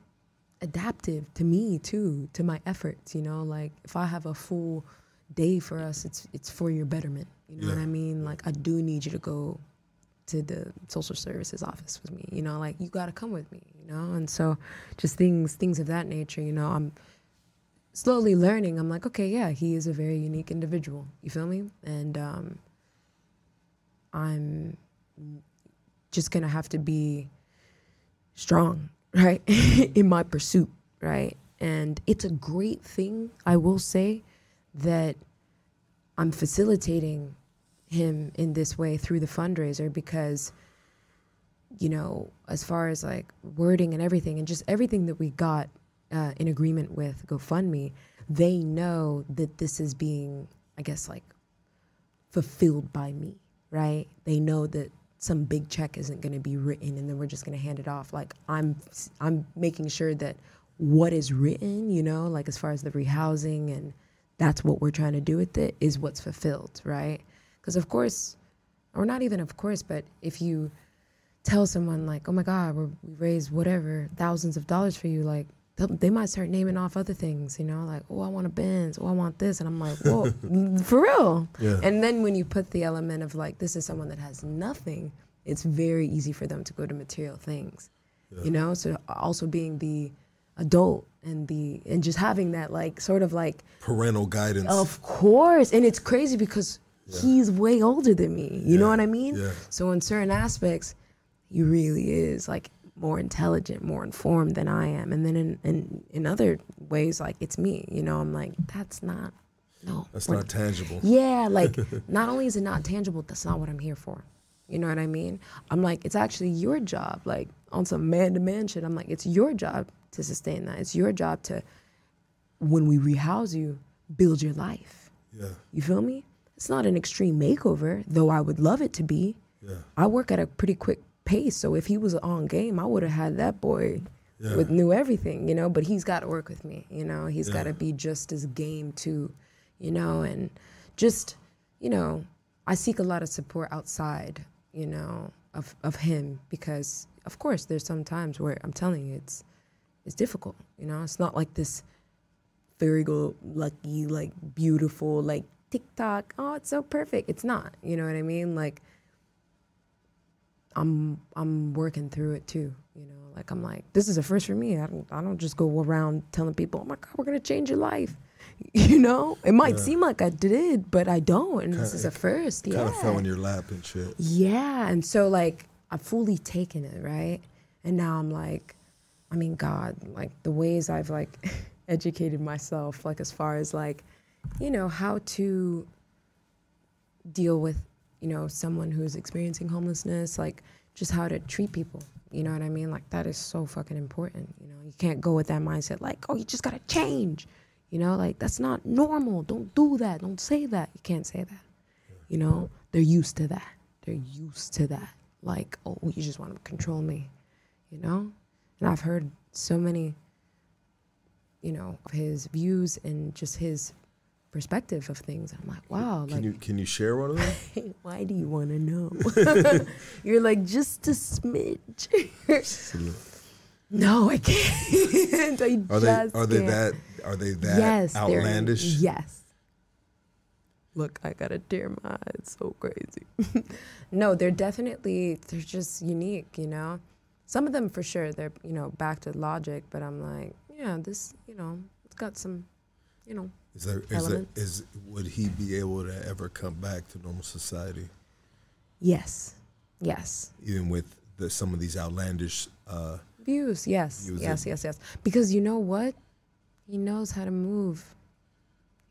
adaptive to me too, to my efforts. You know, like if I have a full day for us, it's it's for your betterment. You know what I mean? Like I do need you to go to the social services office with me. You know, like you got to come with me. You know, and so just things things of that nature. You know, I'm slowly learning. I'm like, okay, yeah, he is a very unique individual. You feel me? And um, I'm just gonna have to be strong, right, in my pursuit, right. And it's a great thing, I will say, that I'm facilitating him in this way through the fundraiser because you know, as far as like wording and everything, and just everything that we got uh, in agreement with GoFundMe, they know that this is being, I guess, like fulfilled by me, right? They know that some big check isn't going to be written and then we're just going to hand it off. Like I'm, I'm making sure that what is written, you know, like as far as the rehousing and that's what we're trying to do with it is what's fulfilled, right? Because of course, or not even of course, but if you tell someone like, "Oh my God, we raised whatever thousands of dollars for you," like they might start naming off other things, you know, like, "Oh, I want a Benz," "Oh, I want this," and I'm like, "Whoa, for real?" Yeah. And then when you put the element of like, this is someone that has nothing, it's very easy for them to go to material things, you know. So also being the adult and the and just having that like sort of like Parental guidance. of course. And it's crazy because he's way older than me. You know what I mean? yeah. So in certain aspects, he really is like more intelligent, more informed than I am. And then in, in, in other ways, like it's me. You know, I'm like, that's not no. That's not tangible. yeah, like not only is it not tangible, that's not what I'm here for. You know what I mean? I'm like, it's actually your job, like on some man to man shit. I'm like, it's your job to sustain that. It's your job to, when we rehouse you, build your life. Yeah. You feel me? It's not an extreme makeover, though I would love it to be. Yeah. I work at a pretty quick pace, so if he was on game, I would have had that boy Yeah. with knew everything, you know. But he's got to work with me, you know. He's got to be just as game too, you know, and just, you know, I seek a lot of support outside, you know, of of him because, of course, there's some times where I'm telling you, it's it's difficult, you know. It's not like this fairy go lucky, like beautiful, like TikTok. Oh, it's so perfect. It's not. You know what I mean? Like I'm I'm working through it too. You know, like I'm like this is a first for me. I don't I don't just go around telling people, oh my god, we're gonna change your life. You know, it might seem like I did, but I don't. And this is a first. Yeah. Kind of fell in your lap and shit. Yeah, and so like I've fully taken it, right? And now I'm like, I mean, God, like the ways I've like educated myself, like as far as like, you know, how to deal with, you know, someone who's experiencing homelessness, like just how to treat people. You know what I mean? Like that is so fucking important. You know, you can't go with that mindset like, oh, you just gotta change. You know, like that's not normal. Don't do that. Don't say that. You can't say that. You know, they're used to that. They're used to that. Like, oh, you just want to control me. You know? And I've heard so many, you know, of his views and just his perspective of things. I'm like, wow, Can like, you can you share one of them? why do you want to know? You're like, just a smidge. No, I can't. I Are they just are they can't. that are they that yes, outlandish? Yes. Look, I got a tear in my eye. It's so crazy. no, they're definitely they're just unique, you know. Some of them for sure they're you know back to logic, but I'm like, yeah, this you know it's got some, you know. Is there is there is would he be able to ever come back to normal society, Yes, yes. even with the, some of these outlandish? Uh, Views, yes, Views yes, yes, yes. Because you know what, he knows how to move.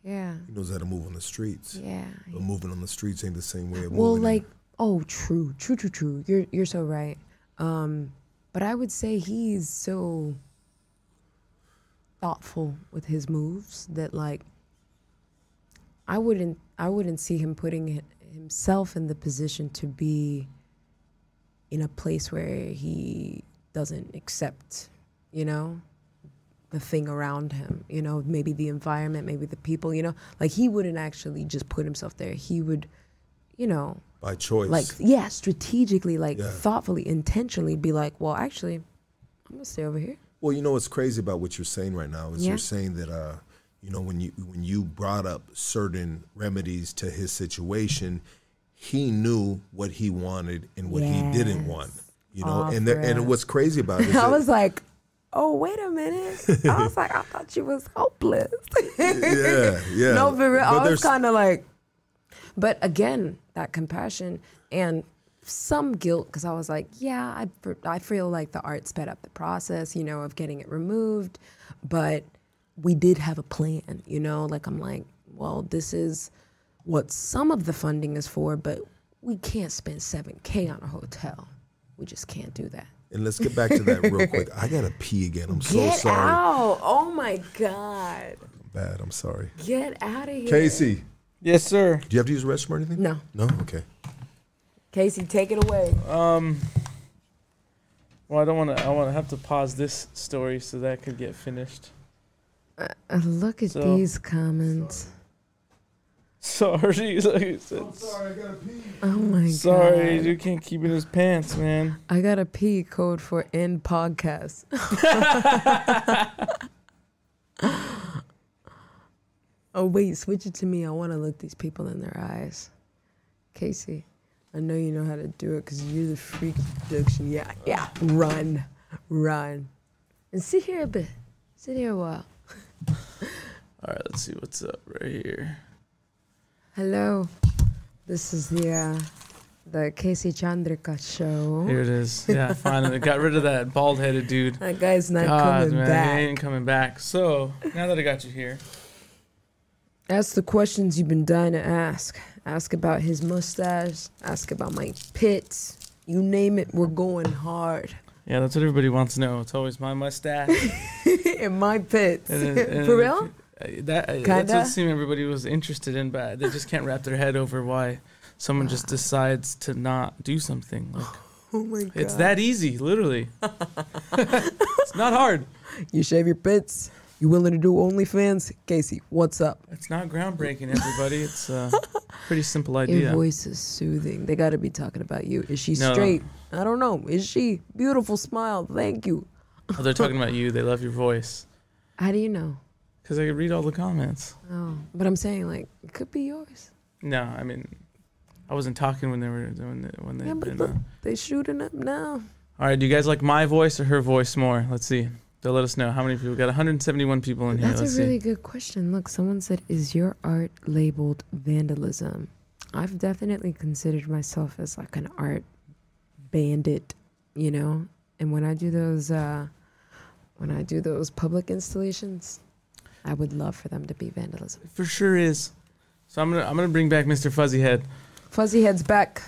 Yeah, he knows how to move on the streets, yeah. but moving on the streets ain't the same way Well, moving. in- like, oh, true, true, true, true. You're you're so right. Um, but I would say he's so thoughtful with his moves that like I wouldn't I wouldn't see him putting hi- himself in the position to be in a place where he doesn't accept, you know, the thing around him, you know, maybe the environment, maybe the people, you know, like he wouldn't actually just put himself there. He would, you know, by choice. like yeah, strategically, like Yeah. thoughtfully, intentionally be like, well, actually, I'm gonna stay over here. Well, you know what's crazy about what you're saying right now is Yeah. you're saying that uh, you know when you when you brought up certain remedies to his situation, he knew what he wanted and what he didn't want. You know, and the, and what's crazy about it I was like, oh wait a minute. I was like, I thought you was hopeless. yeah, yeah. no, for real. But I was kind of like, but again, that compassion and some guilt because I was like, yeah, I, I feel like the art sped up the process, you know, of getting it removed, but we did have a plan, you know, like I'm like, well, this is what some of the funding is for, but we can't spend 7K on a hotel. We just can't do that. And let's get back to that real quick. I gotta pee again. I'm so Get sorry. out. Oh my God. Bad. I'm sorry. Get out of here. Casey, Yes, sir. do you have to use the restroom or anything? No. No. Okay. Casey, take it away. Um. Well, I don't want to. I want to have to pause this story so that could get finished. Uh, look at So- these comments. Sorry, like I said. Sorry, I gotta pee. Oh my Sorry, god. you can't keep in his pants, man. I got a P code for end podcast. oh wait, switch it to me. I want to look these people in their eyes. Casey, I know you know how to do it because you're the freak production. Yeah, yeah. Run, run, and sit here a bit. Sit here a while. All right, let's see what's up right here. Hello, this is the uh, the Casey Chandrika show. Here it is. Yeah, finally got rid of that bald-headed dude. That guy's not God, coming man, back. he ain't coming back. So now that I got you here, Ask the questions you've been dying to ask. Ask about his mustache. Ask about my pits. You name it, we're going hard. Yeah, that's what everybody wants to know. It's always my mustache. and my pits. And and For real? Uh, That uh, that's Kinda? what seemed everybody was interested in, but they just can't wrap their head over why someone just decides to not do something. Like Oh my god. it's that easy, literally. it's not hard. You shave your pits. You willing to do OnlyFans? Casey, what's up? It's not groundbreaking, everybody. It's a pretty simple idea. Your voice is soothing. They gotta be talking about you. Is she No. straight? I don't know. Is she? Beautiful smile. Thank you. Oh, they're talking about you. They love your voice How do you know? because I could read all the comments. Oh, but I'm saying like it could be yours. No, I mean, I wasn't talking when they were when they, when they. Yeah, but been, look, uh, they shooting up now. All right, do you guys like my voice or her voice more? Let's see. They'll let us know how many people. We got 171 people in here. That's Let's a really see. good question. Look, someone said, "Is your art labeled vandalism?" I've definitely considered myself as like an art bandit, you know. And when I do those, uh, when I do those public installations, I would love for them to be vandalism. It for sure is. So I'm gonna I'm gonna bring back Mr. Fuzzy Head. Fuzzy Head's back.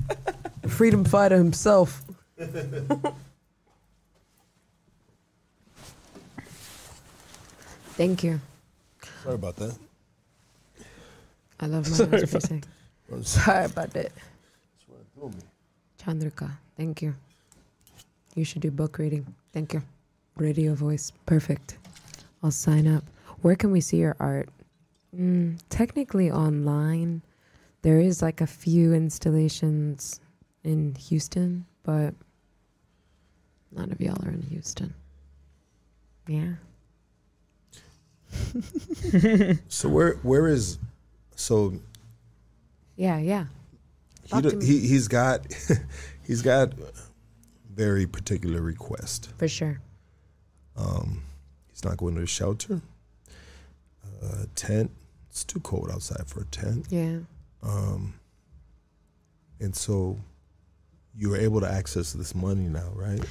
Freedom fighter himself. Thank you. Sorry about that. I love my Sorry Sorry about. Sorry about that. Chandrika, thank you. You should do book reading. Thank you. Radio voice, perfect. I'll sign up. Where can we see your art? Mm, technically online. There is like a few installations in Houston, but none of y'all are in Houston. Yeah. So where where is so Yeah, yeah. He, do, he he's got he's got very particular request. For sure. Um, he's not going to the shelter. Uh, tent. It's too cold outside for a tent. Yeah. Um, and so you are able to access this money now, right?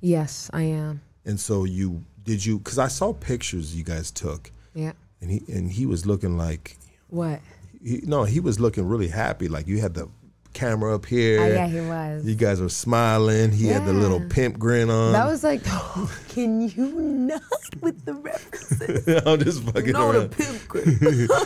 Yes, I am. And so you did you because I saw pictures you guys took, Yeah. and he and he was looking like What? he, no, he was looking really happy. Like you had the camera up here. Oh, yeah, he was. You guys were smiling. He had the little pimp grin on. that was like, can you not with the references? I'm just fucking no, the pimp grip.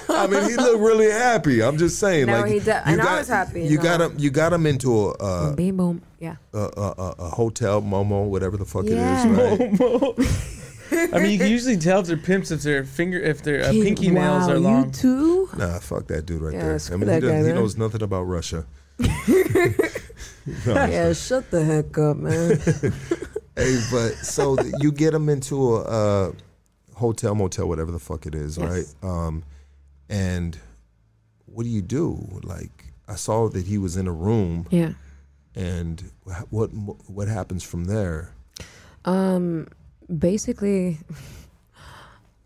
I mean, he looked really happy. I'm just saying. No, like he did- and I was happy, You got him. You got him into a uh, Beam boom. Yeah. a, a, a, a hotel, Momo, whatever the fuck Yeah. it is, right? I mean, you can usually tell if they're pimps if their finger, if their uh, King- pinky nails wow, are long. You too? Nah, fuck that dude right Yeah, there. I screw mean, he, that doesn't- guy, he man. knows nothing about Russia. Yeah, shut the heck up, man. Hey, but so th- you get them into a, uh hotel, motel, whatever the fuck it is, Yes. right? Um, and what do you do? Like, I saw that he was in a room, yeah. and wh- what what happens from there? Um, basically,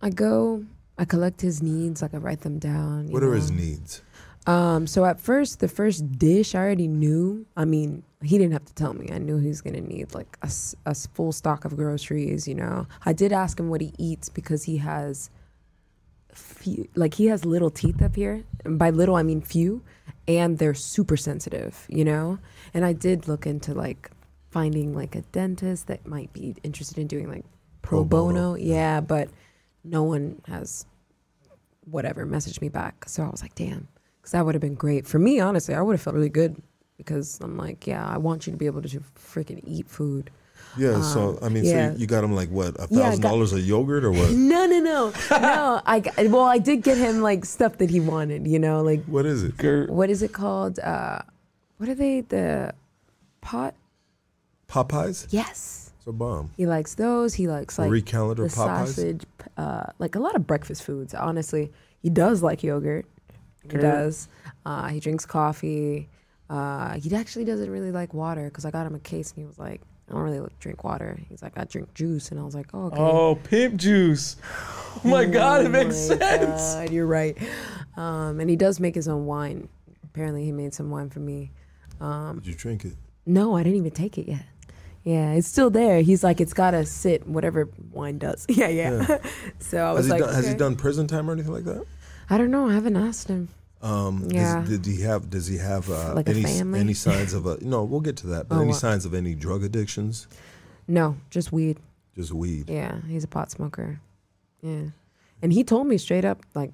I go, I collect his needs, like I write them down. What are his needs? Um, so at first, the first dish I already knew. I mean, he didn't have to tell me. I knew he was gonna need like a full stock of groceries. You know, I did ask him what he eats because he has, few, like he has little teeth up here. And by little, I mean few, and they're super sensitive. You know, and I did look into like finding like a dentist that might be interested in doing like pro, Pro bono, bono. Yeah, but no one has whatever messaged me back. So I was like, damn, because that would have been great for me. Honestly, I would have felt really good because I'm like, yeah, I want you to be able to freaking eat food. Yeah, so I mean, yeah. so you got him like what a thousand dollars of yogurt or what? No, no, no, no. I got- well, I did get him like stuff that he wanted. You know, like What is it? Gert. what is it called? Uh, what are they? The pot? Popeyes. Yes. It's a bomb. He likes those. He likes like Marie Callender the Popeyes. sausage, uh, like a lot of breakfast foods. Honestly, he does like yogurt. He Good. does. Uh, he drinks coffee. Uh, he actually doesn't really like water because I got him a case and he was like, I don't really drink water. He's like, I drink juice, and I was like, oh, okay. Oh, pimp juice. Oh my God, it makes sense. God, you're right. Um, and he does make his own wine. Apparently, he made some wine for me. Um, Did you drink it? no, I didn't even take it yet. Yeah, it's still there. He's like, it's gotta sit, whatever wine does. Yeah, yeah. so I Has was he, like, done, has he done prison time or anything like that? I don't know. I haven't asked him. Um, does- Yeah. did he have? Does he have uh, Like any any signs of a? No, we'll get to that. But Oh, any what? signs of any drug addictions? No, just weed. Just weed. Yeah, he's a pot smoker. Yeah, and he told me straight up, like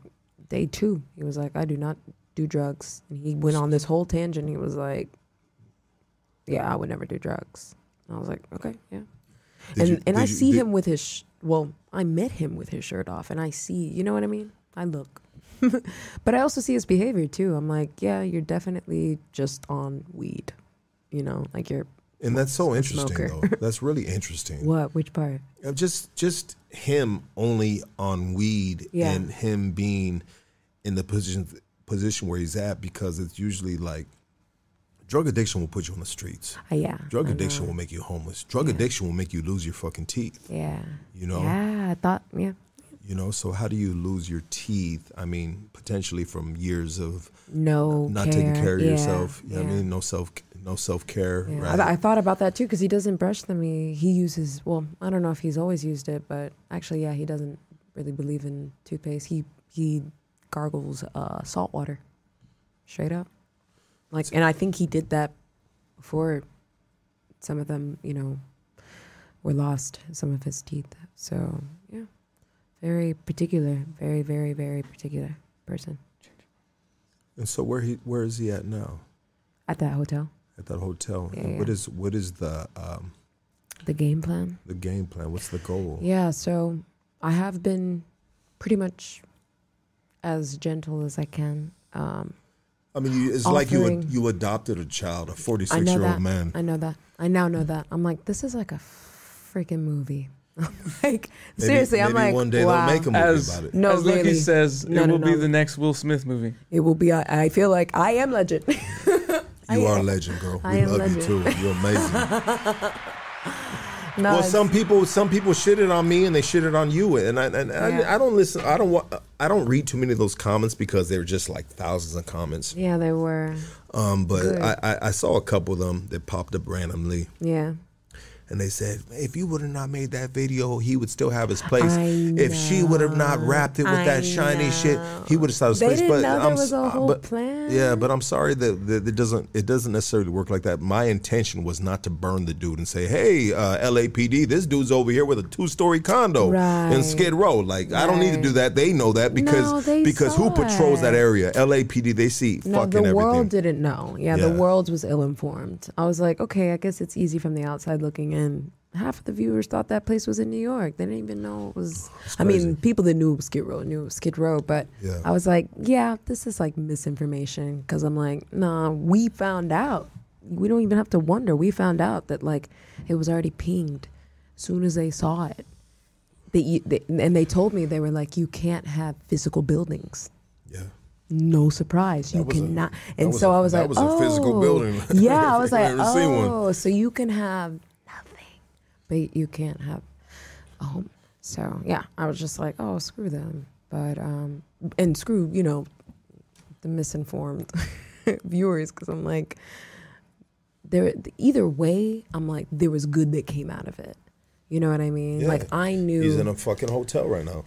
day two, he was like, I do not do drugs, and he went on this whole tangent. He was like, Yeah, I would never do drugs. And I was like, Okay, yeah. Did and you- and I you- see did- him with his sh- well, I met him with his shirt off, and I see, you know what I mean? I look, but I also see his behavior too. I'm like, yeah, you're definitely just on weed, you know, like you're And that's so interesting, smoker. though. That's really interesting. what? Which part? Uh, Just just him only on weed Yeah. and him being in the position position where he's at because it's usually like drug addiction will put you on the streets. Uh, yeah, Drug I addiction know. will make you homeless. Drug Yeah. addiction will make you lose your fucking teeth. Yeah, You know. yeah. I thought, yeah, You know. So how do you lose your teeth? I mean, potentially from years of no, not taking care of Yeah, yourself. You know what I mean? No self no self care. Yeah. Right. I, I thought about that too because he doesn't brush them. He, he uses well, I don't know if he's always used it, but actually, yeah, he doesn't really believe in toothpaste. He he gargles uh, salt water, straight up. Like, and I think he did that before. Some of them, you know, were lost. Some of his teeth. So yeah, very particular, very very very particular person and so where he where is he at now? at that hotel. At that hotel. Yeah, And What yeah. is what is the um, The game plan. the game plan? What's the goal? Yeah, so I have been pretty much as gentle as I can. Um, I mean, you, it's like you Offering- you adopted a child, a 46 year old man. I know that. I now know that. I'm like, this is like a freaking movie. like Maybe- seriously, I'm like, one day wow. they'll make a movie As, about it. No, as Loki really. says, No, it no, will be the next Will Smith movie. It will be. I I feel like I am legend. I You are a am- legend, girl. I We am love legend. you too. You're amazing. no, well, some people some people shitted on me and they shitted on you, and I and Yeah. I, I don't listen. I don't wa- I don't read too many of those comments because they were just like thousands of comments. yeah, they were. Um, but I, I I saw a couple of them that popped up randomly, Yeah. And they said, if you would have not made that video, he would still have his place. If she would have not wrapped it with I that shiny shit, he would have started his They place. but know I'm was a uh, whole but- plan. Yeah, but I'm sorry that, that it doesn't it doesn't necessarily work like that. My intention was not to burn the dude and say, hey, uh, LAPD, this dude's over here with a two story condo in Skid Row. Like I don't need to do that. They know that because No, because who patrols that area? LAPD. They see No, fucking the everything. world didn't know. Yeah, the world was ill informed. I was like, okay, I guess it's easy from the outside looking in. Half of the viewers thought that place was in New York. They didn't even know it was. I mean, people that knew it was Skid Row knew it was Skid Row, but Yeah. I was like, yeah, this is like misinformation because I'm like, nah, we found out. We don't even have to wonder. We found out that like it was already pinged as soon as they saw it. They, they and they told me they were like, you can't have physical buildings Yeah. no surprise. You was a- cannot. and so a- I was like, that was a physical oh. building. Yeah, I was like, never seen one. oh, so you can have but you can't have a home. So yeah, I was just like, oh, screw them. But um, and screw you know, the misinformed viewers because I'm like, there. Either way, I'm like, there was good that came out of it. You know what I mean? Yeah. Like I knew He's in a fucking hotel right now.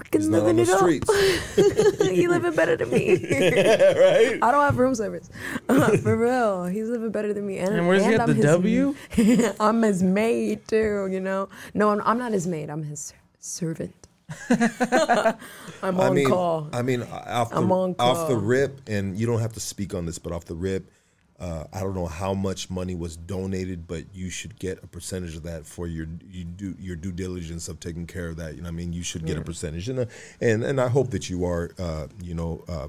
Freaking He's not on living the it up. streets. he living better than me. right? I don't have room service. Uh, for real. He's living better than me. And, And where's he at I'm the his- W? I'm his maid too, you know? No, I'm, I'm not his maid. I'm his servant. I'm on I mean, call. I mean, off the, I'm on off the rip, and you don't have to speak on this, but off the rip, uh, I don't know how much money was donated, but you should get a percentage of that for your you do your due diligence of taking care of that. You know, what I mean, you should get a percentage, and uh, and and I hope that you are, uh, you know, uh,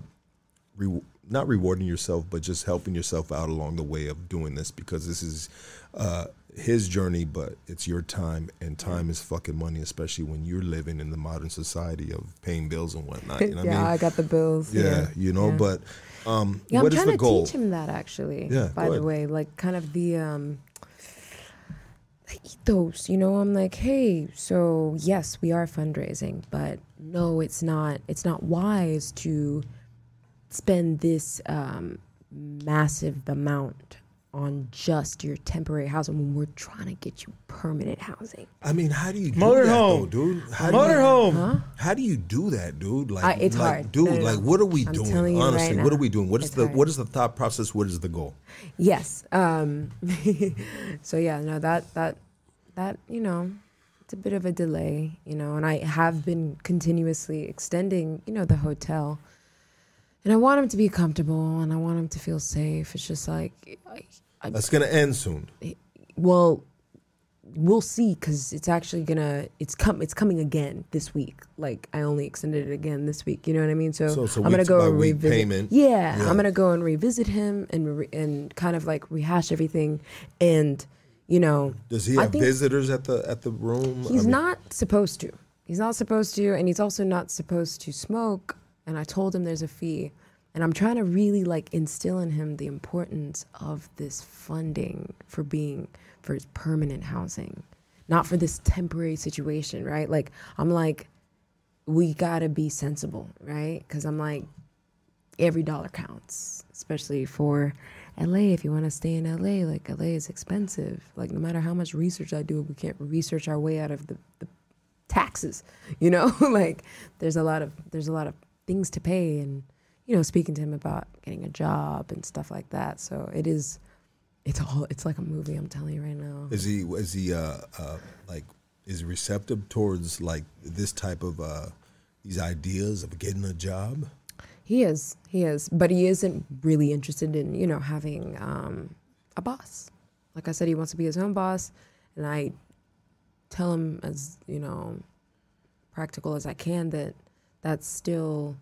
re- not rewarding yourself, but just helping yourself out along the way of doing this because this is uh, his journey, but it's your time, and time is fucking money, especially when you're living in the modern society of paying bills and whatnot. You know yeah, I I mean? got the bills. yeah, Yeah, you know, yeah. but um, Yeah, I'm trying to goal? teach him that actually. Yeah, by the ahead. way, like kind of the um the ethos, you know, I'm like, hey, so yes, we are fundraising, but no, it's not it's not wise to spend this um massive amount on just your temporary housing when we're trying to get you permanent housing. I mean, how do you do Motorhome. that, though, dude? How do you- Motorhome. How do you do that, dude? Like, I- it's like, hard. dude. No, no, like, no. what are we I'm doing? telling you Honestly, right what are we doing? What is It's the hard. what is the thought process? What is the goal? Yes. Um, so yeah, no, that that that you know, it's a bit of a delay, you know, and I have been continuously extending, you know, the hotel, and I want him to be comfortable and I want him to feel safe. It's just like, I, I, That's gonna end soon. well, we'll see because it's actually gonna it's come it's coming again this week. Like I only extended it again this week. You know what I mean? So, So a I'm gonna go and revisit. payment. Yeah, Yeah. I'm gonna go and revisit him and re- and kind of like rehash everything. And you know, Does he have visitors at the at the room? I He's mean, not supposed to. He's not supposed to, and he's also not supposed to smoke. And I told him there's a fee, and I'm trying to really like instill in him the importance of this funding for being for his permanent housing, not for this temporary situation, right? Like I'm like, we gotta be sensible, right? Because I'm like, every dollar counts, especially for LA. If you want to stay in LA, like LA is expensive. Like no matter how much research I do, we can't research our way out of the, the taxes. You know, like there's a lot of there's a lot of things to pay, and you know, speaking to him about getting a job and stuff like that. So it is, it's all it's like a movie. I'm telling you right now. Is he is he uh, uh like is he receptive towards like this type of uh these ideas of getting a job? He is, he is, but he isn't really interested in you know having um, a boss. Like I said, he wants to be his own boss, and I tell him as you know practical as I can that that's still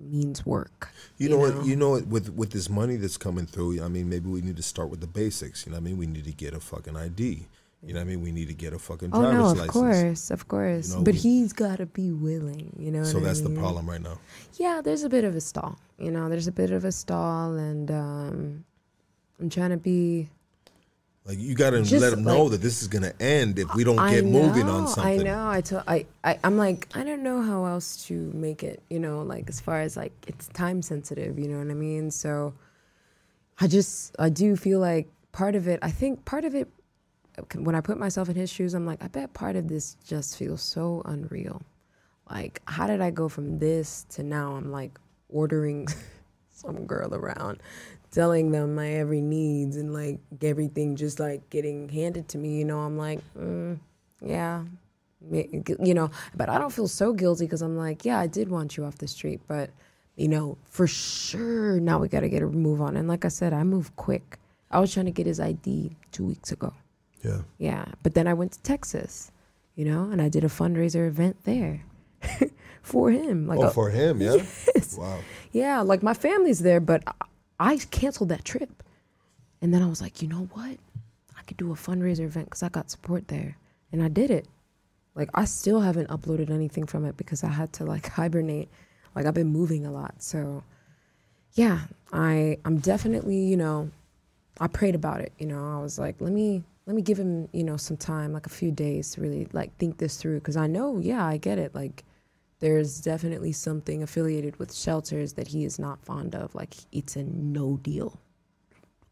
means work. You, know, what? You know what? With with this money that's coming through, I mean, maybe we need to start with the basics. You know, what I mean, we need to get a fucking ID. You know, what I mean, we need to get a fucking driver's Oh driver's no, of license. course, of course. know, but we- he's got to be willing, you know. So what I that's the problem right now. Yeah, there's a bit of a stall. You know, there's a bit of a stall, and um, I'm trying to be. Like you got to let them know that this is gonna end if we don't get moving on something. I know. I tell. I, I. I'm like. I don't know how else to make it. You know, like as far as like it's time sensitive. You know what I mean? So, I just. I do feel like part of it. I think part of it. When I put myself in his shoes, I'm like, I bet part of this just feels so unreal. Like, how did I go from this to now? I'm like ordering some girl around, telling them my every needs and like everything just like getting handed to me. You know, I'm like, mm, yeah, you know, but I don't feel so guilty because I'm like, yeah, I did want you off the street, but you know, for sure now we got to get a move on. And like I said, I move quick. I was trying to get his ID two weeks ago. Yeah. Yeah, but then I went to Texas, you know, and I did a fundraiser event there for him. Like, Oh, a- for him, yeah. Yes. Wow. yeah, like my family's there, but I- I canceled that trip. And then I was like, you know what? I could do a fundraiser event because I got support there. And I did it. Like, I still haven't uploaded anything from it because I had to like hibernate. Like, I've been moving a lot. So, yeah, I, I'm definitely, you know, I prayed about it. You know, I was like, let me, let me give him, you know, some time, like a few days to really like think this through. Cause I know, yeah, I get it. Like, there's definitely something affiliated with shelters that he is not fond of. Like it's a no deal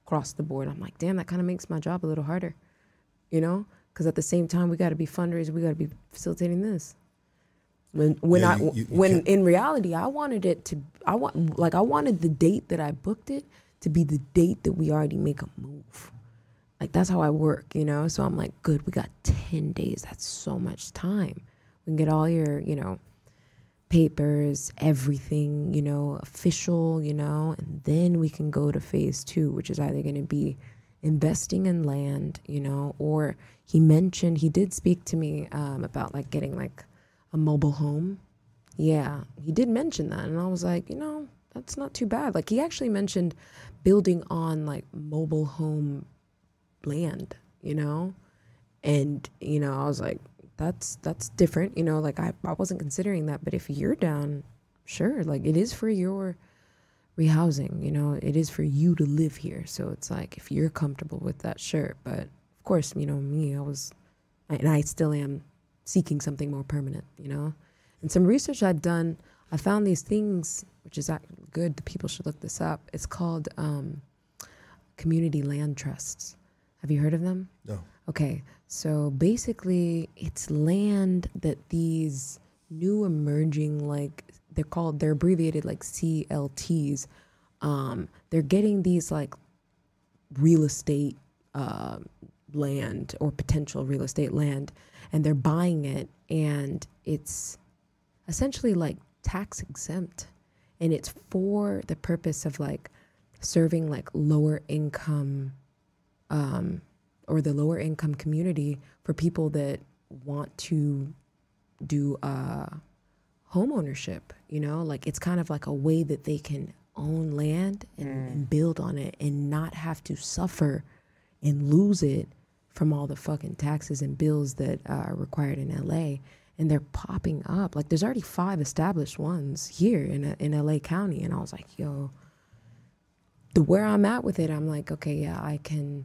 across the board. I'm like, damn, that kind of makes my job a little harder, you know? Because at the same time, we got to be fundraising. We got to be facilitating this. When when Yeah, I you- you when can't- in reality, I wanted it to. I want like I wanted the date that I booked it to be the date that we already make a move. Like that's how I work, you know. So I'm like, good. We got ten days. That's so much time. We can get all your, you know, papers, everything, you know, official, you know, and then we can go to phase two, which is either going to be investing in land, you know, or he mentioned, he did speak to me um, about like getting like a mobile home. Yeah, he did mention that. And I was like, you know, that's not too bad. Like, he actually mentioned building on like mobile home land, you know? And, you know, I was like, that's that's different, you know, like I, I wasn't considering that, but if you're down, sure, like it is for your rehousing, you know, it is for you to live here. So it's like if you're comfortable with that, sure. But of course, you know, me, I was and I still am seeking something more permanent, you know? And some research i've done, I found these things, which is good. The people should look this up. It's called um, community land trusts. Have you heard of them? No. Okay, so basically, it's land that these new emerging, like they're called, they're abbreviated like CLTs. Um, they're getting these like real estate uh, land or potential real estate land, and they're buying it, and it's essentially like tax exempt, and it's for the purpose of like serving like lower income um, or the lower income community for people that want to do uh, home ownership. You know, like it's kind of like a way that they can own land and, and build on it and not have to suffer and lose it from all the fucking taxes and bills that uh, are required in LA. And they're popping up. Like there's already five established ones here in in LA County, and I was like, yo. The where I'm at with it, I'm like, okay, yeah, I can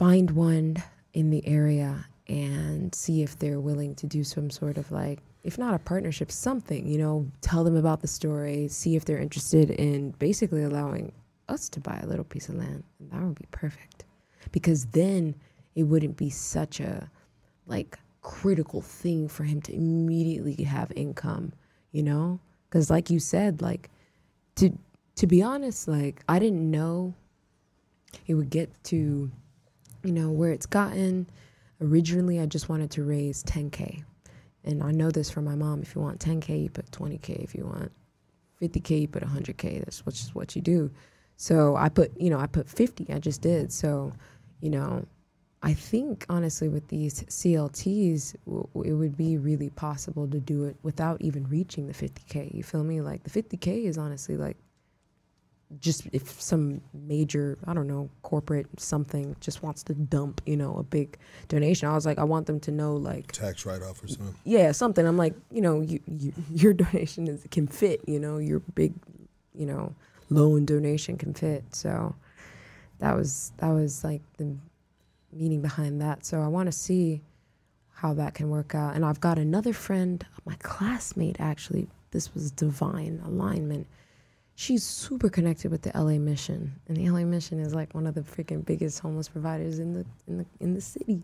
find one in the area and see if they're willing to do some sort of like if not a partnership something you know tell them about the story see if they're interested in basically allowing us to buy a little piece of land. And that would be perfect. Because then it wouldn't be such a like critical thing for him to immediately have income you know? Because like you said like to to be honest like i didn't know it would get to you know where it's gotten. Originally i just wanted to raise 10k and i know this from my mom. If you want 10k you put 20k if you want 50k you put 100k that's which is what you do. So i put you know i put 50 i just did. So you know I think honestly, with these CLTs, it would be really possible to do it without even reaching the 50k. You feel me? Like the 50k is honestly like just if some major, I don't know, corporate something just wants to dump, you know, a big donation. I was like, I want them to know, like, Tax write off or something. yeah, something. I'm like, you know, you, you, your donation is can fit. You know, your big, you know, loan donation can fit. So that was that was like the meaning behind that. So I want to see how that can work out. And I've got another friend, my classmate actually. This was divine alignment. She's super connected with the LA Mission, and the LA Mission is like one of the freaking biggest homeless providers in the in the in the city.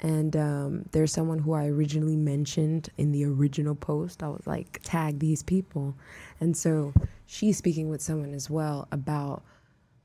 And um, there's someone who I originally mentioned in the original post. I was like, tag these people, and so she's speaking with someone as well about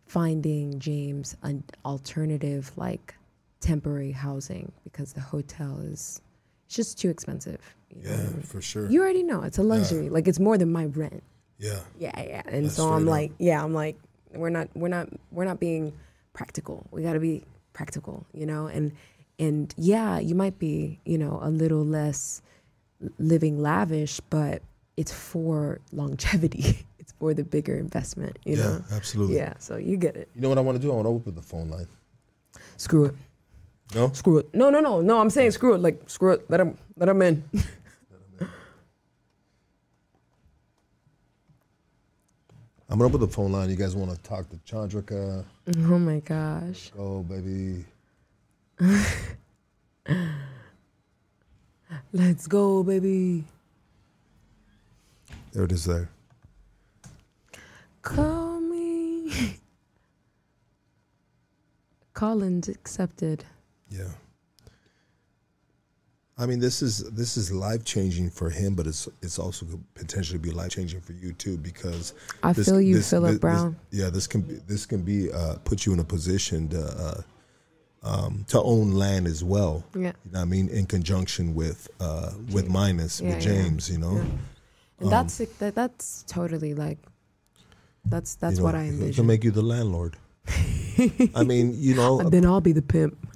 finding James an alternative like temporary housing because the hotel is it's just too expensive. you know? Yeah, for sure. You already know it's a luxury. Like it's more than my rent. Yeah. Yeah, yeah. And That's so I'm straight up. like, yeah, I'm like, we're not, we're not, we're not being practical. We got to be practical, you know. And and yeah, you might be, you know, a little less living lavish, but it's for longevity. it's for the bigger investment, you know. yeah, know. absolutely. Yeah. So you get it. You know what I want to do? I want to open the phone line. Screw it. No? Screw it. No, no, no, no. I'm saying screw it. Like screw it. Let him, let him in. I'm gonna open the phone line. You guys want to talk to Chandrika? oh my gosh. Go, baby. Let's go, baby. There it is. There. Call me. Collins accepted. Yeah. I mean, this is this is life changing for him, but it's it's also could potentially be life changing for you too because I this- feel you, this- Philip this- Brown. yeah, this can be this can be uh, put you in a position to uh, um, to own land as well. Yeah. You know what I mean? In conjunction with uh, with Minus, Yeah, with yeah. James, you know? Yeah. And that's that, that's totally like that's that's You know, what I envision. Can make you the landlord. I mean, you know. then I'll be the pimp.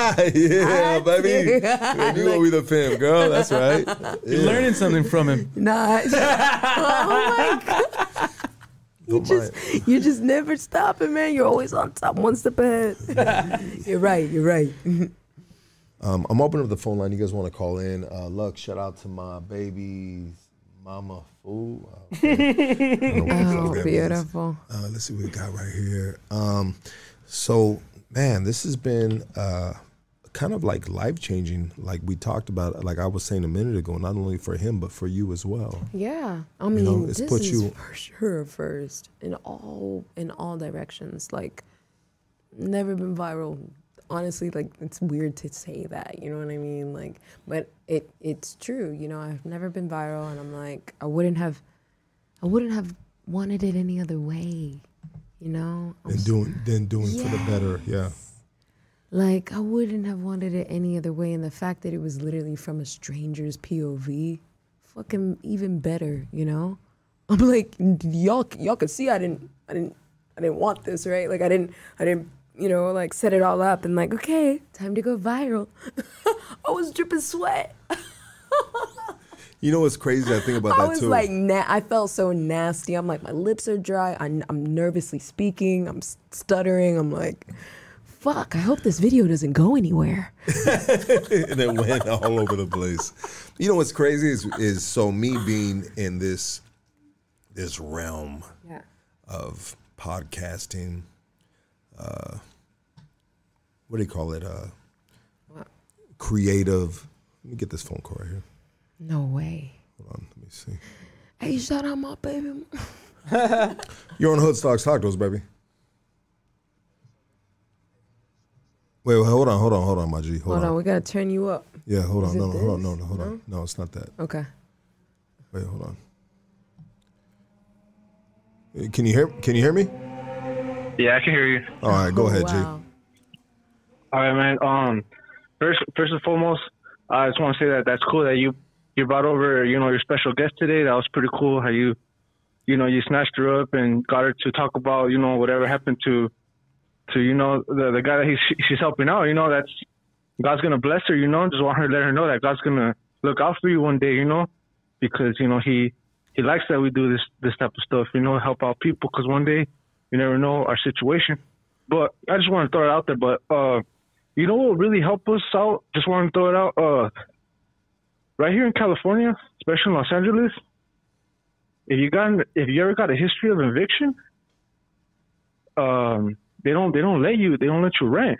yeah, baby. Yeah, you gonna be the pimp, girl. That's right. You're learning something from him. Nah. oh my god. You Don't just you just never stopping, man. You're always on top, one step ahead. you're right. You're right. Um, I'm opening up the phone line. You guys want to call in? Uh, look, shout out to my baby's mama, fool. Uh, okay. I don't know what the Oh, fuck that means. beautiful. Uh, let's see what we got right here. Um, so, man, this has been uh, kind of like life changing. Like we talked about, like I was saying a minute ago, not only for him but for you as well. Yeah, I mean, know, it's this put is you- for sure first in all in all directions. Like, never been viral. Honestly, like it's weird to say that. You know what I mean? Like, but it it's true. You know, I've never been viral, and I'm like, I wouldn't have, I wouldn't have wanted it any other way. You know, And doing, then doing for the better. Yeah. Like I wouldn't have wanted it any other way, and the fact that it was literally from a stranger's POV, fucking even better, you know. I'm like, y'all, y'all could see I didn't, I didn't, I didn't want this, right? Like I didn't, I didn't, you know, like set it all up and like, okay, time to go viral. I was dripping sweat. You know what's crazy? I think about that too. I was too. like, na- I felt so nasty. I'm like, my lips are dry. I'm, I'm nervously speaking. I'm stuttering. I'm like, fuck. I hope this video doesn't go anywhere. and it went all over the place. You know what's crazy is is so me being in this this realm Yeah. of podcasting. Uh, what do you call it? Uh, What? creative. Let me get this phone call right here. No way. Hold on, let me see. Hey, shout out my baby. You're on Hood Stocks Tacos, baby. Wait, wait, hold on, hold on, hold on, my G. Hold, Hold on. on, we gotta turn you up. Yeah, hold Is on. No, no, hold on. No, no, hold on. No, it's not that. Okay. Wait, hold on. Uh, Can you hear? Can you hear me? Yeah, I can hear you. All right, go Oh, ahead, wow. All right, man. Um, first, first and foremost, I just want to say that that's cool that you you brought over, you know, your special guest today. That was pretty cool. How you, you know, you snatched her up and got her to talk about, you know, whatever happened to to you know the the guy that he's she's helping out. You know that's God's gonna bless her. You know, just want her to let her know that God's gonna look out for you one day. You know, because you know he he likes that we do this this type of stuff. You know, help out people because one day you never know our situation. But I just want to throw it out there. But uh, you know what really helped us out? Just want to throw it out. Uh, right here in California, especially in Los Angeles, if you got if you ever got a history of eviction, um, they don't they don't let you they don't let you rent,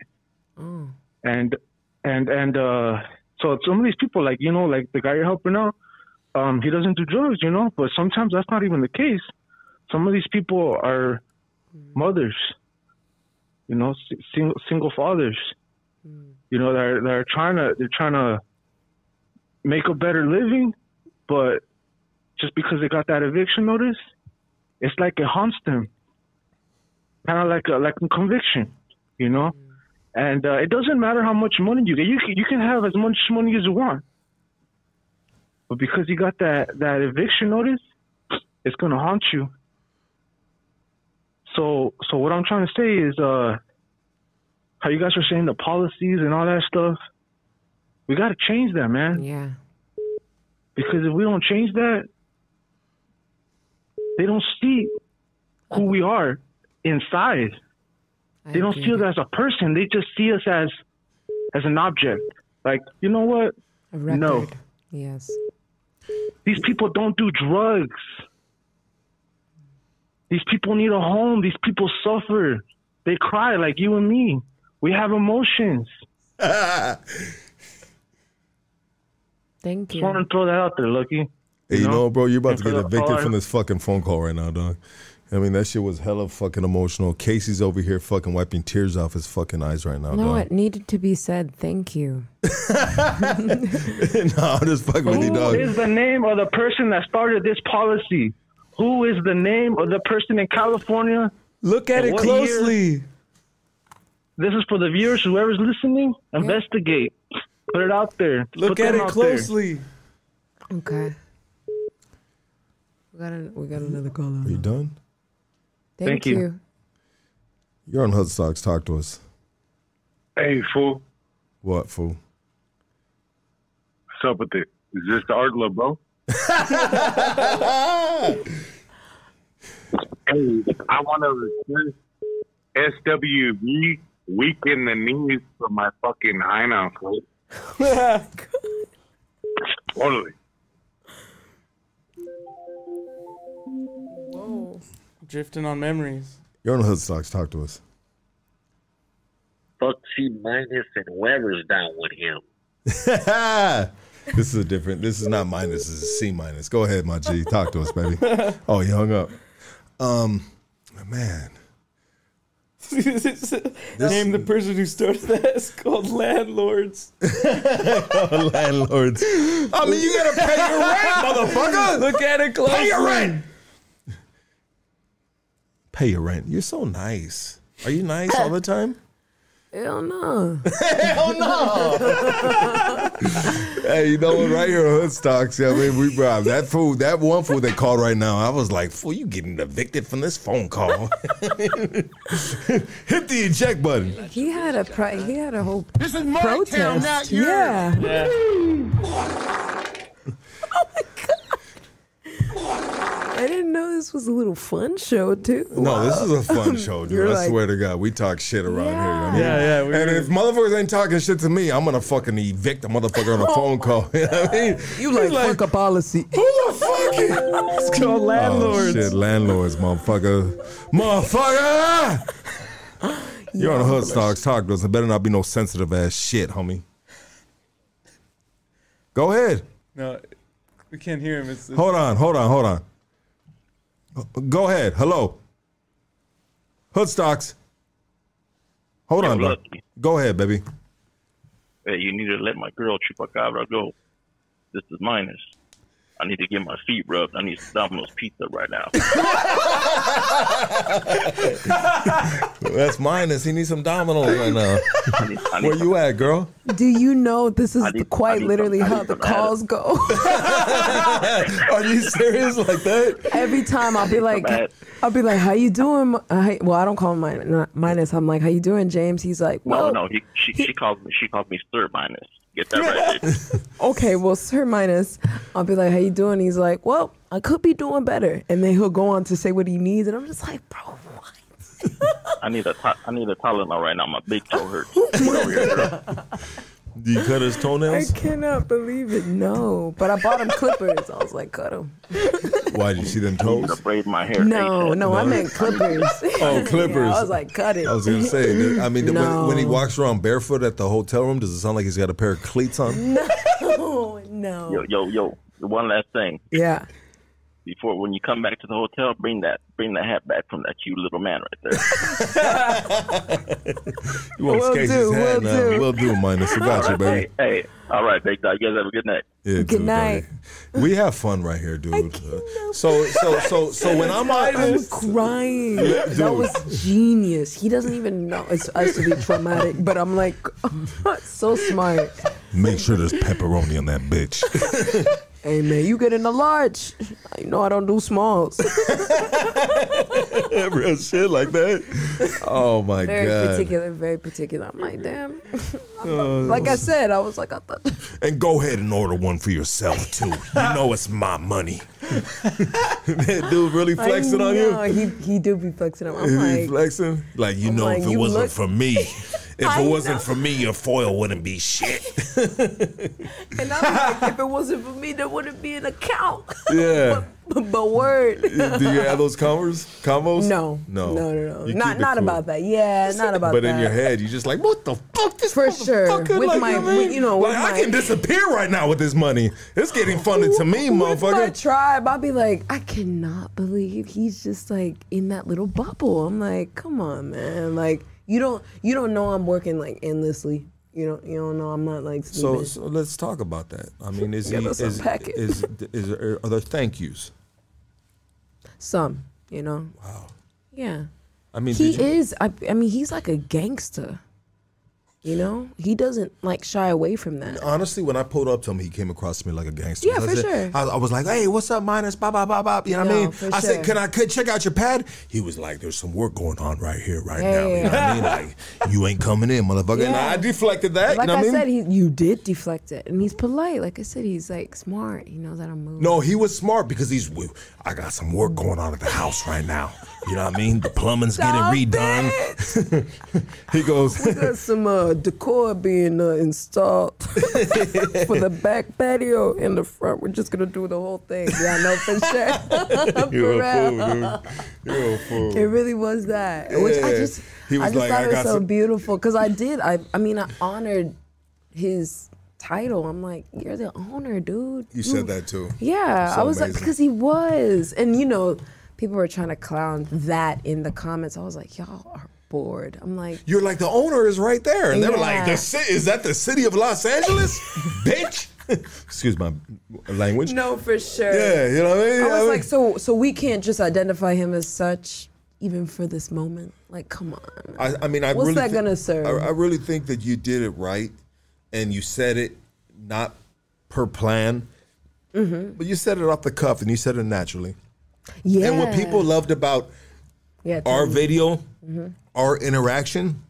and and and uh, so some of these people like you know like the guy you're helping out, um, he doesn't do drugs, you know, but sometimes that's not even the case. Some of these people are mothers, you know, single single fathers, you know, they're they're trying to they're trying to make a better living, but just because they got that eviction notice, it's like it haunts them, kind of like a like a conviction, you know. And uh, it doesn't matter how much money you get. You can, you can have as much money as you want, but because you got that that eviction notice, it's gonna haunt you. So so what I'm trying to say is, uh, how you guys are saying the policies and all that stuff, we got to change that, man Yeah. because if we don't change that, they don't see who we are inside. I They don't get see us as a person. They just see us as as an object. Like, you know what? a no. Yes. These people don't do drugs. These people need a home. These people suffer. They cry like you and me. We have emotions. Thank you. Just want to throw that out there, Lucky. Hey, you know? know, bro, you're about to get evicted from this fucking phone call right now, dog. I mean, that shit was hella fucking emotional. Casey's over here fucking wiping tears off his fucking eyes right now, No, dog. it needed to be said. Thank you. no, I'm just fucking with you, Who dog. is the name of the person that started this policy? Who is the name of the person in California? Look at it what year? closely. This is for the viewers, whoever's listening. Investigate. Put it out there. Look Put at it out there. closely. Okay. We got a, we got another caller. Are you done? Thank, Thank you. you. You're on Hoodstocks. Talk to us. Hey, fool. What, fool? What's up with it? Is this the Art bro? hey, I want to request SWV weak in the knees for my fucking Heina, fool. Totally. Drifting on memories. You're on Hoodstocks. Talk to us. Fuck C minus and whoever's down with him. this is a different. This is not minus. This is C minus. Go ahead, my G. Talk to us, baby. Oh, he hung up. Um, man. Name the person who started that. It's called landlords. landlords. I mean, you gotta pay your rent, motherfucker. Look at it closely. Pay your rent. Pay your rent. You're so nice. Are you nice all the time? Hell no. Hell no. hey, you know what? Right here on Hoodstocks, yeah, I mean, we bro, that fool, that one fool that called right now. I was like, fool, you getting evicted from this phone call? Hit the eject button. He had a pri- he had a whole This is my protest. town, not yours. Oh yeah. Yeah. I didn't know this was a little fun show too. No, this is a fun show, dude. You're I like- swear to God, we talk shit around here. you know what I mean? Yeah, yeah, we and really- if motherfuckers ain't talking shit to me, I'm gonna fucking evict a motherfucker on a oh phone call. You know what I mean? You like, fuck a policy. Who the fuck? is- It's called Oh, landlords. shit, landlords, motherfucker. Motherfucker! You're on the hood stocks. Talk to us. It better not be no sensitive ass shit, homie. Go ahead. No, we can't hear him. It's, it's Hold on, hold on, hold on. Go ahead. Hello. Hood stocks. Hold on, bro. Go ahead, baby. Hey, you need to let my girl Chupacabra go. This is minus. I need to get my feet rubbed. I need some Domino's pizza right now. That's minus. He needs some dominoes right now. I need, I need Where you at, girl? Do you know this is need- quite literally some- how the calls go? Are you serious like that? Every time I'll be like. I'll be like, "How you doing?" Hi- well, I don't call him minus. I'm like, "How you doing, James?" He's like, "Well, no, he, she, she calls me. She calls me Sir Minus. Get that right. bitch. okay, well, sir, minus." I'll be like, "How you doing?" He's like, "Well, I could be doing better," and then he'll go on to say what he needs, and I'm just like, "Bro, what?" I need a Ty- I need a Tylenol right now. My big toe hurts. Get over here, girl. Do you cut his toenails? I cannot believe it. No, but I bought him clippers. I was like, "Cut him." Why did you see them I need toes? to braid my hair. No, ASAP. no, I meant clippers. Oh, clippers. I was like, "Cut it." I was gonna say. I mean, when, when he walks around barefoot at the hotel room, does it sound like he's got a pair of cleats on? No, no. Yo, yo, yo. One last thing. Yeah. Before when you come back to the hotel, bring that bring that hat back from that cute little man right there. You want Will Casey's do, hat will now? do. We'll do, minus. I got you, baby. hey, hey, all right, big dog. You guys have a good night. Yeah, Good dude, night. buddy. We have fun right here, dude. Uh, so, so, so, so when I'm I'm on, crying. That was genius. He doesn't even know it's us to be traumatic, but I'm like, so smart. make sure there's pepperoni on that bitch. Hey man, you get in a large. You know I don't do smalls. Real shit like that. Oh my Very god! particular, very particular. I'm like, damn. Uh, like I said, I was like, I thought. And go ahead and order one for yourself too. You know it's my money. that dude really flexing I on know, you. He he do be flexing on. I'm he like, flexing? Like you I'm know, like, if it wasn't look- for me, if it wasn't know. for me, your foil wouldn't be shit. and I'm like, if it wasn't for me, there wouldn't be an account. Yeah. but, but word. Do you have those convers, combos? No, no, no, no, no. Not not cool. about that. Yeah, not about But that. in your head, you're just like, what the fuck? This For sure. With like, my- I mean, with- you know, with like, I my- can disappear right now with this money. It's getting funded to me, With my motherfucker. tribe, I'll be like, I cannot believe he's just like in that little bubble. I'm like, come on, man. Like you don't you don't know I'm working like endlessly. You don't you don't know I'm not like So, so let's talk about that. I mean, is he is, a packet. is is are there thank yous? Some, you know. Wow. Yeah. I mean, he you, is I, I mean he's like a gangster. You know? He doesn't like shy away from that. honestly, when I pulled up to him, he came across me like a gangster. Yeah, I for said- sure. I, I was like, "Hey, what's up, minus? Bop, bop, bop, bop." You know what I mean? I said, sure. "Can I could check out your pad?" He was like, "There's some work going on right here, right now." You know what I mean? Like, you ain't coming in, motherfucker. And I deflected that. Like you know I I said, he you did deflect it. And he's polite. Like I said, he's like smart. He knows how to move. No, he was smart because he's. I got some work going on at the house right now. You know what I mean? The plumbing's Stop getting redone. he goes. We got some uh, decor being uh, installed for the back patio in the front. We're just gonna do the whole thing. Yeah, I know for sure. You're a real. fool, dude. You're a fool. It really was that, which I Yeah. just, He was I just like, thought I it was got so some- beautiful because I did. I, I mean, I honored his title. I'm like, you're the owner, dude. You said that too. Yeah, So I was like, because he was, and you know, people were trying to clown that in the comments. I was like, y'all are bored. I'm like, You're like the owner is right there, and they were like, "The ci- is that the city of Los Angeles, bitch?" Excuse my language. no, for sure. Yeah, you know what I mean. I was mean- like, so, so we can't just identify him as such, even for this moment. Like, come on. I, I mean, I What's really that thi- gonna serve? I, I really think that you did it right, and you said it not per plan, Mm-hmm. but you said it off the cuff, and you said it naturally. yeah. And what people loved about yeah, our me. video, Mm-hmm. Our interaction,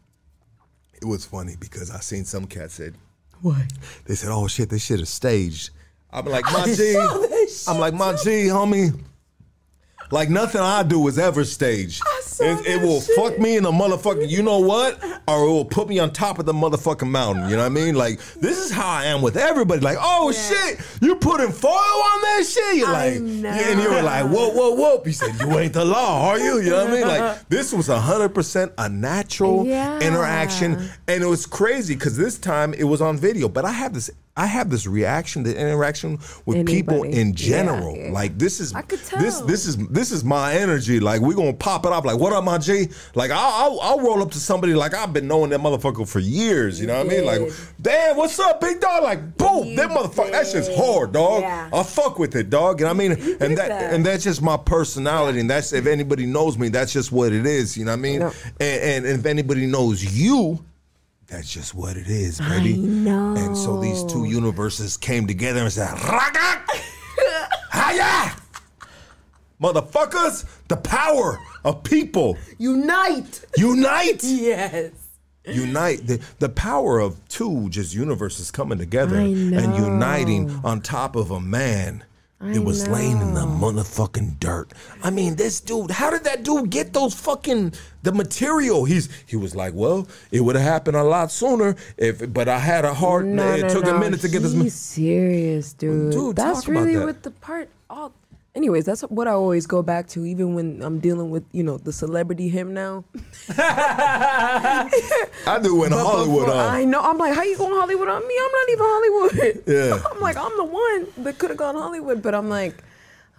it was funny because I seen some cat said, What? they said, "Oh shit, this shit is staged." I'm like, my G, saw that shit I'm like, my G, homie. Like nothing I do is ever staged. It, it will shit. fuck me in the motherfucking, you know what? Or it will put me on top of the motherfucking mountain. You know what I mean? Like this is how I am with everybody. Like, oh shit, you putting foil on that shit? You're like, and you were like, whoa, whoa, whoa. He said, you ain't the law, are you? You know what I mean? Like this was hundred percent a natural Yeah. interaction, and it was crazy because this time it was on video. But I have this. I have this reaction, the interaction with people in general. yeah. Like this is this this is this is my energy. Like we're gonna pop it off. Like what up, my G? Like, I'll, I'll, I'll roll up to somebody like I've been knowing that motherfucker for years. You know what I mean? Like, damn, what's up, big dog? Like, boom, that motherfucker. That shit's hard, dog. Yeah. I fuck with it, dog. And I mean? And that, that. and that's just my personality. And that's if anybody knows me, that's just what it is. You know what I mean? No. And, and if anybody knows you. That's just what it is, baby. know. And so these two universes came together and said, Raga! Hiya! Motherfuckers, the power of people. Unite. Unite! Yes. Unite. The, the power of two just universes coming together and uniting on top of a man. I It was laying in the motherfucking dirt. I mean, this dude, how did that dude get those fucking the material? He's he was like, well, it would have happened a lot sooner if but I had a heart No, it no, took no. a minute to get this He's serious, dude. Dude, that's talk about really that. what the part. All, anyways, that's what I always go back to, even when I'm dealing with you know the celebrity him now. I do when But Hollywood on. I know. I'm like, how you going Hollywood on me? I'm not even Hollywood. Yeah. I'm like, I'm the one that could have gone Hollywood, but I'm like,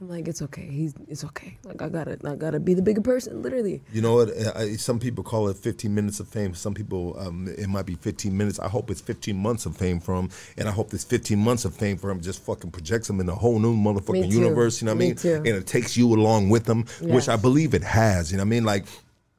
I'm like, it's okay. He's it's okay. Like I gotta I gotta be the bigger person, literally. You know what? I, some people call it 15 minutes of fame. Some people, um, it might be 15 minutes. I hope it's 15 months of fame for him. And I hope this 15 months of fame for him just fucking projects him in a whole new motherfucking universe. You know what I Me mean? too. And it takes you along with them, which I believe it has. You know what I mean? Like,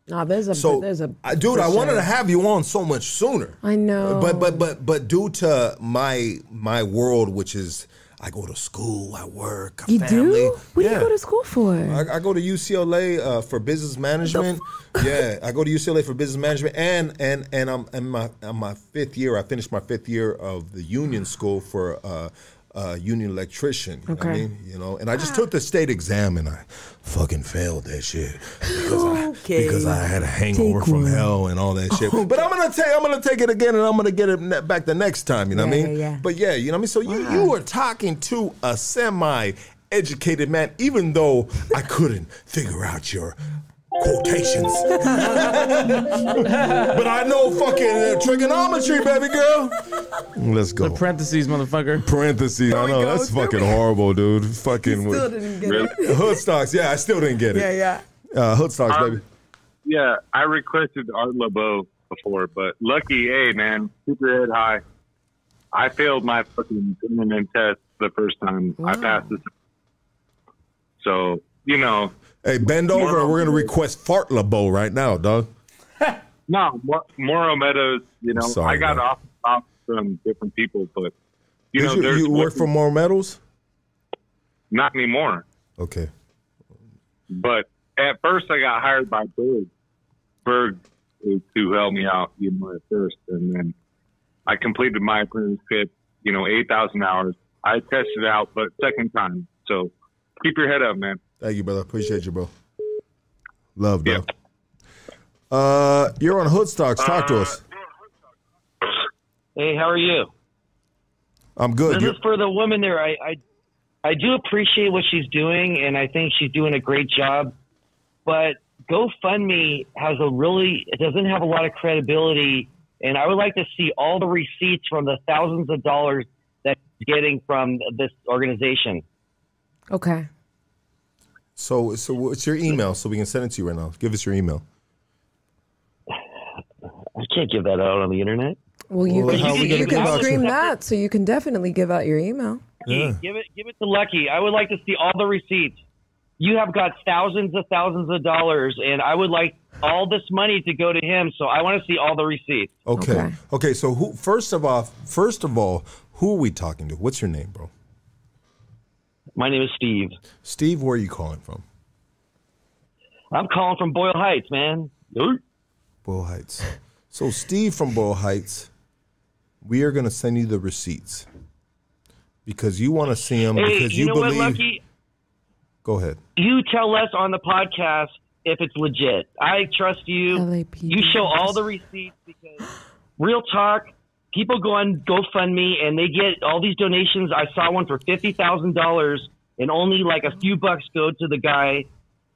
Nah, there's a so, there's a I, dude, I wanted to have you on so much sooner. I know. But but but but due to my my world, which is I go to school, I work, a You family. do? What do you go to school for? I, I go to UCLA uh, for business management. yeah, I go to UCLA for business management, and and and I'm in my in my fifth year. I finished my fifth year of the union school for uh, uh, union electrician. You know what I Okay. mean, you know, and I just took the state exam and I fucking failed that shit because I, because I had a hangover Take from one. hell and all that shit. But I'm gonna take I'm gonna take it again and I'm gonna get it back the next time. You know what I mean? yeah, yeah. But yeah, you know what I mean. So you you are talking to a semi educated man, even though I couldn't figure out your quotations. but I know fucking uh, trigonometry, baby girl. Let's go. The parentheses, motherfucker. Parentheses. I know we that's go. fucking horrible, dude. Fucking Still with didn't get Really? it. hood stocks. Yeah, I still didn't get it. Yeah, yeah. Uh, hood stocks, Um, baby. Yeah, I requested Art Laboe before, but lucky, hey man, super head high. I failed my fucking feminine test the first time. I passed this. So you know, Hey, bend over and we're gonna request Fart LeBeau right now, dog. no, Mor- Morrow Meadows. You know, Sorry, I got man. off off from different people, but you Did know, you, you work for Morrow Meadows? not anymore. Okay. But at first, I got hired by Berg. Berg to help me out, you know, at first, and then I completed my apprenticeship. You know, eight thousand hours. I tested out, but second time. So keep your head up, man. Thank you, brother. Appreciate you, bro. Love, Yeah. dog. Uh, you're on Hood Stocks. Talk to us. Hey, how are you? I'm good. This You- is for the woman there. I, I I do appreciate what she's doing, and I think she's doing a great job. But GoFundMe has a really it doesn't have a lot of credibility, and I would like to see all the receipts from the thousands of dollars that she's getting from this organization. Okay. So, so what's your email so we can send it to you right now? Give us your email. I can't give that out on the internet. Well, you Well, can, you, you can out scream that, so you can definitely give out your email. Yeah. Give it give it to Lucky. I would like to see all the receipts. You have got thousands of thousands of dollars, and I would like all this money to go to him. So I want to see all the receipts. Okay. okay. Okay. So, who? First of all, first of all, who are we talking to? What's your name, bro? My name is Steve. Steve. Where are you calling from? I'm calling from Boyle Heights, man. Boyle Heights. So, Steve from Boyle Heights, we are going to send you the receipts because you want to see them Hey, because you, you, know believe. what, Lucky? Go ahead. You tell us on the podcast if it's legit. I trust you. LAPD. You show all the receipts because real talk. People go on GoFundMe and they get all these donations. I saw one for fifty thousand dollars, and only like a few bucks go to the guy,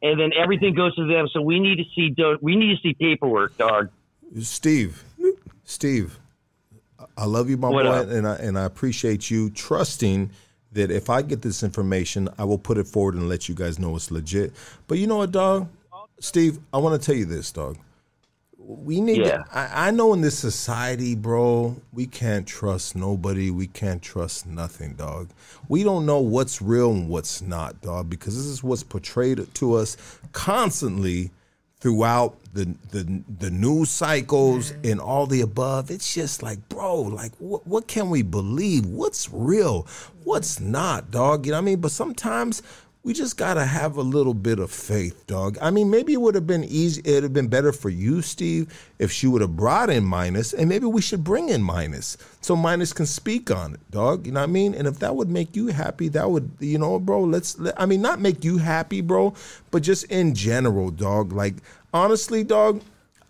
and then everything goes to them. So we need to see do- we need to see paperwork, dog. Steve, Steve, I love you, my What boy, up? and I and I appreciate you trusting that if I get this information, I will put it forward and let you guys know it's legit. But you know what, dog? Steve, I want to tell you this, dog. We need. Yeah. To, I, I know in this society, bro, we can't trust nobody. We can't trust nothing, dog. We don't know what's real and what's not, dog, because this is what's portrayed to us constantly throughout the the, the news cycles mm-hmm. and all the above. It's just like, bro, like what what can we believe? What's real? What's not, dog? You know what I mean? But sometimes we just gotta have a little bit of faith, dog. I mean, maybe it would have been easy. It'd have been better for you, Steve, if she would have brought in Minus, and maybe we should bring in Minus so Minus can speak on it, dog. You know what I mean? And if that would make you happy, that would, you know, bro. Let's. Let, I mean, not make you happy, bro, but just in general, dog. Like honestly, dog.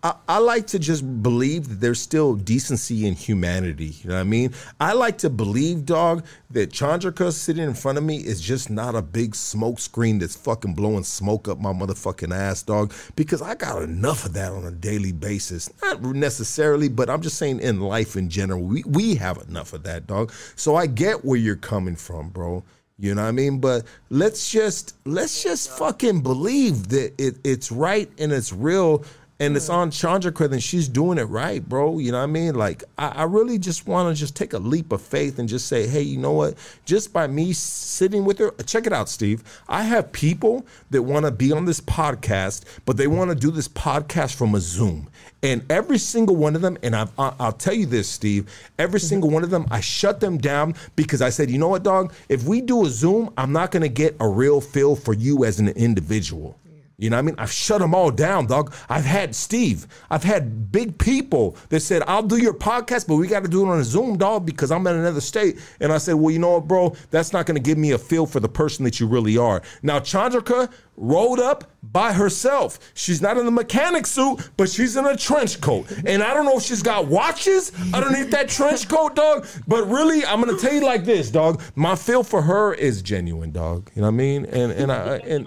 I, I like to just believe that there's still decency and humanity. You know what I mean? I like to believe, dog, that Chandrika sitting in front of me is just not a big smoke screen that's fucking blowing smoke up my motherfucking ass, dog. Because I got enough of that on a daily basis. Not necessarily, but I'm just saying in life in general, we, we have enough of that, dog. So I get where you're coming from, bro. You know what I mean? But let's just let's just fucking believe that it, it's right and it's real and it's mm. on Chandra and she's doing it right, bro. You know what I mean? Like I, I really just want to just take a leap of faith and just say, hey, you know what? Just by me sitting with her, check it out, Steve. I have people that want to be on this podcast, but they want to do this podcast from a Zoom. And every single one of them, and I've, I- I'll tell you this, Steve, every mm-hmm. single one of them, I shut them down because I said, you know what, dog? If we do a Zoom, I'm not going to get a real feel for you as an individual. You know what I mean? I've shut them all down, dog. I've had Steve. I've had big people that said, I'll do your podcast, but we got to do it on a Zoom, dog, because I'm in another state. And I said, well, you know what, bro? That's not going to give me a feel for the person that you really are. Now, Chandrika rolled up by herself. She's not in the mechanic suit, but she's in a trench coat. And I don't know if she's got watches underneath that trench coat, dog. But really, I'm going to tell you like this, dog. My feel for her is genuine, dog. You know what I mean? And, and I, and,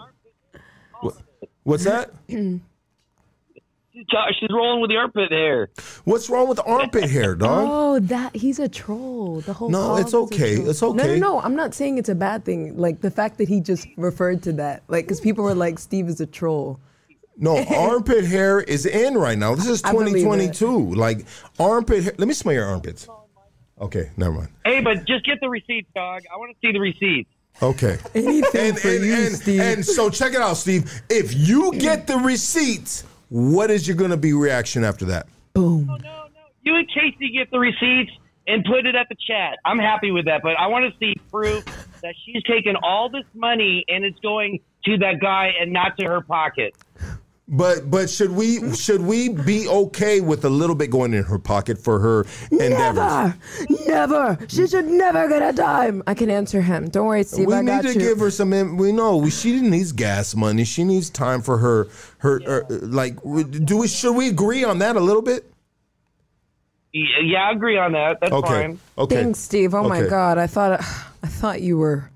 What's that? She's, she's rolling with the armpit hair. What's wrong with armpit hair, dog? Oh, that he's a troll. The whole No, it's a okay. troll. It's No, okay. no, no. No. I'm not saying it's a bad thing. Like the fact that he just referred to that, like, because people were like, "Steve is a troll." No, armpit hair is in right now. This is I believe it. 2022. Like armpit hair. Let me smell your armpits. Okay, never mind. Hey, but just get the receipts, dog. I want to see the receipts. Okay. Anything And, for and, you, and, Steve. and so check it out, Steve. If you get the receipts, what is your gonna be reaction after that? Boom. Oh, no, no. You and Casey get the receipts and put it at the chat. I'm happy with that, but I want to see proof that she's taken all this money and it's going to that guy and not to her pocket. But but should we should we be okay with a little bit going in her pocket for her endeavors? Never, never. She should never get a dime. I can answer him. Don't worry, Steve. we I need got to you. give her some. in- We know we, she needs gas money. She needs time for her. Her uh, like. Do we? Should we agree on that a little bit? Y- Yeah, I agree on that. That's Okay. fine. Okay. Thanks, Steve. Oh my God, I thought, I thought you were,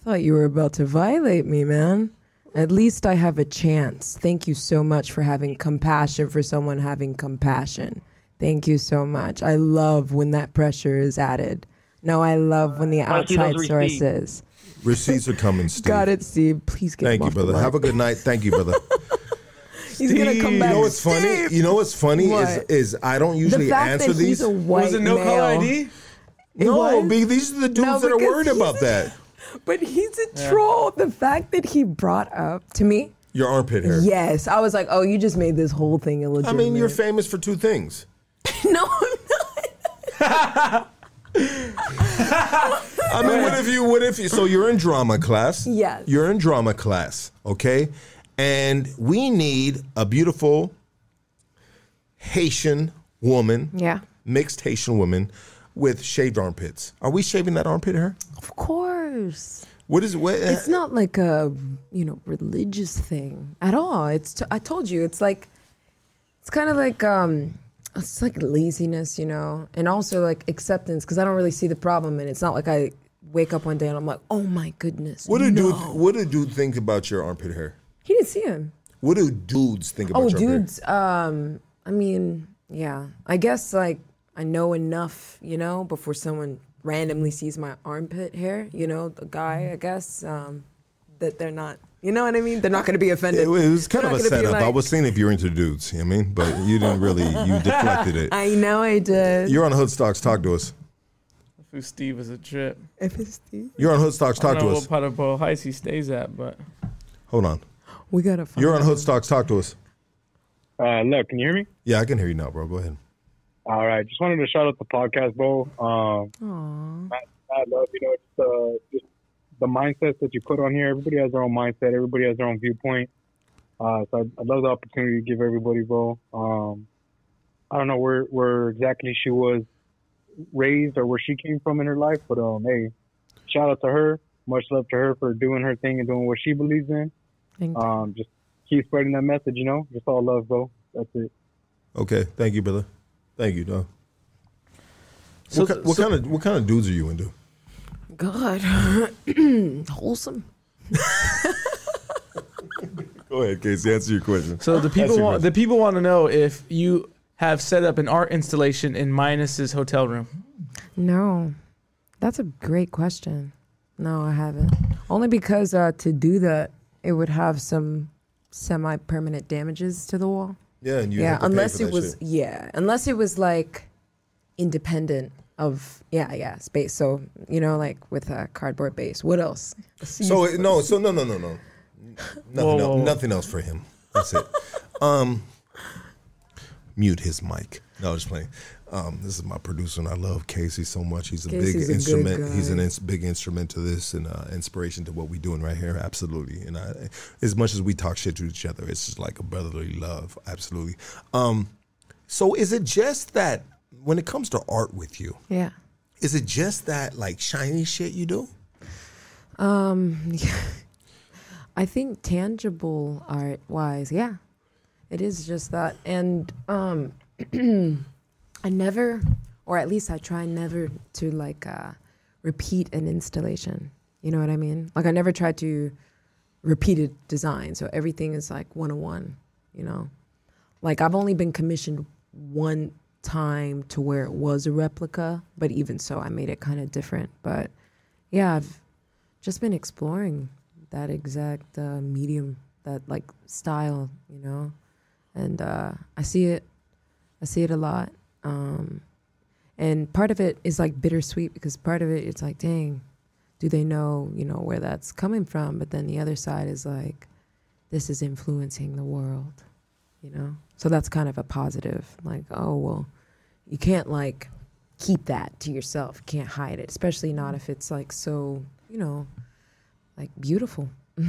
I thought you were about to violate me, man. At least I have a chance. Thank you so much for having compassion for someone having compassion. Thank you so much. I love when that pressure is added. No, I love when the Wanna see those outside sources. Receipts are coming, Steve. Got it, Steve. Please get Thank you, brother. Have a good night. Thank you, brother. He's gonna come back. You know what's funny? You know what's funny is What? is I don't usually the fact answer that these. he's a white Was it no male. caller ID? no, was? these are the dudes No, that are worried about that. But he's a troll. The fact that he brought up to me, Your armpit hair. yes, I was like, oh, you just made this whole thing illegitimate. I mean, you're famous for two things. no, I'm not. I mean, what if you? What if you? So you're in drama class. Yes. You're in drama class. Okay, and we need a beautiful Haitian woman. Yeah. Mixed Haitian woman with shaved armpits. Are we shaving that armpit hair? Of course. What is what? It's not like a, you know, religious thing at all. It's t- I told you, it's like it's kind of like um it's like laziness, you know, and also like acceptance because I don't really see the problem and it's not like I wake up one day and I'm like, "Oh my goodness." What do no. dude? What do dude think about your armpit hair? He didn't see him. What do dudes think about Oh, your armpit hair? dudes, um I mean, yeah. I guess like I know enough, you know, before someone randomly sees my armpit hair, you know, the guy, I guess. Um that they're not. You know what I mean? They're not going to be offended. It, it was kind They're of a not gonna be setup. I was seeing if you're into dudes, you know what I mean? But you didn't really, you deflected it. I know I did. You're on Hoodstocks, talk to us. Who Steve is a trip. If it's Steve, You're on Hoodstocks, I talk don't know to what us. part of Boyle Heights he stays at, but Hold on. we gotta. Find You're on. Hoodstocks, talk to us. Uh, look, can you hear me? Yeah, I can hear you now, bro. Go ahead. All right, just wanted to shout out the podcast, bro. Um, Aw. I love you know just, uh, just the mindset that you put on here. Everybody has their own mindset. Everybody has their own viewpoint. Uh, so I, I love the opportunity to give everybody, bro. Um, I don't know where where exactly she was raised or where she came from in her life, but um, hey, shout out to her. Much love to her for doing her thing and doing what she believes in. Thank you. Um, just keep spreading that message, you know. Just all love, bro. That's it. Okay, thank you, brother. Thank you, dog. So- what, ki- what so- kind of what kind of dudes are you into? God, wholesome. Go ahead, Casey. Answer your question. so the people want question. the people want to know if you have set up an art installation in Minus's hotel room. No, that's a great question. No, I haven't. Only because uh, to do that, it would have some semi-permanent damages to the wall. Yeah, and you yeah, have to pay unless it was shit. yeah, unless it was like independent of yeah yeah space. So you know, like with a cardboard base. What else? So it- no, so no, no, no, no. Nothing, Whoa, else, whoa, whoa. nothing else for him. That's it. um, mute his mic. No, I was just playing. Um, this is my producer, and I love Casey so much. He's a Casey's big good instrument. He's an guy. ins- big instrument to this and uh, inspiration to what we're doing right here. Absolutely. And I, as much as we talk shit to each other, it's just like a brotherly love. Absolutely. Um, so is it just that when it comes to art with you, Yeah. is it just that like shiny shit you do? Um, I think tangible art wise, yeah, it is just that. And um, I never, or at least I try never to like uh, repeat an installation. You know what I mean? Like I never try to repeat a design, so everything is like one on one. You know, like I've only been commissioned one time to where it was a replica, but even so, I made it kind of different. But yeah, I've just been exploring that exact uh, medium, that like style, you know, and uh, I see it, I see it a lot, um, and part of it is like bittersweet because part of it it's like, dang, do they know, you know, where that's coming from? But then the other side is like, this is influencing the world, you know. So that's kind of a positive, like, oh well, you can't like keep that to yourself. You can't hide it, especially not if it's like so, you know, like beautiful.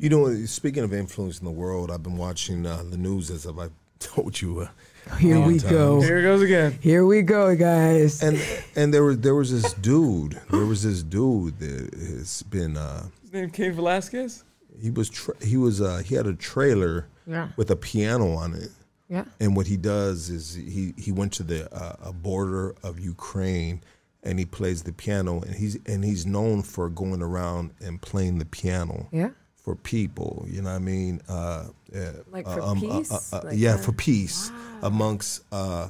You know, speaking of influencing the world, I've been watching uh, the news as I've told you. Uh, Here many we go. Here it goes again. Here we go, guys. And and there was there was this dude. There was this dude that has been. Uh, His name Cain Velasquez. he was tra- he was uh, he had a trailer Yeah. with a piano on it. Yeah. And what he does is he he went to the uh, a border of Ukraine and he plays the piano and he's and he's known for going around and playing the piano. Yeah. For people, you know what I mean? Uh, uh, Like uh, for um, uh, peace? Like yeah, that? for peace amongst uh,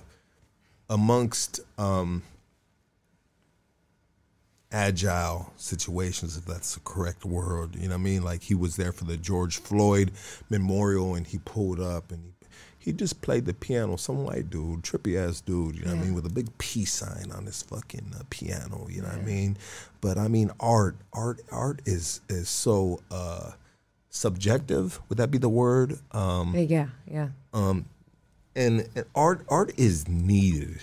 amongst um, agile situations, if that's the correct word. You know what I mean? Like he was there for the George Floyd memorial, and he pulled up and he he just played the piano. Some white dude, trippy ass dude. You know what I mean? With a big peace sign on his fucking uh, piano. You know what I mean? But I mean, art, art, art is is so uh, subjective. Would that be the word? Um, yeah, yeah. um, and, and art art is needed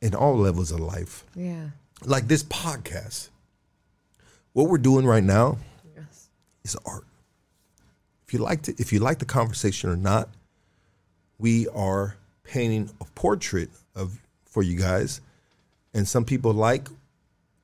in all levels of life. Yeah. Like this podcast, what we're doing right now Yes. is art. If you like it, if you like the conversation or not, we are painting a portrait of for you guys, and some people like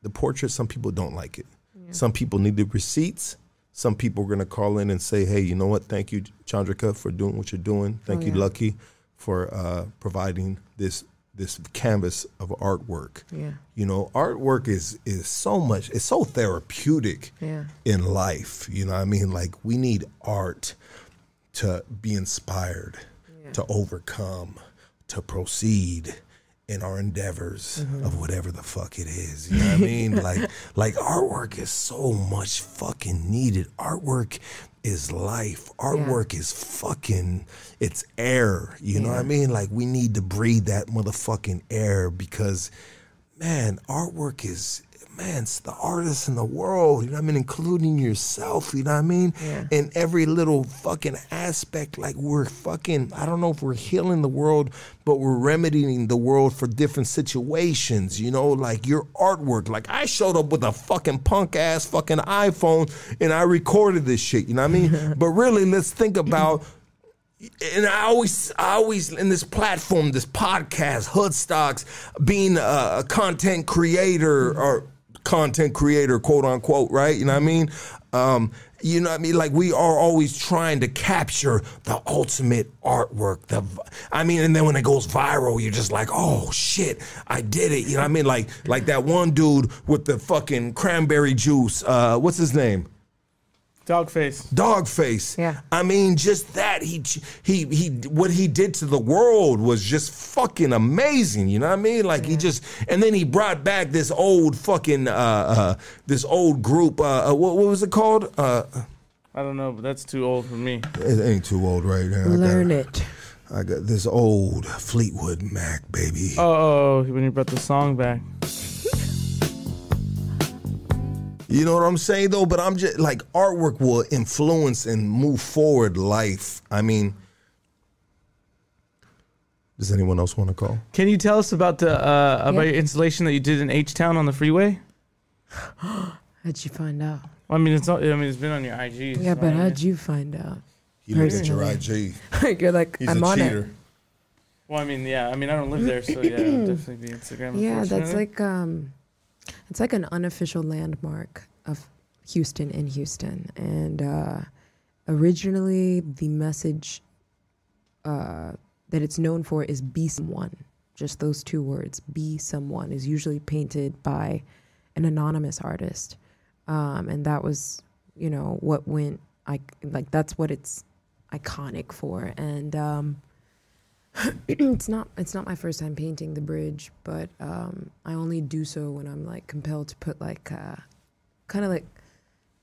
the portrait, some people don't like it. Some people need the receipts. Some people are gonna call in and say, "Hey, you know what? Thank you, Chandrika, for doing what you're doing. Thank Oh, you, yeah. Lucky, for uh, providing this this canvas of artwork." Yeah. You know, artwork is is so much. It's so therapeutic Yeah. in life. You know what I mean? Like we need art to be inspired, to overcome, to proceed. In our endeavors Mm-hmm. of whatever the fuck it is. You know what I mean? like like artwork is so much fucking needed. Artwork is life. Artwork is fucking it's air. You know what I mean? Like we need to breathe that motherfucking air because man, artwork is man, it's the artists in the world, you know what I mean, including yourself, you know what I mean? Yeah. In every little fucking aspect, like we're fucking I don't know if we're healing the world, but we're remedying the world for different situations, you know, like your artwork. Like I showed up with a fucking punk ass fucking iPhone and I recorded this shit, you know what I mean? but really let's think about and I always, I always in this platform, this podcast, Hoodstocks, being a, a content creator or content creator, quote unquote, right? You know what I mean? Um, you know what I mean? Like we are always trying to capture the ultimate artwork. The, I mean, and then when it goes viral, you're just like, oh shit, I did it. You know what I mean? Like, like that one dude with the fucking cranberry juice. Uh, what's his name? Dog face. dog face. Yeah. I mean, just that he he he what he did to the world was just fucking amazing. You know what I mean? Like he just and then he brought back this old fucking uh, uh this old group. Uh, uh what, what was it called? Uh, I don't know, but that's too old for me. it ain't too old right now. I got- Learn it. I got this old Fleetwood Mac baby. Oh, oh, oh, when you brought the song back. You know what I'm saying though? But I'm just like artwork will influence and move forward life. I mean, does anyone else want to call? Can you tell us about the uh, about Yeah. your installation that you did in H Town on the freeway? How'd you find out? Well, I mean, it's all, I mean, it's been on your IG. Yeah, so but I mean- how'd you find out? He looked at your Personally. IG. You're like, He's I'm a on cheater. it. Well, I mean, yeah, I mean, I don't live there, so yeah, it would definitely be Instagram. Yeah, that's unfortunately. like um, it's like an unofficial landmark of Houston in Houston, and uh, originally the message uh, that it's known for is "be someone." Just those two words, "be someone," is usually painted by an anonymous artist, um, and that was, you know, what went. I like that's what it's iconic for, and. Um, it's not it's not my first time painting the bridge, but um, I only do so when I'm like compelled to put like uh, kind of like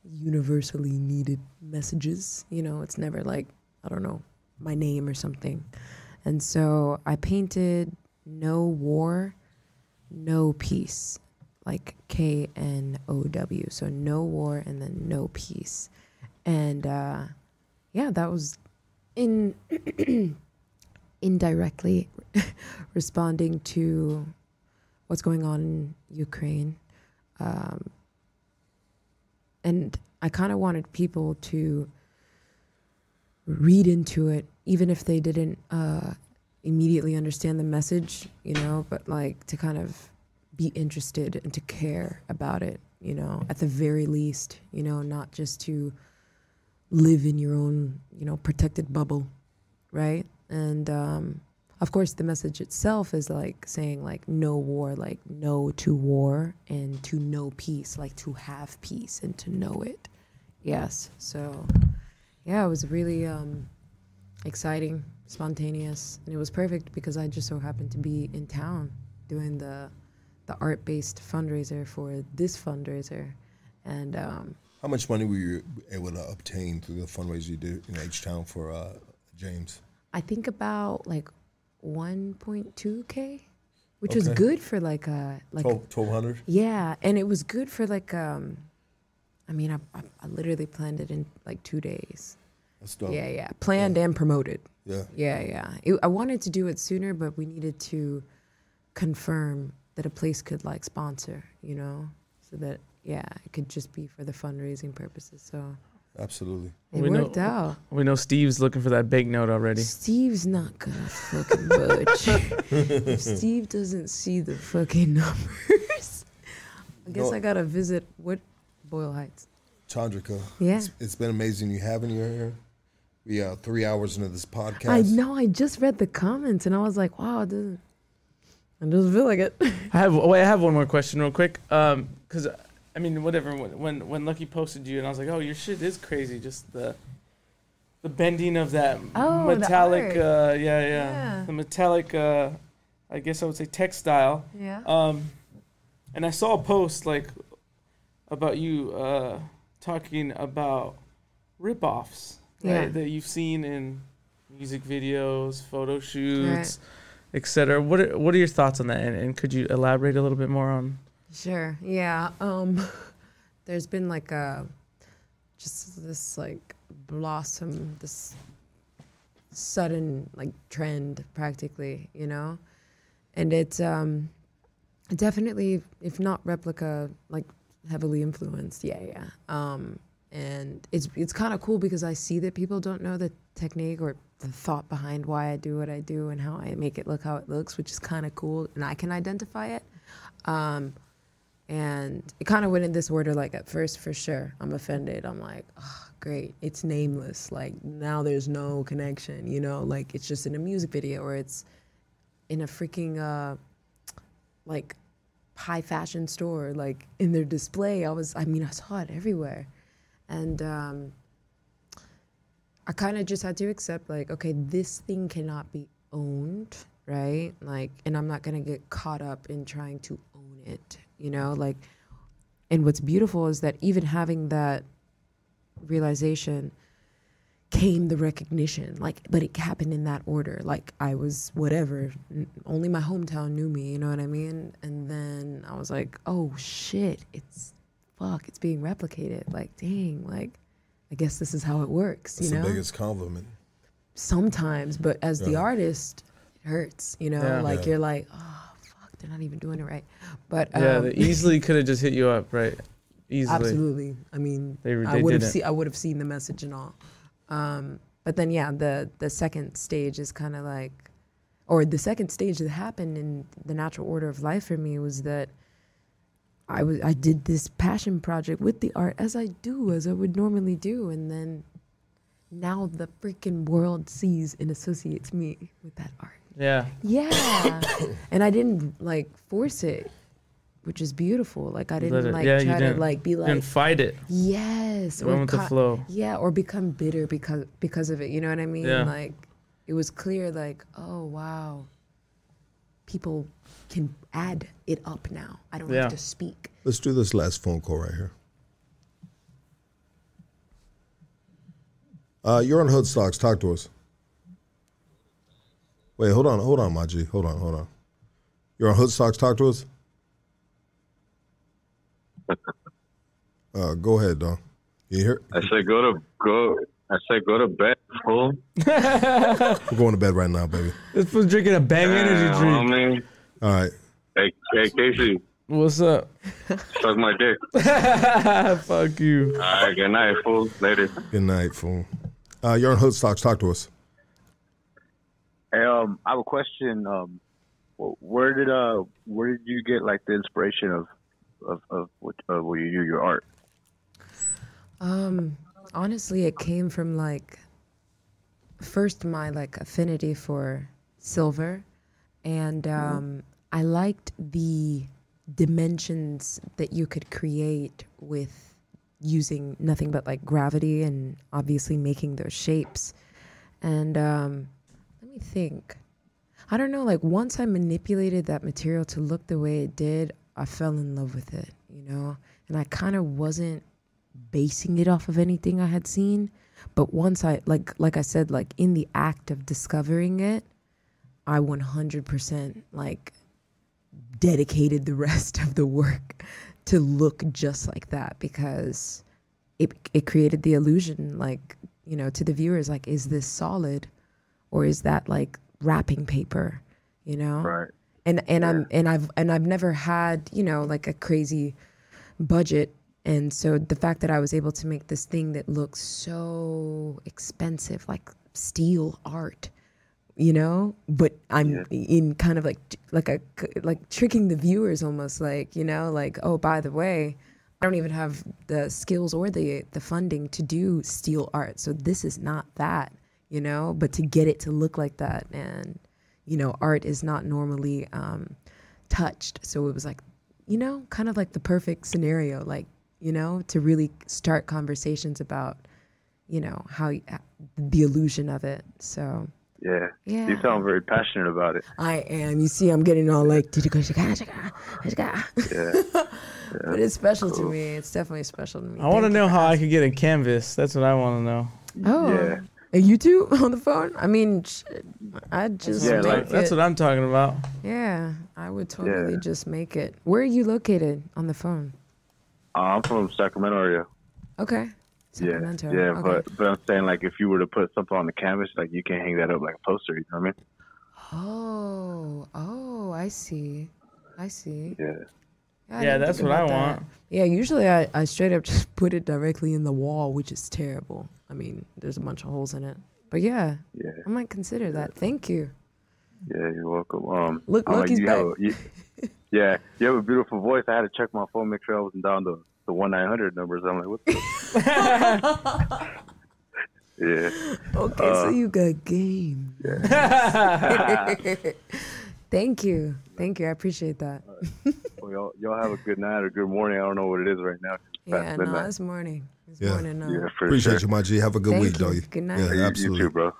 universally needed messages. You know, it's never like I don't know my name or something. And so I painted no war, no peace, like K N O W. So no war and then no peace. And uh, yeah, that was in indirectly responding to what's going on in Ukraine. Um, and I kind of wanted people to read into it, even if they didn't uh, immediately understand the message, you know, but like to kind of be interested and to care about it, you know, at the very least, you know, not just to live in your own, you know, protected bubble, right? And um, of course, the message itself is like saying like no war, like no to war, and to know peace, like to have peace and to know it. Yes. So, yeah, it was really um, exciting, spontaneous, and it was perfect because I just so happened to be in town doing the the art based fundraiser for this fundraiser, and um, How much money were you able to obtain through the fundraiser you did in H Town for uh, James? I think about like 1.2k, which was good for like a like 1200 yeah, and it was good for like um, I mean I, I, I literally planned it in like two days. That's dope. Yeah, yeah, planned and promoted. Yeah. yeah, yeah. It, I wanted to do it sooner, but we needed to confirm that a place could like sponsor, you know, so that yeah, it could just be for the fundraising purposes. So Absolutely. it We know- worked out. We know Steve's looking for that banknote already. Steve's not gonna fucking budge. if Steve doesn't see the fucking numbers, I guess No. I gotta visit what Boyle Heights. Chandrika. Yeah. It's, it's been amazing you having you here. We are three hours into this podcast. I know. I just read the comments and I was like, wow, it doesn't. It doesn't feel like it. I have wait, I have one more question real quick. Um, cause I mean, whatever. When when, when Lucky posted you, and I was like, oh, your shit is crazy. Just the the bending of that Oh, metallic. Uh, yeah, yeah, Yeah. the metallic uh, I guess I would say textile. Yeah. Um, and I saw a post like about you uh, talking about ripoffs right, that you've seen in music videos, photo shoots, etc. What are, what are your thoughts on that? And, and could you elaborate a little bit more on? Sure. Yeah. Um, there's been like a just this like blossom, this sudden like trend, practically. You know, and it's um definitely, if not replica, like heavily influenced. Yeah, yeah. Um, and it's it's kind of cool because I see that people don't know the technique or the thought behind why I do what I do and how I make it look how it looks, which is kind of cool, and I can identify it. Um, and it kind of went in this order. Like at first, for sure, I'm offended. I'm like, oh, great, it's nameless. Like now, there's no connection. You know, like it's just in a music video or it's in a freaking uh, like high fashion store, like in their display. I was, I mean, I saw it everywhere, and um, I kind of just had to accept, like, okay, this thing cannot be owned, right? Like, and I'm not gonna get caught up in trying to own it, you know, like. And what's beautiful is that even having that realization came the recognition like but it happened in that order like i was whatever n- only my hometown knew me you know what i mean and then i was like oh shit it's fuck it's being replicated like dang like i guess this is how it works It's you know the biggest compliment. sometimes but as the artist it hurts you know Yeah. like Yeah. you're like oh fuck they're not even doing it right but yeah, um, they easily could have just hit you up, right? Easily. Absolutely. I mean, They- I would have seen I would have seen the message and all. Um, but then yeah, the the second stage is kind of like, or the second stage that happened in the natural order of life for me was that I was I did this passion project with the art as I do as I would normally do, and then now the freaking world sees and associates me with that art. Yeah. Yeah. and I didn't like force it, which is beautiful. Like I didn't it- like yeah, try to didn't- like be like didn't fight it. Yes. You went with the flow. Yeah, or become bitter because because of it. You know what I mean? Yeah. Like it was clear like, oh wow. People can add it up now. I don't Yeah. have to speak. Let's do this last phone call right here. Uh, you're on Hood Stocks. Talk to us. Wait, hold on, hold on, my G. Hold on, hold on. You're on Hood Stocks. Talk to us. Uh, go ahead, Don. You hear? I said go to go. I said go to bed, fool. We're going to bed right now, baby. This was drinking a bang energy Yeah, drink. homie. All right. Hey, hey, Casey, What's up? suck my dick. Fuck you. All right, good night, fool. Later. Good night, fool. Uh, you're on Hood Stocks. Talk to us. Um, I have a question. Um, where did uh, where did you get like the inspiration of of of what uh, where you do your art? Um, honestly, it came from like first my like affinity for silver, and um, I liked the dimensions that you could create with using nothing but like gravity and obviously making those shapes. And um, me think. I don't know. Like once I manipulated that material to look the way it did, I fell in love with it. You know, and I kind of wasn't basing it off of anything I had seen. But once I like like I said, like in the act of discovering it, I 100% like dedicated the rest of the work to look just like that because it it created the illusion like, you know, to the viewers like is this solid or is that like wrapping paper, you know? Right. And and I'm and I've and I've never had, you know, like a crazy budget and so the fact that I was able to make this thing that looks so expensive, like steel art, you know, but I'm in kind of like like a like tricking the viewers almost like, you know, like oh by the way, I don't even have the skills or the the funding to do steel art. So this is not that, you know, but to get it to look like that and you know, art is not normally um touched. So it was like, you know, kind of like the perfect scenario like, you know, to really start conversations about, you know, how y- the illusion of it. So Yeah. Yeah. You sound very passionate about it. I am. You see, I'm getting all like, Yeah. yeah. but it's special to me. It's definitely special to me. I want to know how I could get a Canvas. That's what I want to know. Oh, Yeah. And you two on the phone? I mean, shit, I'd just Yeah, make like- it. That's what I'm talking about. Yeah, I would totally Yeah. just make it. Where are you located on the phone? Uh, I'm from Sacramento area. Okay. Yeah, Sacramento. yeah, okay. but but I'm saying like if you were to put something on the canvas, like you can't hang that up like a poster. You know what I mean? Oh, oh, I see. I see. Yeah. I Yeah, that's what I that. want. Yeah, usually I, I straight up just put it directly in the wall, which is terrible. I mean, there's a bunch of holes in it. But yeah, Yeah. I might consider that. Thank you. Yeah, you're welcome. Um, Look, I'm look, like, you back. have a, you, yeah, you have a beautiful voice. I had to check my phone, make sure I wasn't down the the one nine hundred numbers. I'm like, what? The? yeah. Okay, so Uh, you got game. Thank you. Thank you. I appreciate that. Well, y'all, y'all have a good night or good morning. I don't know what it is right now. It's Yeah, past no, midnight. it's morning. It's Yeah. morning now. Yeah, for Appreciate sure. you, my G. Have a good Thank week, you. though. Good night. You- Yeah, you absolutely. too, bro.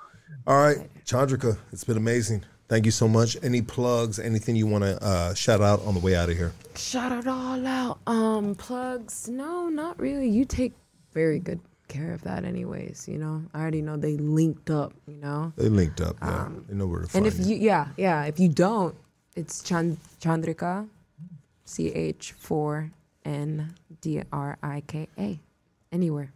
All right, Chandrika, it's been amazing. Thank you so much. Any plugs, anything you want to uh, shout out on the way out of here? Shout it all out. Um, plugs? No, not really. You take very good care of that, anyways. You know, I already know they linked up. You know, They linked up. Yeah, um, they know where to find. and if you, yeah, yeah, if you don't, it's Chand- Chandrika, C H four N D R I K A, anywhere.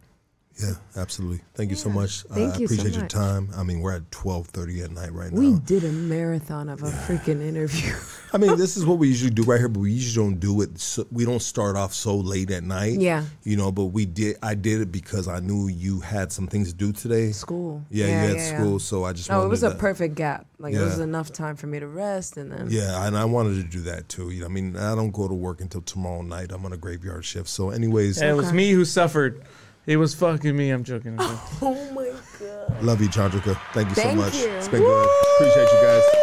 Yeah, absolutely. Thank you so much. Thank I you so appreciate your much. time. I mean, we're at twelve thirty at night right now. We did a marathon of a freaking interview. I mean, this is what we usually do right here, but we usually don't do it. So, we don't start off so late at night. Yeah. You know, but we did. I did it because I knew you had some things to do today. School. Yeah, Yeah, you had yeah, yeah. school, so I just. No, it wanted was a to- perfect gap. Like it was enough time for me to rest, and then Yeah, and I wanted to do that too. You know, I mean, I don't go to work until tomorrow night. I'm on a graveyard shift. So, anyways, Yeah, it was me who suffered. It was fucking me. I'm joking. I'm joking. Oh my god. love you, Chandrika. Thank you so much. you. It's been good. Appreciate you guys.